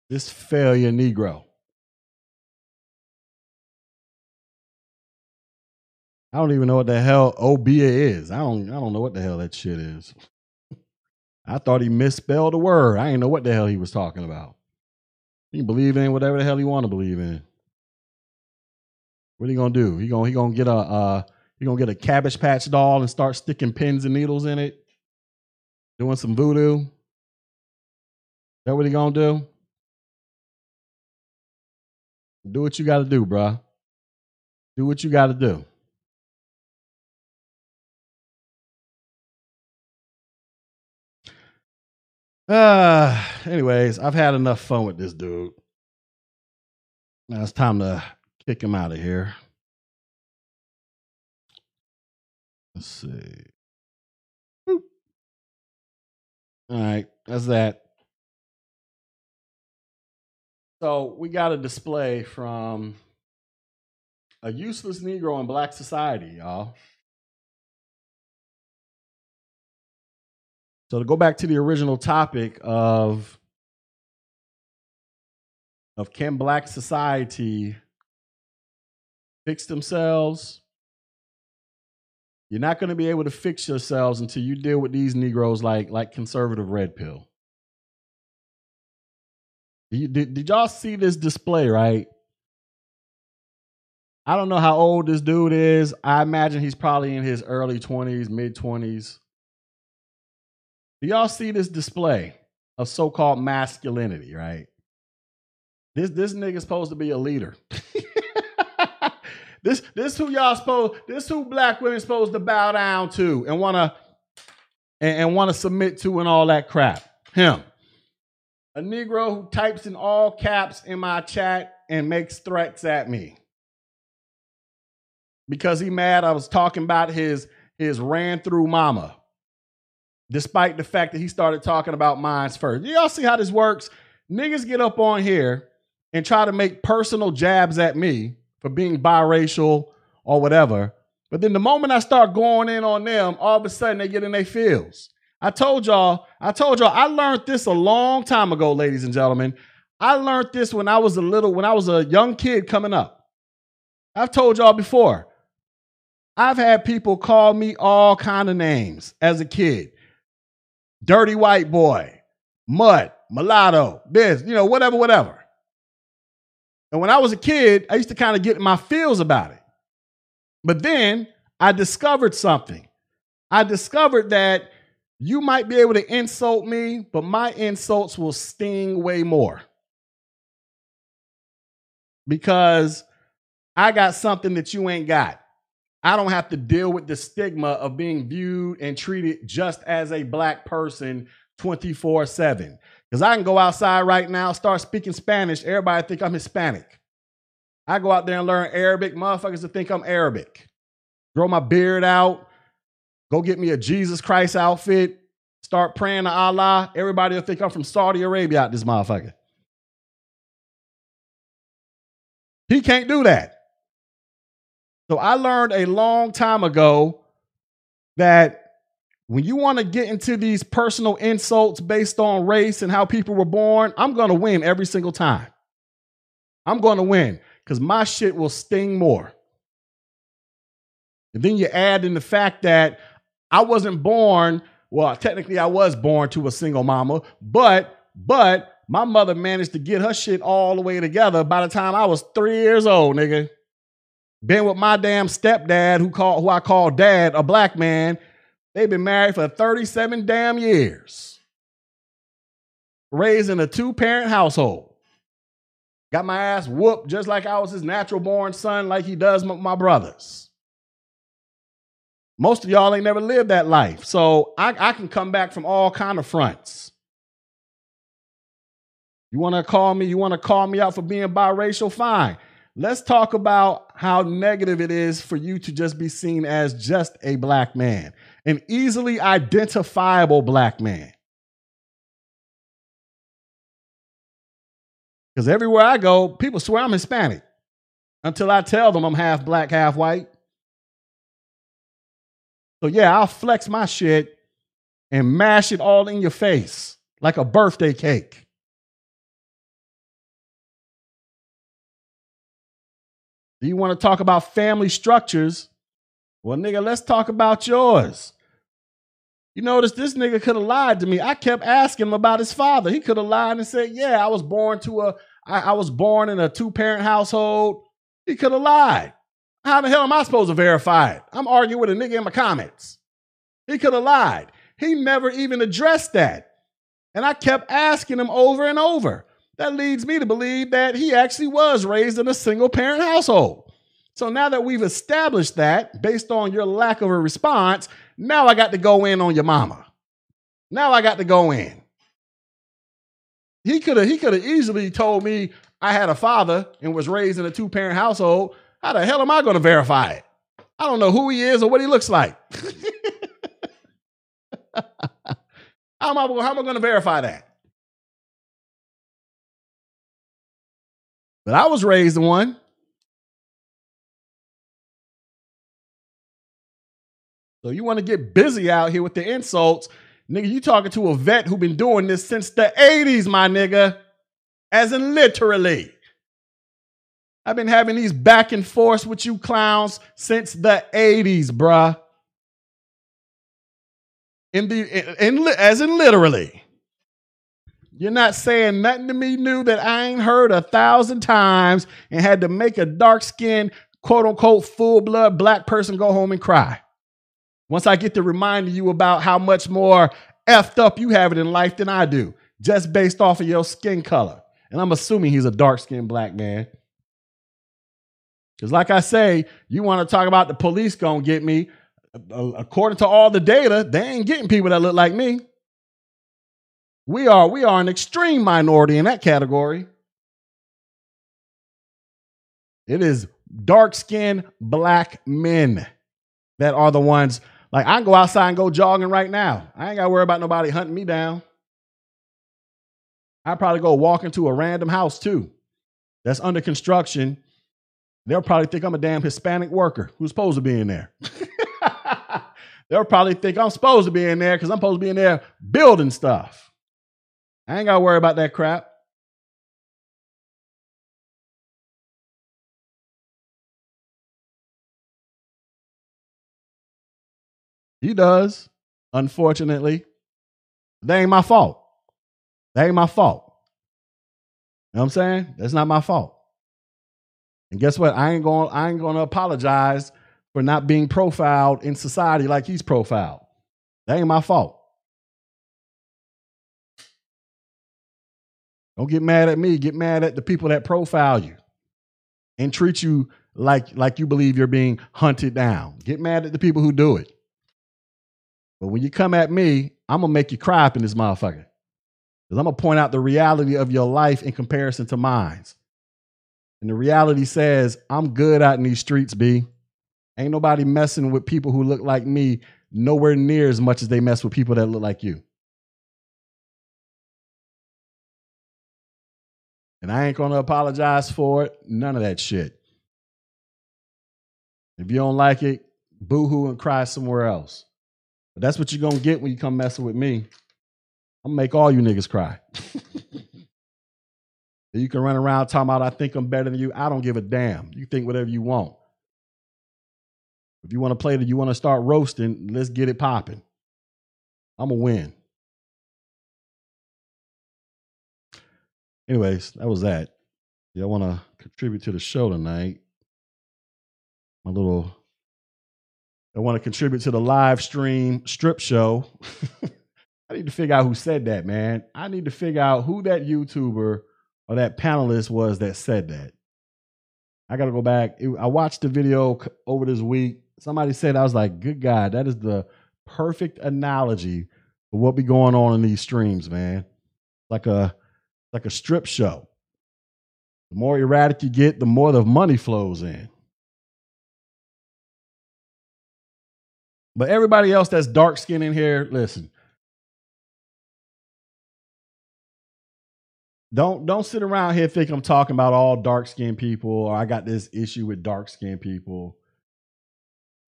[SPEAKER 1] This failure Negro. I don't even know what the hell Obeah is. I don't I don't know what the hell that shit is. I thought he misspelled a word. I didn't know what the hell he was talking about. He believe in whatever the hell he want to believe in. What are you gonna do? He gonna he gonna get a uh he gonna get a cabbage patch doll and start sticking pins and needles in it, doing some voodoo. That what he gonna do? Do what you gotta do, bruh. Do what you gotta do. Uh, anyways, I've had enough fun with this dude. Now it's time to kick him out of here. Let's see. All right, that's that. So we got a display from a useless Negro in black society, y'all. So to go back to the original topic of of can black society fix themselves? You're not going to be able to fix yourselves until you deal with these Negroes like like conservative red pill. Did, did, y'all see this display, right? I don't know how old this dude is. I imagine he's probably in his early 20s, mid 20s. Do y'all see this display of so-called masculinity, right? This this nigga's supposed to be a leader. this this who y'all supposed this who black women supposed to bow down to and wanna and, and wanna submit to and all that crap. Him. A Negro who types in all caps in my chat and makes threats at me. Because he mad I was talking about his his ran through mama despite the fact that he started talking about mines first. Y'all see how this works? Niggas get up on here and try to make personal jabs at me for being biracial or whatever. But then the moment I start going in on them, all of a sudden they get in their feels. I told y'all, I told y'all, I learned this a long time ago, ladies and gentlemen. I learned this when I was a little, when I was a young kid coming up. I've told y'all before. I've had people call me all kind of names as a kid dirty white boy, mud, mulatto, this, you know, whatever, whatever. And when I was a kid, I used to kind of get my feels about it. But then I discovered something. I discovered that you might be able to insult me, but my insults will sting way more. Because I got something that you ain't got. I don't have to deal with the stigma of being viewed and treated just as a black person 24 7. Because I can go outside right now, start speaking Spanish, everybody think I'm Hispanic. I go out there and learn Arabic, motherfuckers to think I'm Arabic. Grow my beard out, go get me a Jesus Christ outfit, start praying to Allah. Everybody will think I'm from Saudi Arabia out this motherfucker. He can't do that. So I learned a long time ago that when you want to get into these personal insults based on race and how people were born, I'm going to win every single time. I'm going to win because my shit will sting more. And then you add in the fact that I wasn't born, well, technically I was born to a single mama, but, but my mother managed to get her shit all the way together by the time I was three years old, nigga. Been with my damn stepdad, who call who I call dad, a black man. They've been married for 37 damn years. Raised in a two-parent household. Got my ass whooped just like I was his natural born son, like he does with my brothers. Most of y'all ain't never lived that life. So I, I can come back from all kind of fronts. You want to call me, you want to call me out for being biracial? Fine. Let's talk about how negative it is for you to just be seen as just a black man, an easily identifiable black man. Because everywhere I go, people swear I'm Hispanic until I tell them I'm half black, half white. So, yeah, I'll flex my shit and mash it all in your face like a birthday cake. Do you want to talk about family structures? Well, nigga, let's talk about yours. You notice this nigga could have lied to me. I kept asking him about his father. He could have lied and said, "Yeah, I was born to a, I, I was born in a two parent household." He could have lied. How the hell am I supposed to verify it? I'm arguing with a nigga in my comments. He could have lied. He never even addressed that. And I kept asking him over and over that leads me to believe that he actually was raised in a single parent household. So now that we've established that based on your lack of a response, now I got to go in on your mama. Now I got to go in. He could have he could have easily told me I had a father and was raised in a two parent household. How the hell am I going to verify it? I don't know who he is or what he looks like. how am I, how am I going to verify that? But I was raised in one. So you want to get busy out here with the insults. Nigga, you talking to a vet who been doing this since the 80s, my nigga. As in literally. I've been having these back and forths with you clowns since the 80s, bruh. In the in, in as in literally. You're not saying nothing to me new that I ain't heard a thousand times and had to make a dark skinned, quote unquote, full blood black person go home and cry. Once I get to reminding you about how much more effed up you have it in life than I do, just based off of your skin color. And I'm assuming he's a dark skinned black man. Because, like I say, you want to talk about the police gonna get me. According to all the data, they ain't getting people that look like me. We are we are an extreme minority in that category. It is dark skinned black men that are the ones like I can go outside and go jogging right now. I ain't got to worry about nobody hunting me down. I'd probably go walk into a random house too that's under construction. They'll probably think I'm a damn Hispanic worker who's supposed to be in there. They'll probably think I'm supposed to be in there because I'm supposed to be in there building stuff. I ain't got to worry about that crap. He does, unfortunately. That ain't my fault. That ain't my fault. You know what I'm saying? That's not my fault. And guess what? I ain't going I ain't going to apologize for not being profiled in society like he's profiled. That ain't my fault. Don't get mad at me. Get mad at the people that profile you and treat you like like you believe you're being hunted down. Get mad at the people who do it. But when you come at me, I'm gonna make you cry up in this motherfucker. Because I'm gonna point out the reality of your life in comparison to mine's. And the reality says, I'm good out in these streets, B. Ain't nobody messing with people who look like me nowhere near as much as they mess with people that look like you. And I ain't gonna apologize for it. None of that shit. If you don't like it, boo hoo and cry somewhere else. But that's what you're gonna get when you come messing with me. I'm gonna make all you niggas cry. you can run around talking about I think I'm better than you. I don't give a damn. You think whatever you want. If you want to play that, you want to start roasting, let's get it popping. I'm gonna win. Anyways, that was that. Y'all want to contribute to the show tonight? My little that want to contribute to the live stream strip show. I need to figure out who said that, man. I need to figure out who that YouTuber or that panelist was that said that. I got to go back. I watched the video over this week. Somebody said, I was like, good God, that is the perfect analogy for what be going on in these streams, man. Like a like a strip show. The more erratic you get, the more the money flows in. But everybody else that's dark skinned in here, listen. Don't don't sit around here think I'm talking about all dark skinned people or I got this issue with dark skinned people.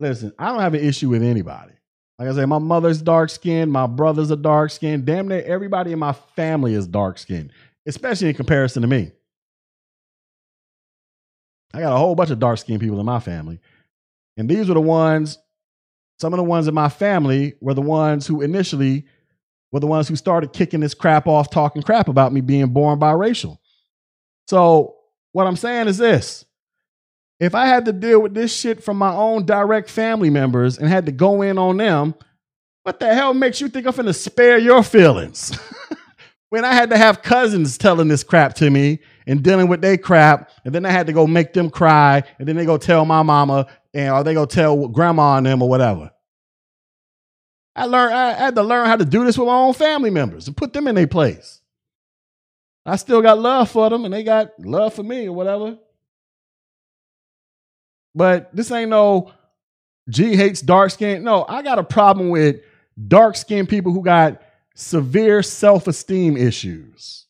[SPEAKER 1] Listen, I don't have an issue with anybody. Like I say, my mother's dark skinned, my brother's a dark skinned. Damn near everybody in my family is dark skinned, especially in comparison to me. I got a whole bunch of dark skinned people in my family. And these were the ones some of the ones in my family were the ones who initially were the ones who started kicking this crap off, talking crap about me being born biracial. So, what I'm saying is this if I had to deal with this shit from my own direct family members and had to go in on them, what the hell makes you think I'm gonna spare your feelings? when I had to have cousins telling this crap to me and dealing with their crap, and then I had to go make them cry, and then they go tell my mama, and are they gonna tell grandma and them or whatever? I learned I had to learn how to do this with my own family members and put them in their place. I still got love for them and they got love for me or whatever. But this ain't no G hates dark skin. No, I got a problem with dark skinned people who got severe self esteem issues.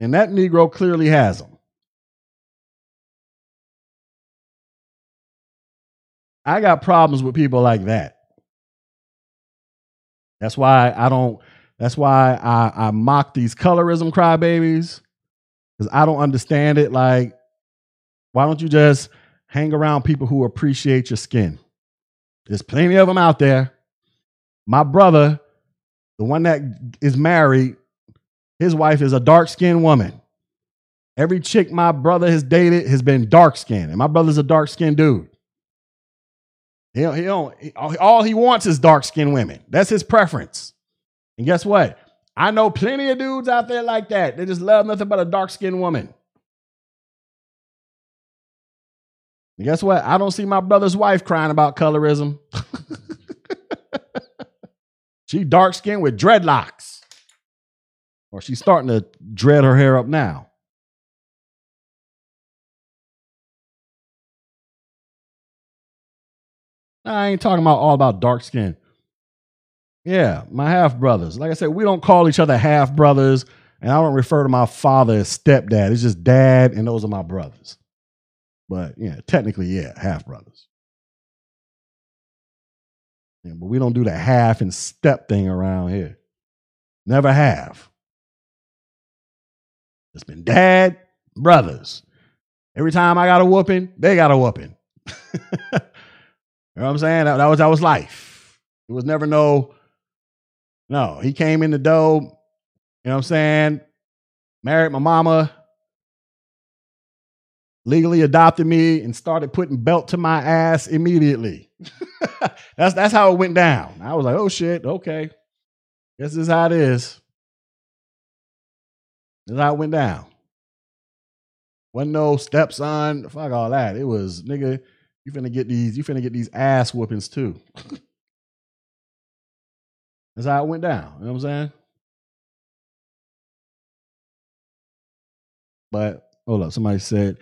[SPEAKER 1] And that Negro clearly has them. I got problems with people like that. That's why I don't, that's why I, I mock these colorism crybabies because I don't understand it. Like, why don't you just hang around people who appreciate your skin? There's plenty of them out there. My brother, the one that is married, his wife is a dark skinned woman. Every chick my brother has dated has been dark skinned, and my brother's a dark skinned dude. He, he don't, he, all he wants is dark skinned women. That's his preference. And guess what? I know plenty of dudes out there like that. They just love nothing but a dark skinned woman. And guess what? I don't see my brother's wife crying about colorism. She dark skinned with dreadlocks. Or she's starting to dread her hair up now. I ain't talking about all about dark skin. Yeah, my half brothers. Like I said, we don't call each other half brothers, and I don't refer to my father as stepdad. It's just dad, and those are my brothers. But yeah, technically, yeah, half brothers. Yeah, but we don't do the half and step thing around here. Never have. It's been dad, brothers. Every time I got a whooping, they got a whooping. you know what I'm saying? That, that, was that was life. It was never no, no. He came in the dough, you know what I'm saying? Married my mama, legally adopted me, and started putting belt to my ass immediately. that's that's how it went down. I was like, oh shit, okay. This is how it is. How it went down. Wasn't no stepson, fuck all that. It was nigga, you finna get these, you finna get these ass whoopings too. That's how it went down. You know what I'm saying? But hold up, somebody said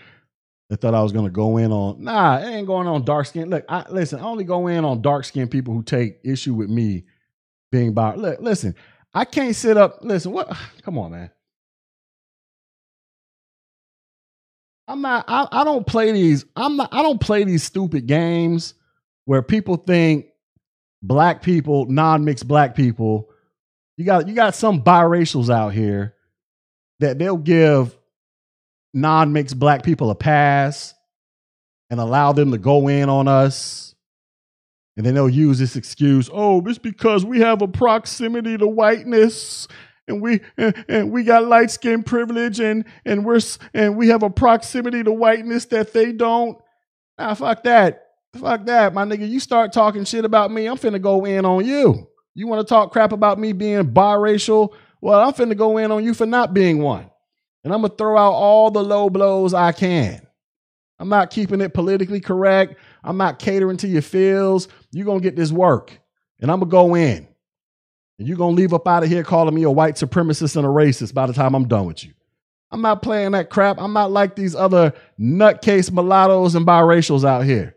[SPEAKER 1] they thought I was to go in on. Nah, it ain't going on dark skin. Look, I, listen, I only go in on dark skinned people who take issue with me being bi. Look, listen, I can't sit up. Listen, what? Come on, man. I'm not. I, I don't play these. I'm not. I don't play these stupid games where people think black people, non-mixed black people. You got you got some biracials out here that they'll give non mixed black people a pass and allow them to go in on us. And then they'll use this excuse, oh, it's because we have a proximity to whiteness and we and, and we got light skin privilege and and we're and we have a proximity to whiteness that they don't. Nah, fuck that. Fuck that, my nigga. You start talking shit about me, I'm finna go in on you. You want to talk crap about me being biracial? Well, I'm finna go in on you for not being one. And I'm to throw out all the low blows I can. I'm not keeping it politically correct. I'm not catering to your feels. You're to get this work. And I'm to go in. And you're going to leave up out of here calling me a white supremacist and a racist by the time I'm done with you. I'm not playing that crap. I'm not like these other nutcase mulattoes and biracials out here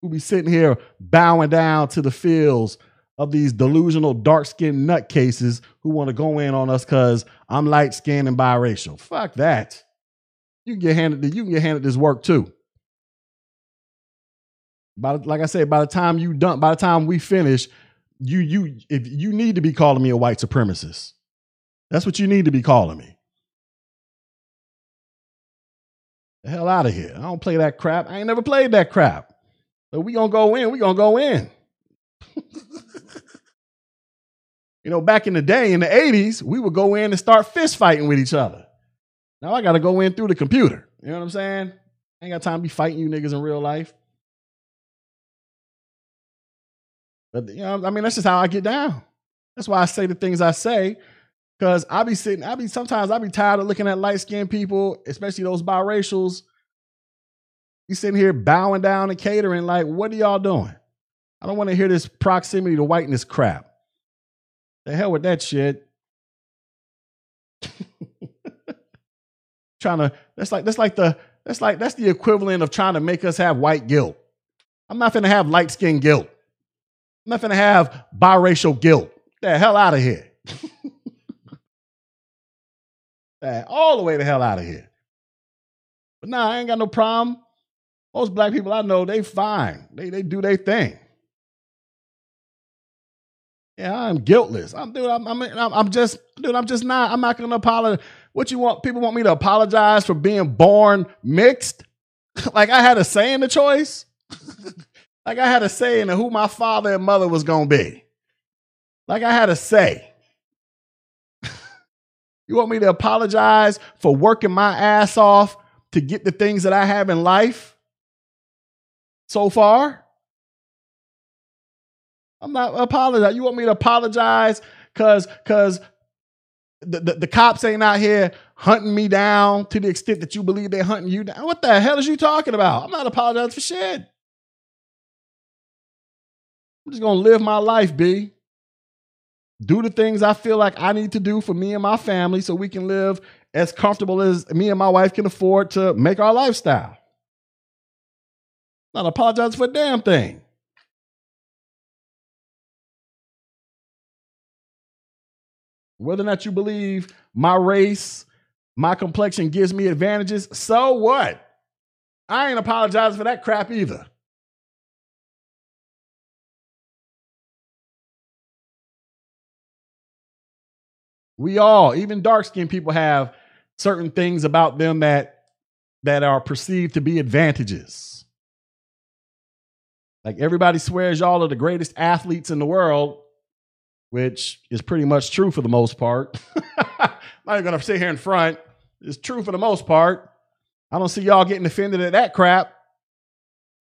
[SPEAKER 1] who be sitting here bowing down to the feels of these delusional dark skinned nutcases who want to go in on us because I'm light skinned and biracial. Fuck that. You can get handed you can get handed this work too. By like I said, by the time you done, by the time we finish, you you if you need to be calling me a white supremacist. That's what you need to be calling me. The hell out of here. I don't play that crap. I ain't never played that crap. But we gonna go in, we gonna go in. you know, back in the day, in the 80s, we would go in and start fist fighting with each other. Now I got to go in through the computer. You know what I'm saying? I ain't got time to be fighting you niggas in real life. But, you know, I mean, that's just how I get down. That's why I say the things I say. Cause I be sitting, I be sometimes I be tired of looking at light skinned people, especially those biracials. You sitting here bowing down and catering, like, what are y'all doing? I don't want to hear this proximity to whiteness crap. The hell with that shit. trying to that's like that's like the that's like that's the equivalent of trying to make us have white guilt. I'm not gonna have light skin guilt. I'm not gonna have biracial guilt. The hell out of here. all the way the hell out of here. But nah, I ain't got no problem. Most black people I know, they fine. They they do their thing. Yeah, I'm guiltless. I'm dude. I'm, I'm I'm just dude. I'm just not. I'm not gonna apologize. What you want? People want me to apologize for being born mixed? like I had a say in the choice. like I had a say in who my father and mother was gonna be. Like I had a say. you want me to apologize for working my ass off to get the things that I have in life so far? I'm not apologizing. You want me to apologize because because the, the, the, cops ain't out here hunting me down to the extent that you believe they're hunting you down. What the hell is you talking about? I'm not apologizing for shit. I'm just gonna live my life, B. Do the things I feel like I need to do for me and my family so we can live as comfortable as me and my wife can afford to make our lifestyle. Not apologize for a damn thing. Whether or not you believe my race, my complexion gives me advantages, so what? I ain't apologizing for that crap either. We all, even dark skinned people, have certain things about them that that are perceived to be advantages. Like everybody swears y'all are the greatest athletes in the world, which is pretty much true for the most part. I'm not to sit here in front. It's true for the most part. I don't see y'all getting offended at that crap.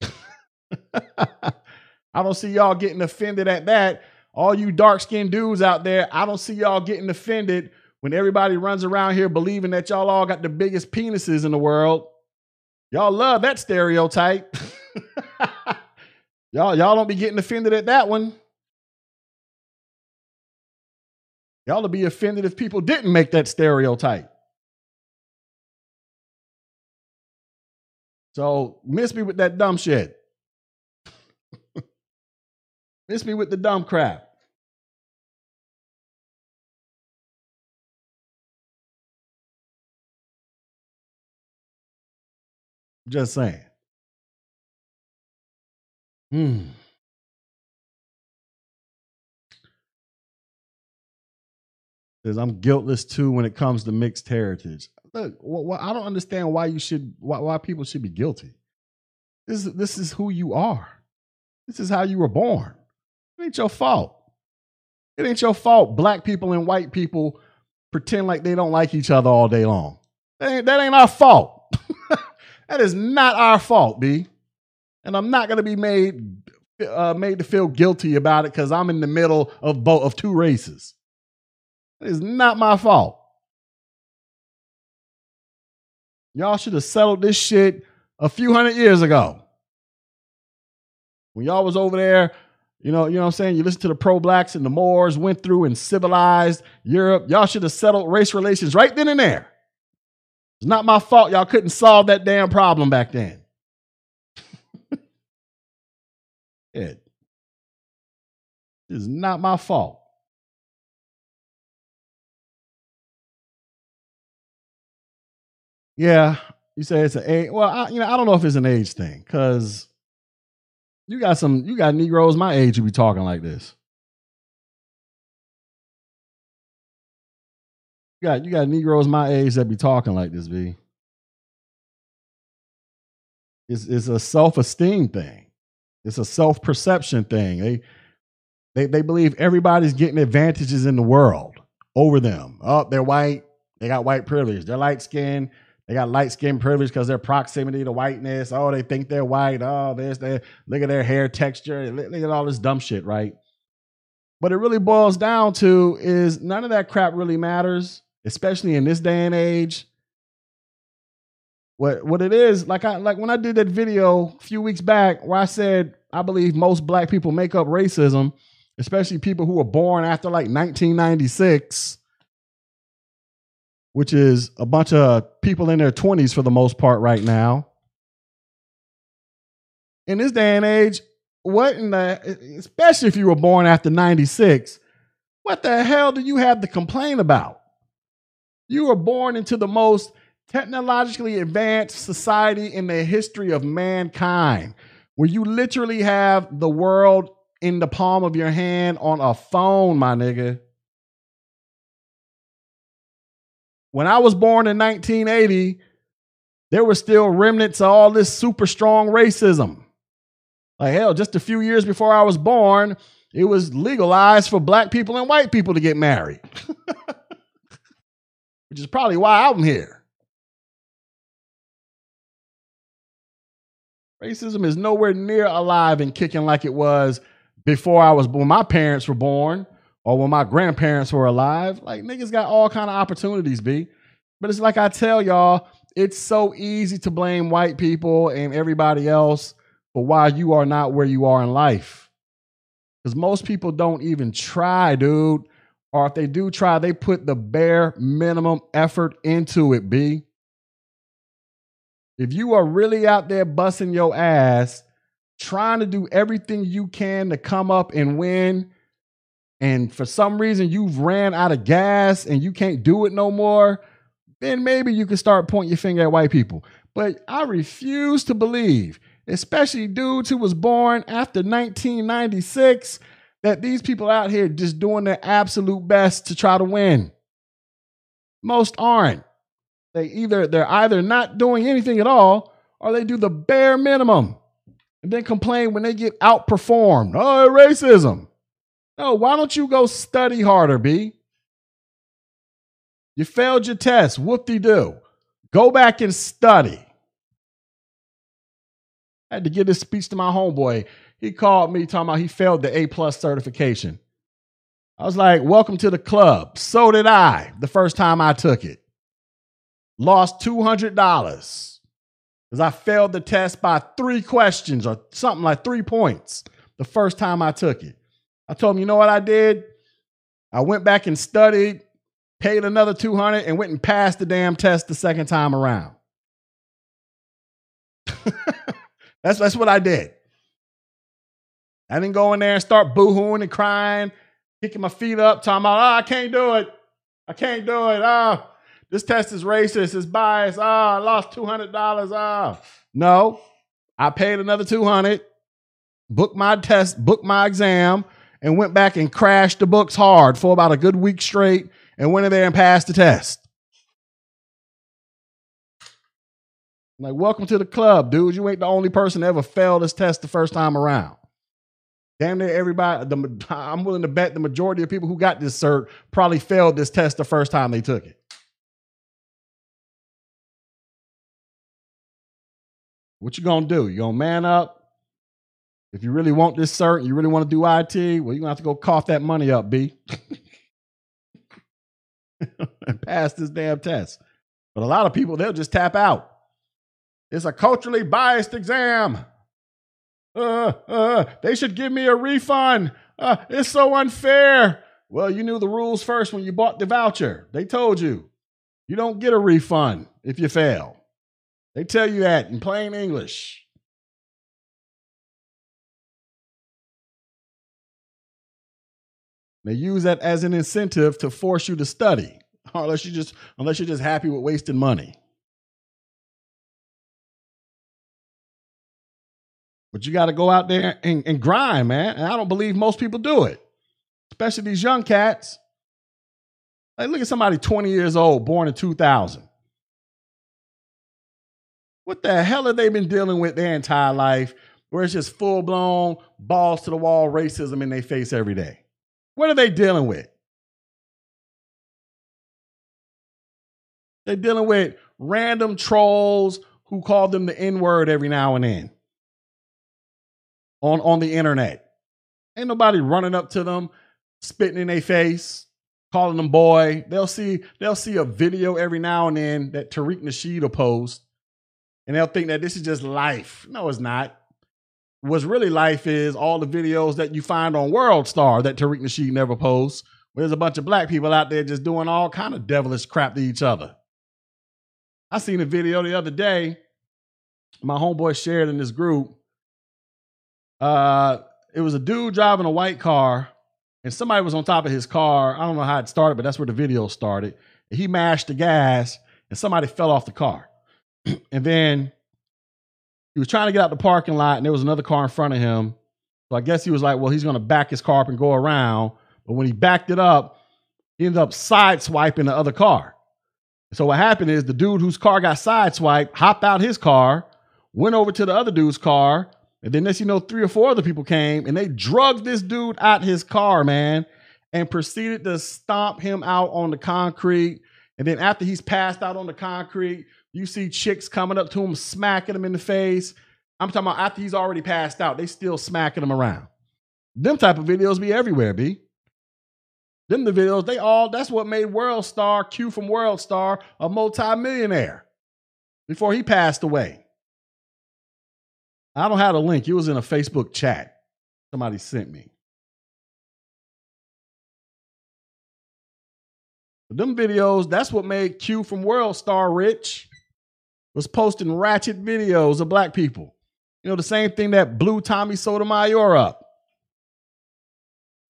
[SPEAKER 1] I don't see y'all getting offended at that. All you dark skinned dudes out there, I don't see y'all getting offended when everybody runs around here believing that y'all all got the biggest penises in the world. Y'all love that stereotype. y'all, y'all don't be getting offended at that one. Y'all would be offended if people didn't make that stereotype. So miss me with that dumb shit. Miss me with the dumb crap. Just saying. Hmm. Says I'm guiltless too when it comes to mixed heritage. Look, well, I don't understand why you should why, why people should be guilty. This this is who you are. This is how you were born. It ain't your fault. It ain't your fault. Black people and white people pretend like they don't like each other all day long. That ain't, that ain't our fault. that is not our fault, B. And I'm not gonna be made uh, made to feel guilty about it because I'm in the middle of both of two races. It's not my fault. Y'all should have settled this shit a few hundred years ago. When y'all was over there, you know, you know what I'm saying? You listen to the pro-blacks and the Moors went through and civilized Europe. Y'all should have settled race relations right then and there. It's not my fault y'all couldn't solve that damn problem back then. it is not my fault. Yeah, you say it's an age. Well, I, you know, I don't know if it's an age thing because you got some, you got Negroes my age who be talking like this. You got you got Negroes my age that be talking like this, B. It's it's a self-esteem thing. It's a self-perception thing. They they they believe everybody's getting advantages in the world over them. Oh, they're white, they got white privilege. They're light skinned they got light skin privilege because their proximity to whiteness. Oh, they think they're white. Oh, there's their look at their hair texture. Look, at all this dumb shit, right? What it really boils down to is none of that crap really matters, especially in this day and age. What what it is, like I like when I did that video a few weeks back where I said I believe most black people make up racism, especially people who were born after like 1996 which is a bunch of people in their 20s for the most part right now. In this day and age, what in the, especially if you were born after 96, what the hell do you have to complain about? You were born into the most technologically advanced society in the history of mankind, where you literally have the world in the palm of your hand on a phone, my nigga. When I was born in 1980, there were still remnants of all this super strong racism. Like hell, just a few years before I was born, it was legalized for black people and white people to get married. Which is probably why I'm here. Racism is nowhere near alive and kicking like it was before I was born. My parents were born or when my grandparents were alive. Like niggas got all kind of opportunities, B. But it's like I tell y'all, it's so easy to blame white people and everybody else for why you are not where you are in life. Because most people don't even try, dude. Or if they do try, they put the bare minimum effort into it, B. If you are really out there busting your ass, trying to do everything you can to come up and win, and for some reason you've ran out of gas and you can't do it no more, then maybe you can start pointing your finger at white people. But I refuse to believe, especially dudes who was born after 1996, that these people out here just doing their absolute best to try to win. Most aren't. They either they're either not doing anything at all or they do the bare minimum and then complain when they get outperformed. Oh, racism. No, why don't you go study harder, B? You failed your test. Whoop de doo. Go back and study. I had to give this speech to my homeboy. He called me talking about he failed the A plus certification. I was like, welcome to the club. So did I the first time I took it. Lost $200 because I failed the test by three questions or something like three points the first time I took it. I told him, you know what I did? I went back and studied, paid another 200 and went and passed the damn test the second time around. that's, that's what I did. I didn't go in there and start boohooing and crying, kicking my feet up, talking about, oh, I can't do it. I can't do it. Oh, this test is racist, it's biased. Oh, I lost $200. Oh. No, I paid another 200 booked my test, booked my exam, and went back and crashed the books hard for about a good week straight and went in there and passed the test. like, welcome to the club, dude. You ain't the only person ever failed this test the first time around. Damn near everybody, the, I'm willing to bet the majority of people who got this cert probably failed this test the first time they took it. What you gonna do? You gonna man up? If you really want this cert, you really want to do IT, well, you're gonna have to go cough that money up, B. and pass this damn test. But a lot of people, they'll just tap out. It's a culturally biased exam. Uh, uh, they should give me a refund. Uh, it's so unfair. Well, you knew the rules first when you bought the voucher. They told you. You don't get a refund if you fail. They tell you that in plain English. They use that as an incentive to force you to study, unless you just unless you're just happy with wasting money. But you got to go out there and, and grind, man. And I don't believe most people do it, especially these young cats. Like, look at somebody 20 years old, born in 2000. What the hell have they been dealing with their entire life where it's just full blown balls to the wall racism in their face every day? What are they dealing with? They're dealing with random trolls who call them the N word every now and then on, on the internet. Ain't nobody running up to them, spitting in their face, calling them boy. They'll see they'll see a video every now and then that Tariq Nasheed will post, and they'll think that this is just life. No, it's not what's really life is all the videos that you find on World Star that Tariq Nasheed never posts, Where there's a bunch of black people out there just doing all kind of devilish crap to each other. I seen a video the other day. My homeboy shared in this group. Uh, it was a dude driving a white car, and somebody was on top of his car. I don't know how it started, but that's where the video started. He mashed the gas, and somebody fell off the car. and then he was trying to get out the parking lot, and there was another car in front of him. So I guess he was like, well, he's going to back his car up and go around. But when he backed it up, he ended up sideswiping the other car. So what happened is the dude whose car got sideswiped hopped out his car, went over to the other dude's car, and then next you know, three or four other people came and they drugged this dude out his car, man, and proceeded to stomp him out on the concrete. And then after he's passed out on the concrete, you see chicks coming up to him, smacking him in the face. I'm talking about after he's already passed out, they still smacking him around. Them type of videos be everywhere, B. Them the videos, they all, that's what made World Star, Q from World Star, a multimillionaire before he passed away. I don't have a link. It was in a Facebook chat. Somebody sent me. But them videos, that's what made Q from World Star rich. Was posting ratchet videos of black people. You know, the same thing that blew Tommy Sotomayor up.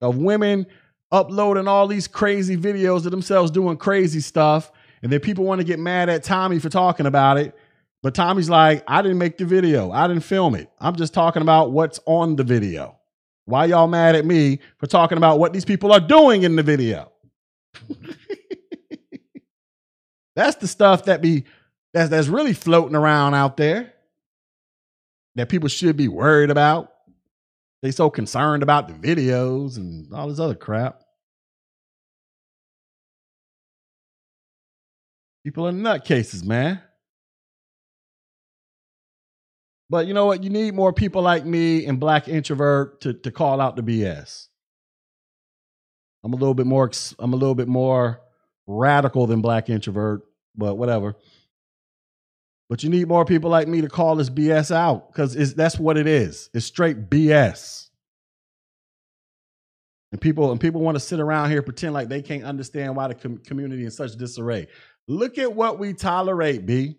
[SPEAKER 1] Of women uploading all these crazy videos of themselves doing crazy stuff. And then people want to get mad at Tommy for talking about it. But Tommy's like, I didn't make the video. I didn't film it. I'm just talking about what's on the video. Why y'all mad at me for talking about what these people are doing in the video? that's the stuff that be that's that's really floating around out there that people should be worried about. They so concerned about the videos and all this other crap. People are nutcases, man. But you know what? You need more people like me and Black Introvert to, to call out the BS. I'm a little bit more I'm a little bit more radical than Black Introvert, but whatever. But you need more people like me to call this BS out because that's what it is. It's straight BS. And people and people want to sit around here pretend like they can't understand why the com- community is in such disarray. Look at what we tolerate, B.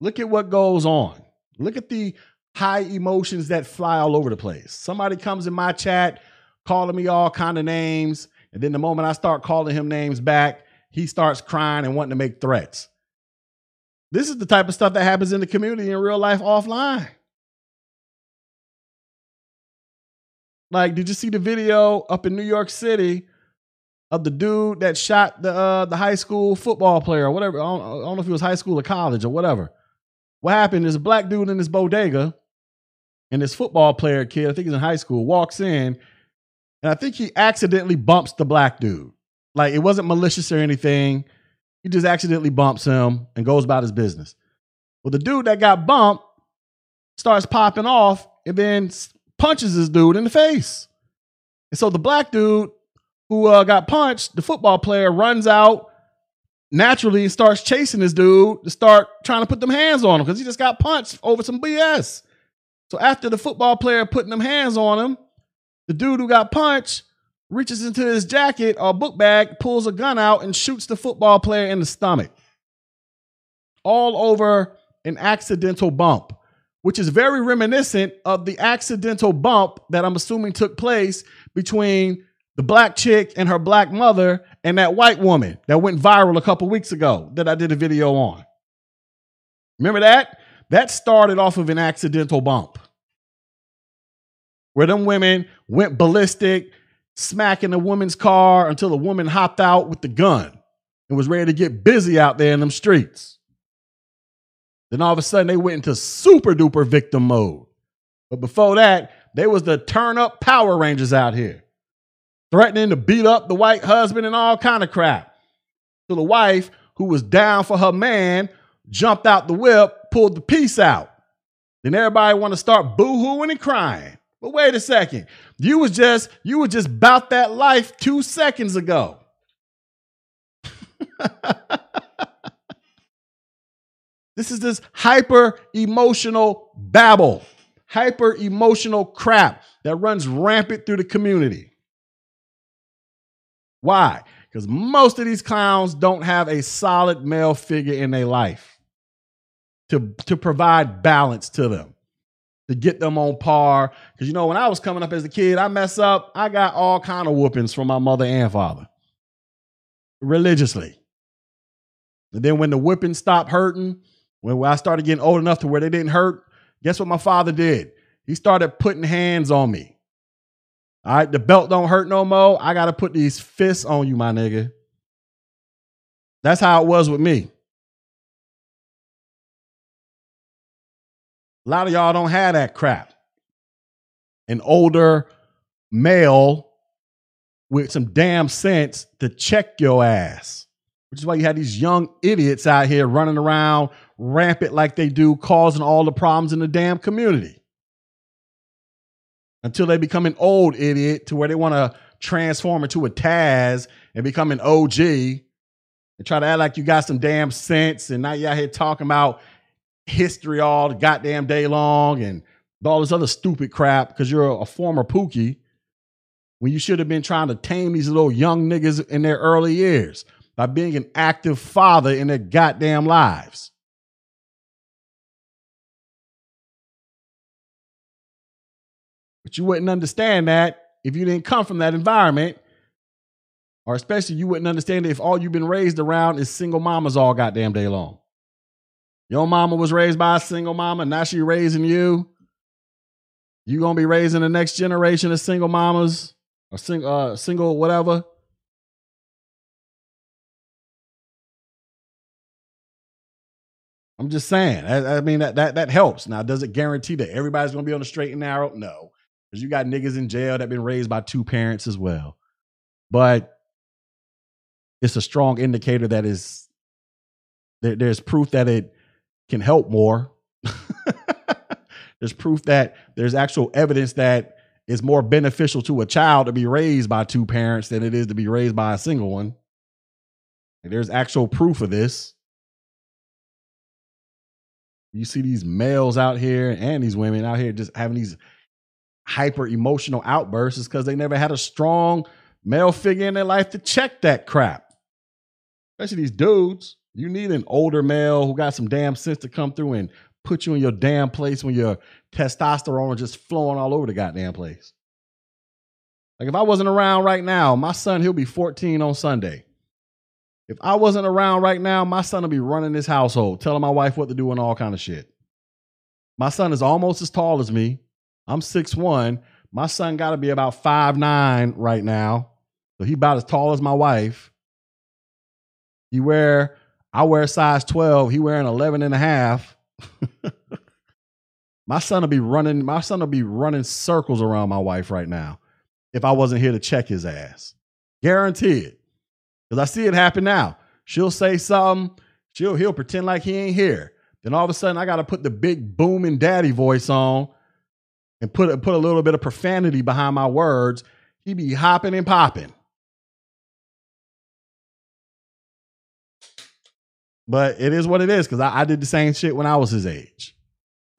[SPEAKER 1] Look at what goes on. Look at the high emotions that fly all over the place. Somebody comes in my chat calling me all kind of names, and then the moment I start calling him names back, he starts crying and wanting to make threats. This is the type of stuff that happens in the community in real life offline. Like, did you see the video up in New York City of the dude that shot the uh, the high school football player or whatever? I don't, I don't know if he was high school or college or whatever. What happened is a black dude in this bodega, and this football player kid, I think he's in high school, walks in, and I think he accidentally bumps the black dude. Like it wasn't malicious or anything. He just accidentally bumps him and goes about his business. Well, the dude that got bumped starts popping off and then punches this dude in the face. And so the black dude who uh, got punched, the football player runs out, naturally starts chasing this dude to start trying to put them hands on him because he just got punched over some BS. So after the football player putting them hands on him, the dude who got punched reaches into his jacket or book bag, pulls a gun out, and shoots the football player in the stomach. All over an accidental bump, which is very reminiscent of the accidental bump that I'm assuming took place between the black chick and her black mother and that white woman that went viral a couple weeks ago that I did a video on. Remember that? That started off of an accidental bump where them women went ballistic, smacking a woman's car until the woman hopped out with the gun and was ready to get busy out there in them streets. Then all of a sudden they went into super duper victim mode. But before that, they was the turn up Power Rangers out here threatening to beat up the white husband and all kind of crap. So the wife, who was down for her man, jumped out the whip, pulled the piece out. Then everybody want to start boo-hooing and crying. But wait a second. You was just you was just about that life 2 seconds ago. this is this hyper emotional babble, hyper emotional crap that runs rampant through the community. Why? Because most of these clowns don't have a solid male figure in their life to, to provide balance to them, to get them on par. Because you know, when I was coming up as a kid, I mess up, I got all kind of whoopings from my mother and father religiously. And then when the whipping stopped hurting, when I started getting old enough to where they didn't hurt, guess what my father did? He started putting hands on me. All right, the belt don't hurt no more. I got to put these fists on you, my nigga. That's how it was with me. A lot of y'all don't have that crap. An older male with some damn sense to check your ass, which is why you had these young idiots out here running around rampant like they do, causing all the problems in the damn community. Until they become an old idiot to where they want to transform into a Taz and become an OG and try to act like you got some damn sense. And now you're out here talking about history all the goddamn day long and all this other stupid crap because you're a former Pookie when you should have been trying to tame these little young niggas in their early years by being an active father in their goddamn lives. But you wouldn't understand that if you didn't come from that environment, or especially you wouldn't understand it if all you've been raised around is single mamas all goddamn day long. Your mama was raised by a single mama, now she raising you. You gonna be raising the next generation of single mamas or sing, uh, single whatever. I'm just saying. I, I, mean that that that helps. Now, does it guarantee that everybody's gonna be on the straight and narrow? No, because you got niggas in jail that been raised by two parents as well. But it's a strong indicator that is there, there's proof that it can help more. there's proof that there's actual evidence that it's more beneficial to a child to be raised by two parents than it is to be raised by a single one. And there's actual proof of this. You see these males out here and these women out here just having these hyper emotional outbursts because they never had a strong male figure in their life to check that crap. Especially these dudes. You need an older male who got some damn sense to come through and put you in your damn place when your testosterone is just flowing all over the goddamn place. Like if I wasn't around right now, my son, he'll be 14 on Sunday. If I wasn't around right now, my son will be running this household, telling my wife what to do and all kind of shit. My son is almost as tall as me. I'm six one. My son got to be about five nine right now. So he about as tall as my wife. He wear, I wear size 12. He wearing 11 and a half. my son will be running, my son will be running circles around my wife right now if I wasn't here to check his ass. Guaranteed. Because I see it happen now. She'll say something, she'll he'll pretend like he ain't here. Then all of a sudden I gotta put the big booming daddy voice on and put put a little bit of profanity behind my words. He be hopping and popping. But it is what it is because I, I, did the same shit when I was his age.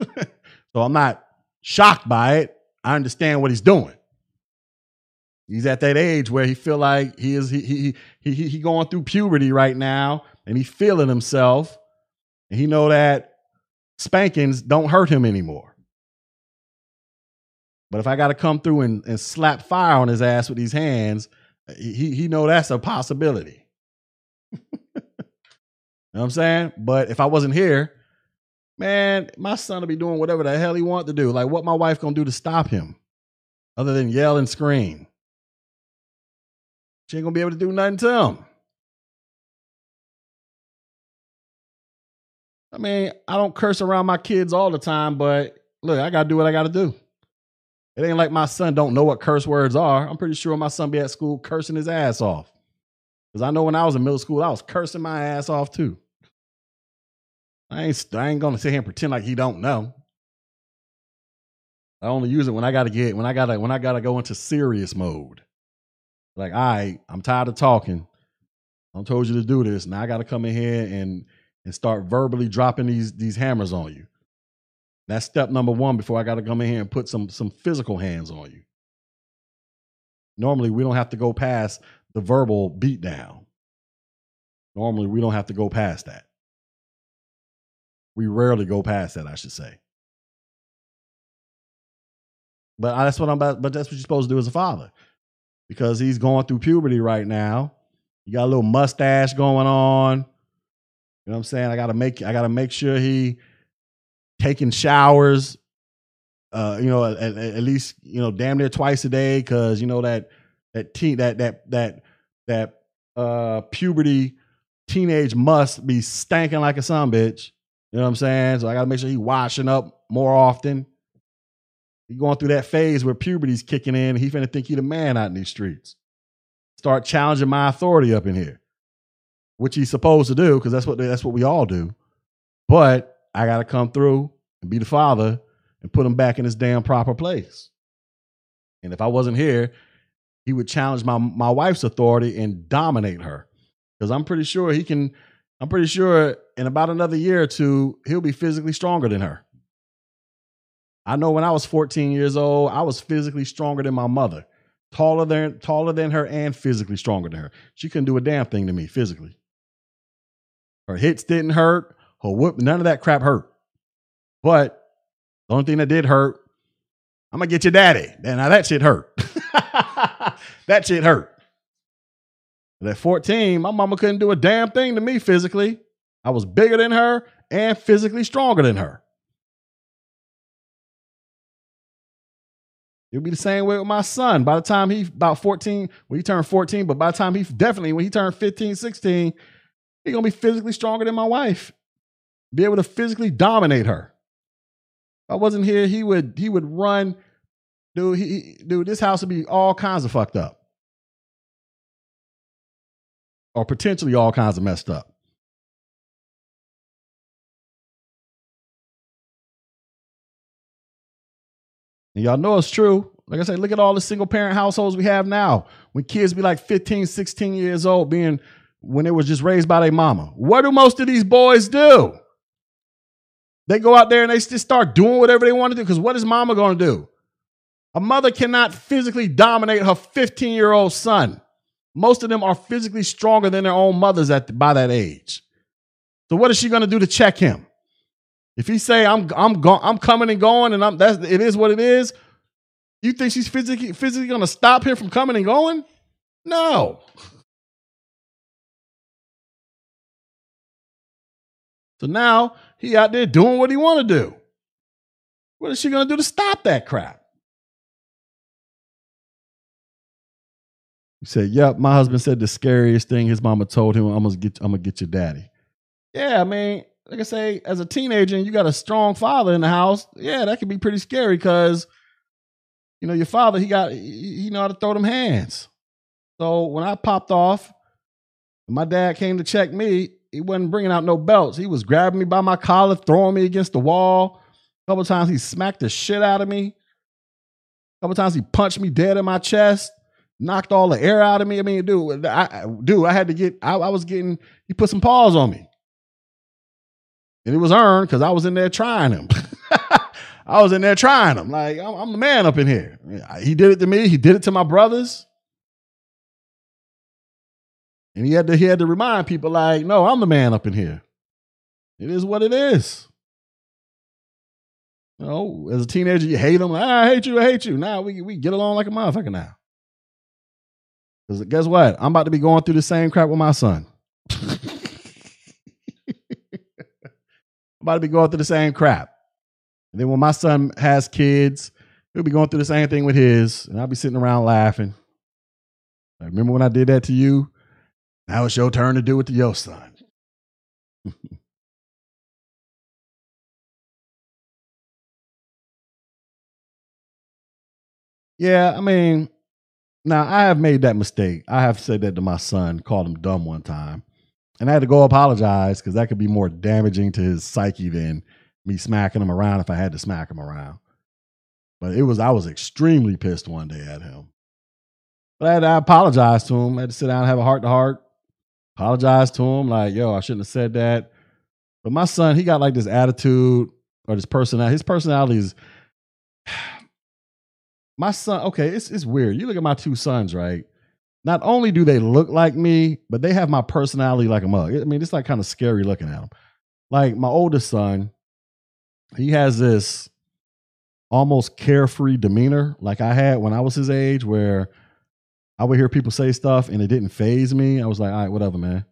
[SPEAKER 1] so I'm not shocked by it. I understand what he's doing. He's at that age where he feel like he is he he he he, he going through puberty right now and he's feeling himself. And he know that spankings don't hurt him anymore. But if I got to come through and, and slap fire on his ass with these hands, he he know that's a possibility. You know what I'm saying? But if I wasn't here, man, my son will be doing whatever the hell he want to do. Like what my wife gonna do to stop him, other than yell and scream. She ain't gonna be able to do nothing to him. I mean, I don't curse around my kids all the time, but look, I gotta do what I gotta do. It ain't like my son don't know what curse words are. I'm pretty sure my son be at school cursing his ass off. Because I know when I was in middle school, I was cursing my ass off too. I ain't, I ain't gonna sit here and pretend like he don't know. I only use it when I gotta get when I gotta when I gotta go into serious mode. Like, all right, I'm tired of talking. I told you to do this. Now I gotta come in here and and start verbally dropping these these hammers on you. That's step number one before I gotta come in here and put some some physical hands on you. Normally, we don't have to go past the verbal beatdown. Normally, we don't have to go past that. We rarely go past that, I should say. But that's what I'm about. But that's what you're supposed to do as a father, because he's going through puberty right now. You got a little mustache going on. You know what I'm saying? I gotta make I gotta make sure he taking showers. Uh, you know, at, at least you know, damn near twice a day, because you know that that teen that that that that uh puberty teenage must be stanking like a son bitch. You know what I'm saying? So I gotta make sure he washing up more often. He going through that phase where puberty's kicking in. He finna think he the man out in these streets. Start challenging my authority up in here, which he's supposed to do because that's what that's what we all do. But I gotta come through and be the father and put him back in his damn proper place. And if I wasn't here, he would challenge my my wife's authority and dominate her. Because I'm pretty sure he can. I'm pretty sure in about another year or two, he'll be physically stronger than her. I know when I was 14 years old, I was physically stronger than my mother, taller than taller than her, and physically stronger than her. She couldn't do a damn thing to me physically. Her hits didn't hurt. Her whoop none of that crap hurt. But the only thing that did hurt, I'm gonna get your daddy. Now that shit hurt. that shit hurt. But at 14, my mama couldn't do a damn thing to me physically. I was bigger than her and physically stronger than her. It'll be the same way with my son. By the time he about 14, when he turned 14, but by the time he definitely when he turned 15, 16, he's gonna be physically stronger than my wife. Be able to physically dominate her. If I wasn't here, he would he would run, dude. He dude, this house would be all kinds of fucked up. Or potentially all kinds of messed up. And y'all know it's true. Like I said, look at all the single parent households we have now. When kids be like 15, 16 years old, being when they was just raised by their mama. What do most of these boys do? They go out there and they just start doing whatever they want to do. Because what is mama going to do? A mother cannot physically dominate her 15 year old son. Most of them are physically stronger than their own mothers at by that age. So what is she going to do to check him? If he say I'm I'm go- I'm coming and going and I'm that's it is what it is, you think she's physically physically going to stop him from coming and going? No. So now he out there doing what he want to do. What is she going to do to stop that crap? He said, "Yep, my husband said the scariest thing his mama told him, I'm gonna get I'm gonna get your daddy." Yeah, I mean, like I say, as a teenager and you got a strong father in the house, yeah, that can be pretty scary because you know your father he got he, he know how to throw them hands. So when I popped off, my dad came to check me. He wasn't bringing out no belts. He was grabbing me by my collar, throwing me against the wall. A couple times he smacked the shit out of me. A couple times he punched me dead in my chest, knocked all the air out of me. I mean, dude, I, dude, I had to get. I, I was getting. He put some paws on me and it was earned because I was in there trying him. I was in there trying him. Like I'm, I'm, the man up in here. He did it to me. He did it to my brothers, and he had to he had to remind people like, no, I'm the man up in here. It is what it is. You know, as a teenager, you hate him. Ah, I hate you. I hate you. Now we we get along like a motherfucker now. Because guess what? I'm about to be going through the same crap with my son. I'm about to be going through the same crap. And then when my son has kids, he'll be going through the same thing with his, and I'll be sitting around laughing. Like, remember when I did that to you? Now it's your turn to do it to your son. yeah, I mean, now I have made that mistake. I have said that to my son, called him dumb one time. And I had to go apologize because that could be more damaging to his psyche than me smacking him around if I had to smack him around. But it was I was extremely pissed one day at him. But I had to apologize to him. I had to sit down and have a heart to heart. Apologize to him, like, yo, I shouldn't have said that. But my son, he got like this attitude or this personality. His personality is my son, okay, it's it's weird. You look at my two sons, right? not only do they look like me, but they have my personality like a mug. I mean, it's like kind of scary looking at them. Like my oldest son, he has this almost carefree demeanor like I had when I was his age, where I would hear people say stuff and it didn't phase me. I was like, all right, whatever, man.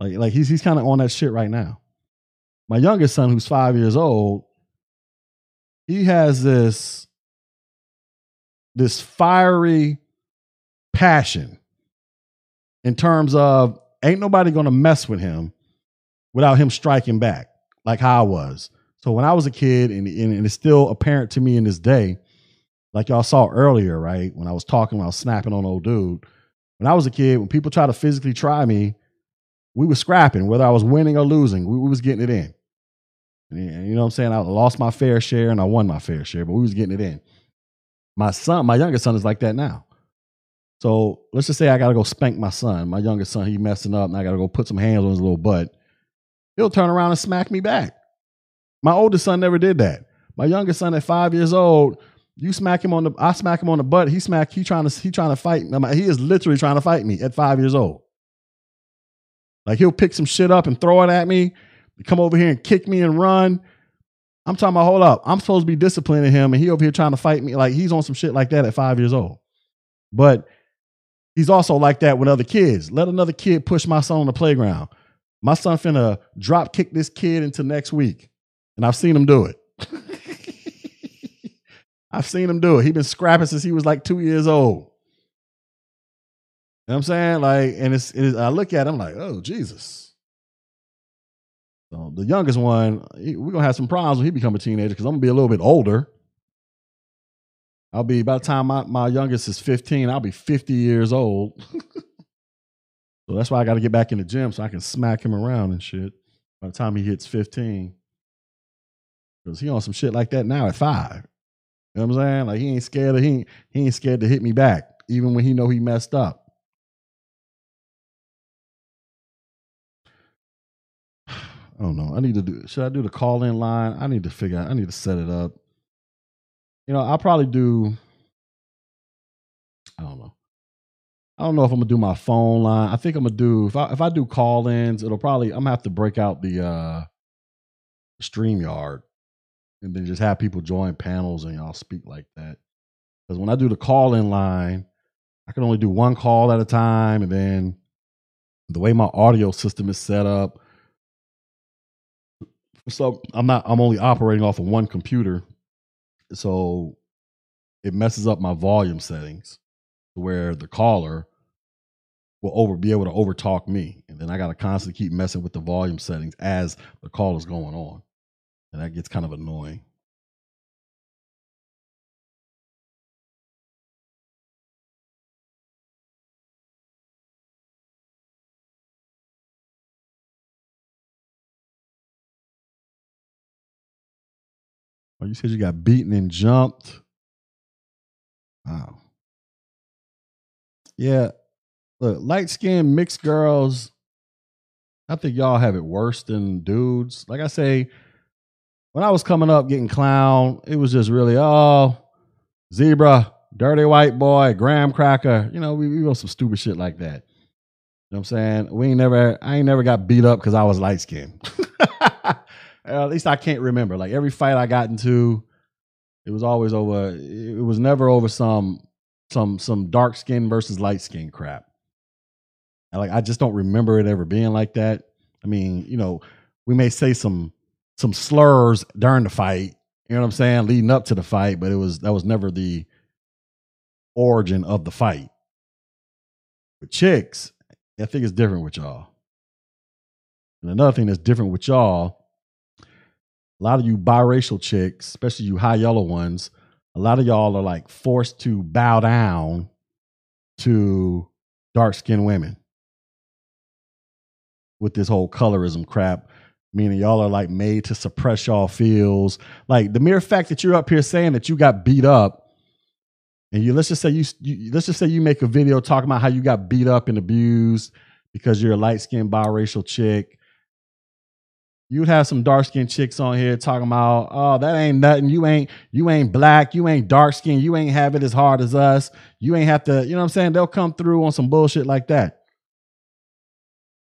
[SPEAKER 1] Like, like he's he's kind of on that shit right now. My youngest son, who's five years old, he has this this fiery passion in terms of ain't nobody gonna mess with him without him striking back like how I was. So when I was a kid, and, and it's still apparent to me in this day, like y'all saw earlier, right? When I was talking, when I was snapping on old dude. When I was a kid, when people try to physically try me, we were scrapping, whether I was winning or losing, we, we was getting it in. And, you know what I'm saying? I lost my fair share and I won my fair share, but we was getting it in. My son, my youngest son is like that now. So let's just say I gotta go spank my son. My youngest son, he messing up, and I gotta go put some hands on his little butt. He'll turn around and smack me back. My oldest son never did that. My youngest son at five years old, you smack him on the, I smack him on the butt. He smack, he trying to, he trying to fight. Me. He is literally trying to fight me at five years old. Like he'll pick some shit up and throw it at me, come over here and kick me and run. I'm talking about, hold up. I'm supposed to be disciplining him, and he over here trying to fight me. Like he's on some shit like that at five years old. But He's also like that with other kids. Let another kid push my son on the playground. My son finna drop kick this kid into next week. And I've seen him do it. I've seen him do it. He's been scrapping since he was like two years old. You know what I'm saying? Like, and it's, it's I look at him like, oh, Jesus. So the youngest one, he, we're gonna have some problems when he become a teenager because I'm gonna be a little bit older. I'll be by the time my, my youngest is 15, I'll be 50 years old. so that's why I got to get back in the gym so I can smack him around and shit by the time he hits 15. Because he on some shit like that now at five. You know what I'm saying? Like he ain't scared of he ain't, he ain't scared to hit me back, even when he know he messed up. I don't know. I need to do should I do the call in line? I need to figure out I need to set it up you know, I'll probably do. I don't know. I don't know if I'm gonna do my phone line. I think I'm gonna do if I if I do call ins, it'll probably I'm gonna have to break out the uh StreamYard and then just have people join panels and y'all speak like that. Because when I do the call in line, I can only do one call at a time, and then the way my audio system is set up, so I'm not I'm only operating off of one computer. So it messes up my volume settings where the caller will over be able to overtalk me. And then i got to constantly keep messing with the volume settings as the call is going on. And that gets kind of annoying Oh, you said you got beaten and jumped. Wow. Yeah. Look, light skinned mixed girls, I think y'all have it worse than dudes. Like I say, when I was coming up getting clown, it was just really, oh, zebra, dirty white boy, graham cracker. You know, we, we wrote some stupid shit like that. You know what I'm saying? We ain't never, I ain't never got beat up because I was light skinned. Uh, at least I can't remember. Like every fight I got into, it was always over. It was never over some some some dark skin versus light skin crap. And like I just don't remember it ever being like that. I mean, you know, we may say some some slurs during the fight. You know what I'm saying, leading up to the fight, but it was that was never the origin of the fight. With chicks, I think it's different with y'all. And another thing that's different with y'all a lot of you biracial chicks, especially you high yellow ones, a lot of y'all are like forced to bow down to dark skinned women with this whole colorism crap. Meaning y'all are like made to suppress y'all feels. Like the mere fact that you're up here saying that you got beat up, and you let's just say you, you let's just say you make a video talking about how you got beat up and abused because you're a light skinned biracial chick you'd have some dark skinned chicks on here talking about, oh, that ain't nothing. You ain't you ain't black, you ain't dark skinned, you ain't have it as hard as us. You ain't have to, you know what I'm saying? They'll come through on some bullshit like that.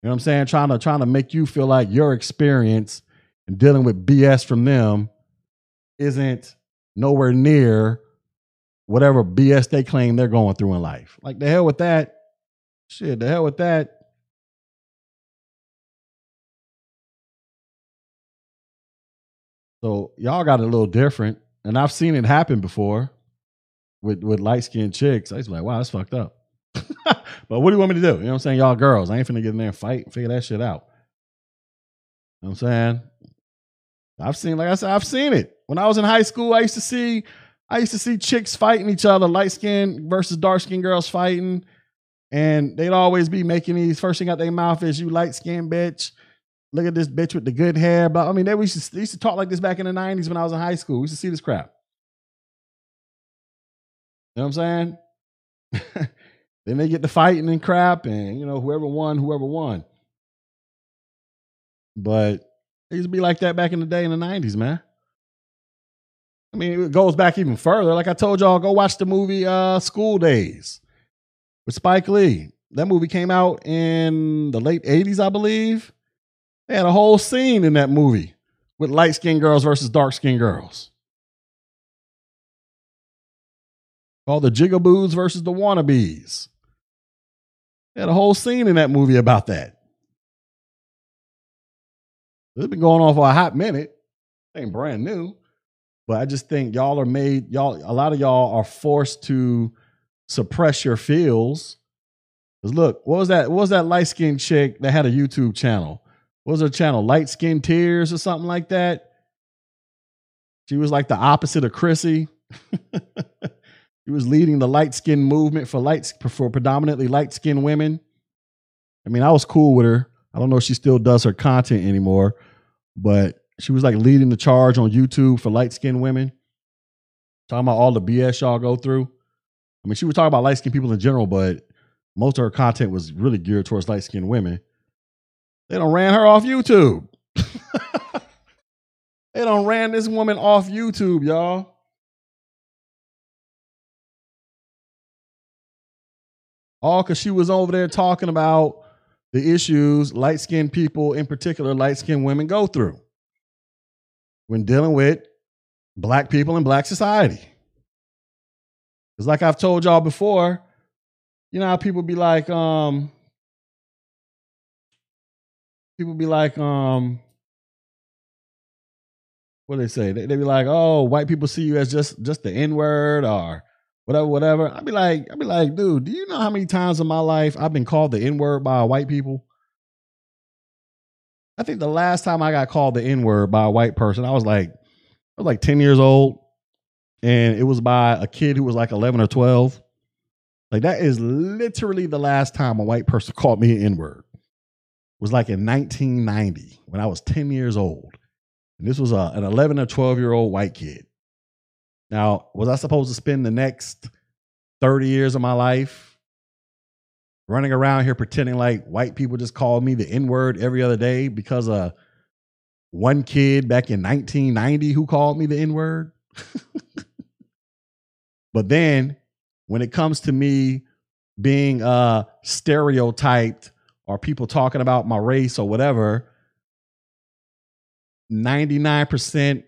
[SPEAKER 1] You know what I'm saying? Trying to trying to make you feel like your experience and dealing with BS from them isn't nowhere near whatever BS they claim they're going through in life. Like the hell with that. Shit, the hell with that. So y'all got it a little different, and I've seen it happen before with with light skinned chicks. I used to be like, wow, that's fucked up. but what do you want me to do? You know what I'm saying? Y'all girls, I ain't finna get in there and fight and figure that shit out. You know what I'm saying? I've seen, like I said, I've seen it. When I was in high school, I used to see, I used to see chicks fighting each other, light skinned versus dark skinned girls fighting. And they'd always be making these first thing out their mouth is you light skinned bitch look at this bitch with the good hair. But I mean, they used, to, they used to talk like this back in the 90s when I was in high school. We used to see this crap. You know what I'm saying? then they get to fighting and crap, and you know, whoever won, whoever won. But it used to be like that back in the day in the 90s, man. I mean, it goes back even further. Like I told y'all, go watch the movie uh, School Daze with Spike Lee. That movie came out in the late 80s, I believe. They had a whole scene in that movie with light skinned girls versus dark skinned girls. Called the Jigaboos versus the Wannabes. They had a whole scene in that movie about that. It's been going on for a hot minute. Ain't brand new. But I just think y'all are made, y'all, a lot of y'all are forced to suppress your feels. Because look, what was that? What was that light skinned chick that had a YouTube channel? What was her channel? Light Skin Tears or something like that. She was like the opposite of Chrissy. she was leading the light skin movement for light for predominantly light skinned women. I mean, I was cool with her. I don't know if she still does her content anymore, but she was like leading the charge on YouTube for light skinned women. Talking about all the BS y'all go through. I mean, she was talking about light skinned people in general, but most of her content was really geared towards light skinned women. They don't ran her off YouTube. they don't ran this woman off YouTube, y'all. All because she was over there talking about the issues light skinned people, in particular, light skinned women, go through when dealing with black people in black society. Because, like I've told y'all before, you know how people be like, um, people be like, um, what they say? They, they be like, oh, white people see you as just just the N word or whatever, whatever. I'd be like, I'd be like, dude, do you know how many times in my life I've been called the N word by white people? I think the last time I got called the N word by a white person, I was like, I was like 10 years old, and it was by a kid who was like 11 or 12. Like, that is literally the last time a white person called me an N word was like in 1990 when I was 10 years old. And this was a, an 11 or 12 year old white kid. Now, was I supposed to spend the next 30 years of my life running around here pretending like white people just called me the N word every other day because of one kid back in 1990 who called me the N word? but then when it comes to me being uh, stereotyped or people talking about my race or whatever, 99%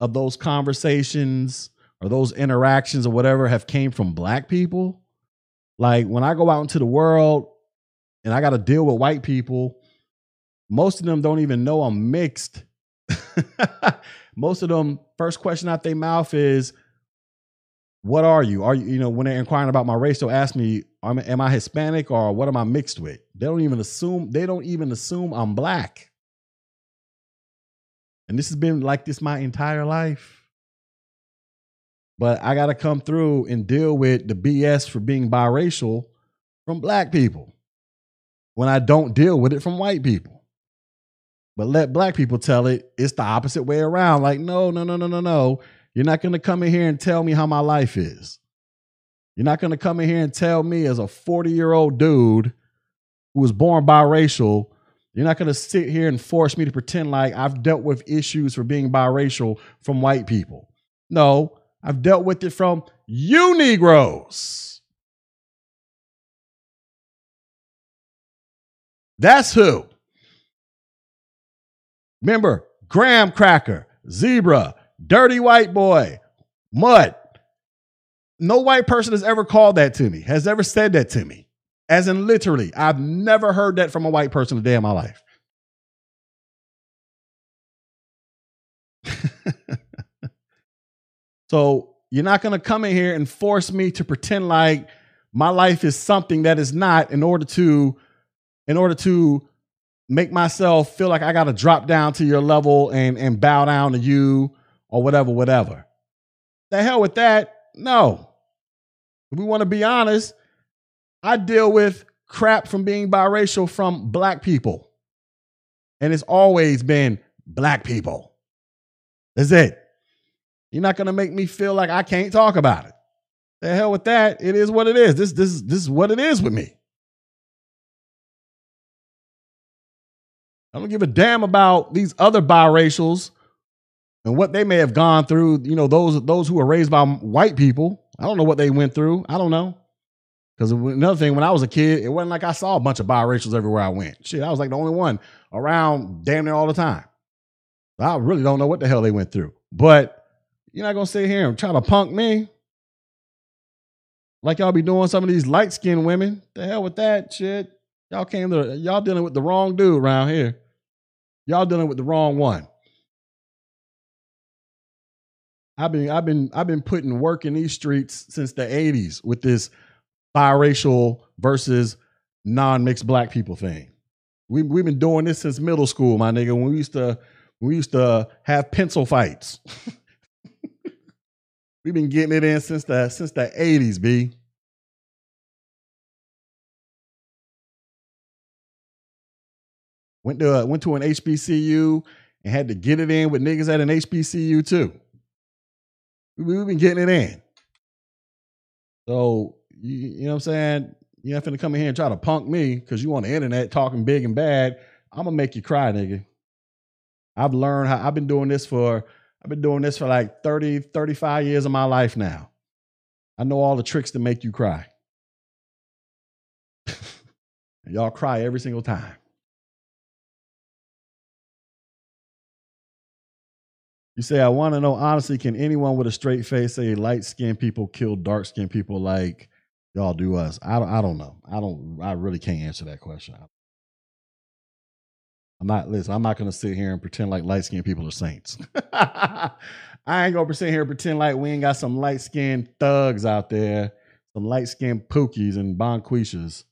[SPEAKER 1] of those conversations or those interactions or whatever have came from black people. Like when I go out into the world and I got to deal with white people, most of them don't even know I'm mixed. most of them, first question out their mouth is, what are you? Are you, you know, when they're inquiring about my race, they'll ask me, am I Hispanic or what am I mixed with? They don't even assume, they don't even assume I'm black. And this has been like this my entire life. But I got to come through and deal with the BS for being biracial from black people when I don't deal with it from white people. But let black people tell it, it's the opposite way around. Like, no, no, no, no, no, no. You're not going to come in here and tell me how my life is. You're not going to come in here and tell me as a 40 year old dude who was born biracial You're not going to sit here and force me to pretend like I've dealt with issues for being biracial from white people. No, I've dealt with it from you Negroes. That's who. Remember, graham cracker, zebra, dirty white boy, mud. No white person has ever called that to me, has ever said that to me. As in literally, I've never heard that from a white person a day in my life. so you're not going to come in here and force me to pretend like my life is something that is not in order to in order to make myself feel like I got to drop down to your level and and bow down to you or whatever whatever. The hell with that. No. If we want to be honest, I deal with crap from being biracial from black people. And it's always been black people. That's it. You're not gonna make me feel like I can't talk about it. The hell with that. It is what it is. This this this is what it is with me. I don't give a damn about these other biracials and what they may have gone through. You know, those those who were raised by white people. I don't know what they went through. I don't know. Because another thing, when I was a kid, it wasn't like I saw a bunch of biracials everywhere I went. Shit, I was like the only one around damn near all the time. I really don't know what the hell they went through. But you're not gonna sit here and try to punk me. Like y'all be doing some of these light skinned women. The hell with that shit. Y'all came to y'all dealing with the wrong dude around here. Y'all dealing with the wrong one. I've been I've been I've been putting work in these streets since the 80s with this biracial versus non-mixed black people thing. We we've been doing this since middle school, my nigga. When we used to we used to have pencil fights. we've been getting it in since the since the 80s, B. Went to uh, went to an HBCU and had to get it in with niggas at an HBCU too. We've been getting it in. So you, you know what I'm saying? You're ain't finna come in here and try to punk me because you on the internet talking big and bad. I'm gonna make you cry, nigga. I've learned how I've been doing this for I've been doing this for like 30, 35 years of my life now. I know all the tricks to make you cry. y'all cry every single time. You say, I want to know honestly, can anyone with a straight face say light skinned people kill dark skinned people like y'all do us? I don't, I don't know. I don't, I really can't answer that question. I'm not, listen, I'm not going to sit here and pretend like light skinned people are saints. I ain't going to sit here and pretend like we ain't got some light skinned thugs out there, some light skinned pookies and bonquishas.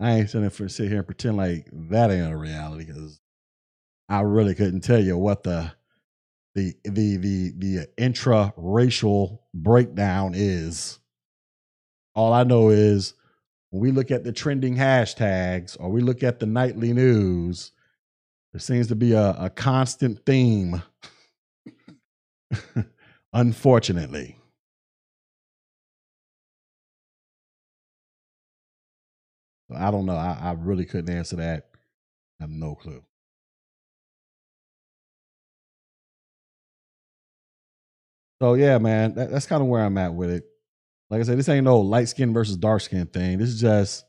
[SPEAKER 1] I ain't sitting for sit here and pretend like that ain't a reality because I really couldn't tell you what the the the the the intra-racial breakdown is. All I know is when we look at the trending hashtags or we look at the nightly news, there seems to be a, a constant theme. Unfortunately. I don't know. I, I really couldn't answer that. I have no clue. So yeah, man, that, that's kind of where I'm at with it. Like I said, this ain't no light skin versus dark skin thing. This is just,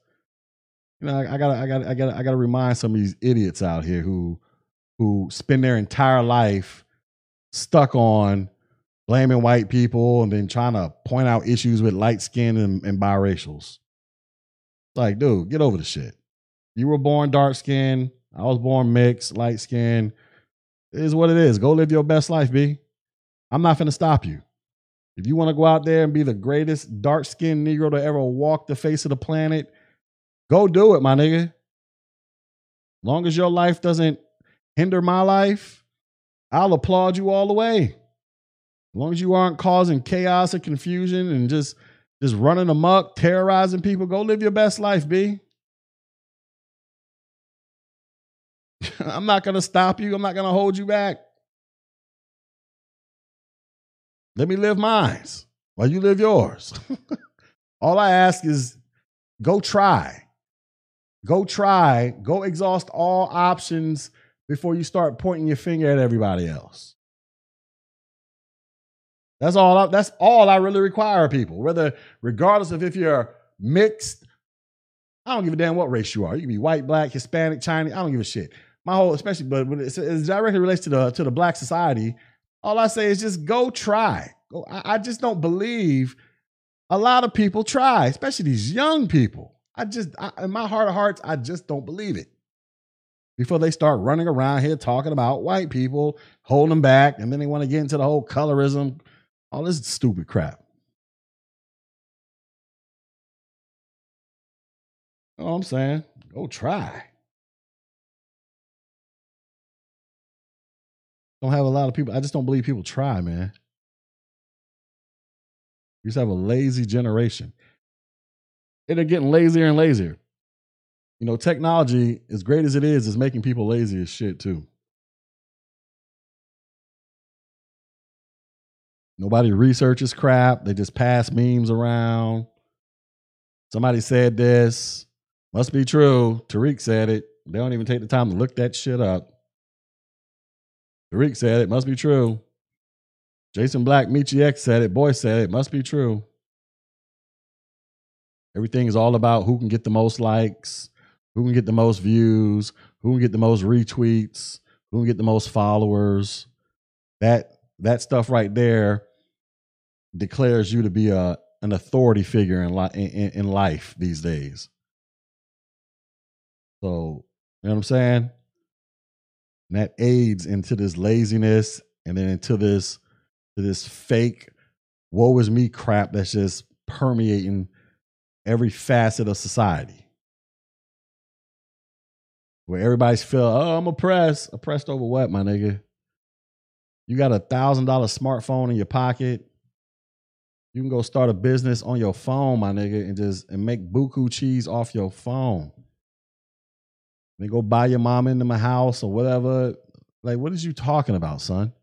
[SPEAKER 1] you know, I, I gotta, I gotta, I gotta, I gotta remind some of these idiots out here who, who spend their entire life stuck on blaming white people and then trying to point out issues with light skin and, and biracials. Like, dude, get over the shit. You were born dark skin. I was born mixed, light skin. It is what it is. Go live your best life, B. I'm not going to stop you. If you want to go out there and be the greatest dark skinned Negro to ever walk the face of the planet, go do it, my nigga. Long as your life doesn't hinder my life, I'll applaud you all the way. As long as you aren't causing chaos and confusion and just just running amok, terrorizing people, go live your best life, B. I'm not going to stop you. I'm not going to hold you back. Let me live mine while you live yours. All I ask is go try. go try, go exhaust all options before you start pointing your finger at everybody else. That's all. I, that's all I really require of people. Whether, regardless of if you're mixed, I don't give a damn what race you are. You can be white, black, Hispanic, Chinese. I don't give a shit. My whole, especially, but when it, it directly relates to the to the black society, all I say is just go try. Go. I, just don't believe a lot of people try, especially these young people. I just, I, in my heart of hearts, I just don't believe it. Before they start running around here talking about white people, holding them back, and then they want to get into the whole colorism, all this stupid crap. You know what I'm saying? Go try. Don't have a lot of people. I just don't believe people try, man. You just have a lazy generation. And they're getting lazier and lazier. You know, technology, as great as it is, is making people lazy as shit too. Nobody researches crap. They just pass memes around. Somebody said this. Must be true. Tariq said it. They don't even take the time to look that shit up. Tariq said it. Must be true. Jason Black, Michi X said it. Boy said it. Must be true. Everything is all about who can get the most likes, who can get the most views, who can get the most retweets, who can get the most followers. That that stuff right there declares you to be a an authority figure in, li- in, in life these days. So, you know what I'm saying? And that aids into this laziness and then into this to this fake woe is me crap that's just permeating every facet of society. Where everybody's feel, oh, I'm oppressed. Oppressed over what, my nigga? You got a thousand dollar smartphone in your pocket. You can go start a business on your phone, my nigga, and just and make buku cheese off your phone. Then go buy your mom into my house or whatever. Like, what is you talking about, son?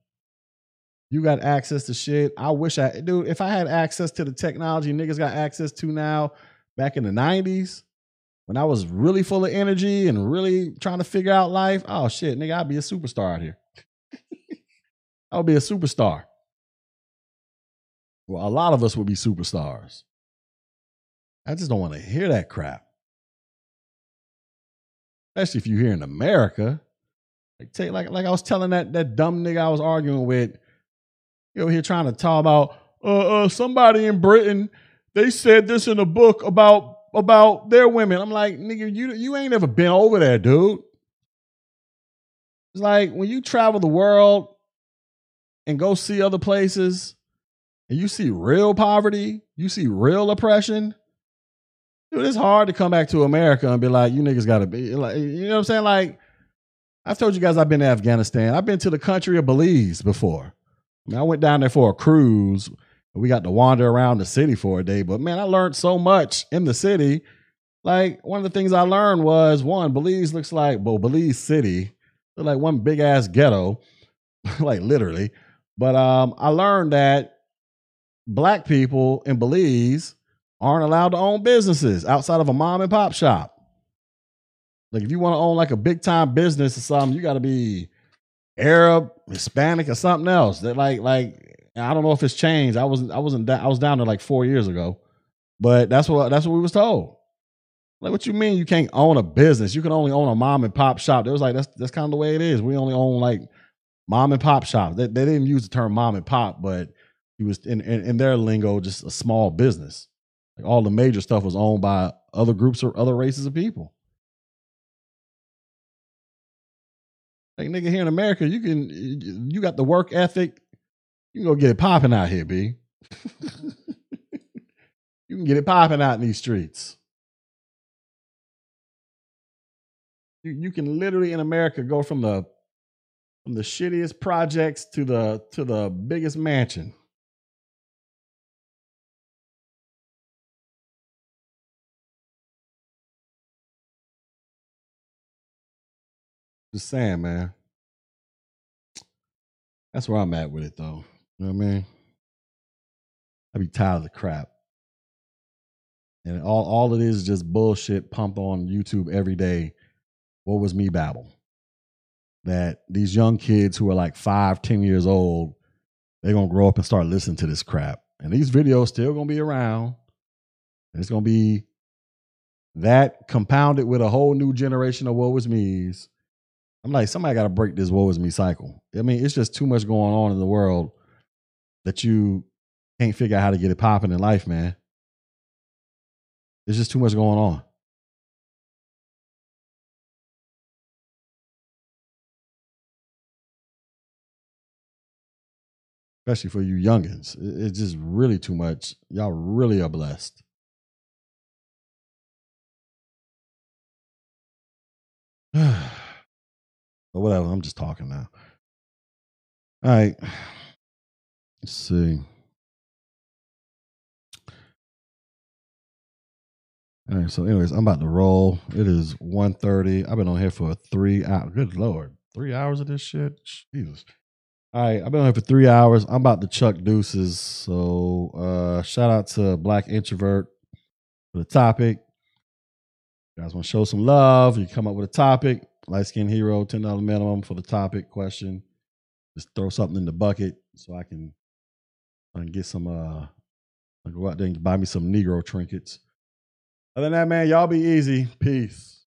[SPEAKER 1] You got access to shit. I wish I, dude, if I had access to the technology niggas got access to now back in the 90s, when I was really full of energy and really trying to figure out life, oh shit, nigga, I'd be a superstar out here. I would be a superstar. Well, a lot of us would be superstars. I just don't want to hear that crap. Especially if you're here in America. Like, take, like, like I was telling that, that dumb nigga I was arguing with, you know, here trying to talk about uh, uh, somebody in Britain, they said this in a book about about their women. I'm like, nigga, you you ain't ever been over there, dude. It's like when you travel the world and go see other places and you see real poverty, you see real oppression. Dude, it's hard to come back to America and be like, you niggas gotta be like, you know what I'm saying? Like, I've told you guys I've been to Afghanistan. I've been to the country of Belize before. I mean, I went down there for a cruise. We got to wander around the city for a day, but man, I learned so much in the city. Like one of the things I learned was one, Belize looks like well, Belize City, like one big ass ghetto, like literally. But um, I learned that black people in Belize aren't allowed to own businesses outside of a mom and pop shop. Like if you want to own like a big time business or something, you got to be Arab, Hispanic, or something else. That like like I don't know if it's changed. I wasn't I wasn't I was down there like four years ago, but that's what that's what we was told. Like what you mean you can't own a business? You can only own a mom and pop shop. It was like that's that's kind of the way it is. We only own like mom and pop shops. They, they didn't use the term mom and pop, but he was in, in, in their lingo just a small business. Like all the major stuff was owned by other groups or other races of people. Like nigga here in America, you can you got the work ethic. You can go get it popping out here, B. you can get it popping out in these streets. You, you can literally in America go from the from the shittiest projects to the to the biggest mansion. Just saying, man. That's where I'm at with it, though. You know what I mean? I be tired of the crap. and all all it is is just bullshit pumped on YouTube every day. What was me babble? That these young kids who are like five, ten years old, they're gonna grow up and start listening to this crap. And these videos still gonna be around. And it's gonna be that compounded with a whole new generation of woe is me's. I'm like, somebody got to break this woe is me cycle. I mean, it's just too much going on in the world that you can't figure out how to get it popping in life, man. There's just too much going on. Especially for you youngins. It's just really too much. Y'all really are blessed. but whatever, I'm just talking now. All right. Let's see. All right, so anyways, I'm about to roll. It is 1.30. I've been on here for three hours. Good lord. Three hours of this shit? Jesus. All right, I've been on here for three hours. I'm about to chuck deuces. So uh shout out to Black Introvert for the topic. You guys want to show some love? You come up with a topic. Light skin hero, $10 minimum for the topic question. Just throw something in the bucket so I can I can get some uh I go out there and buy me some Negro trinkets. Other than that, man, y'all be easy. Peace.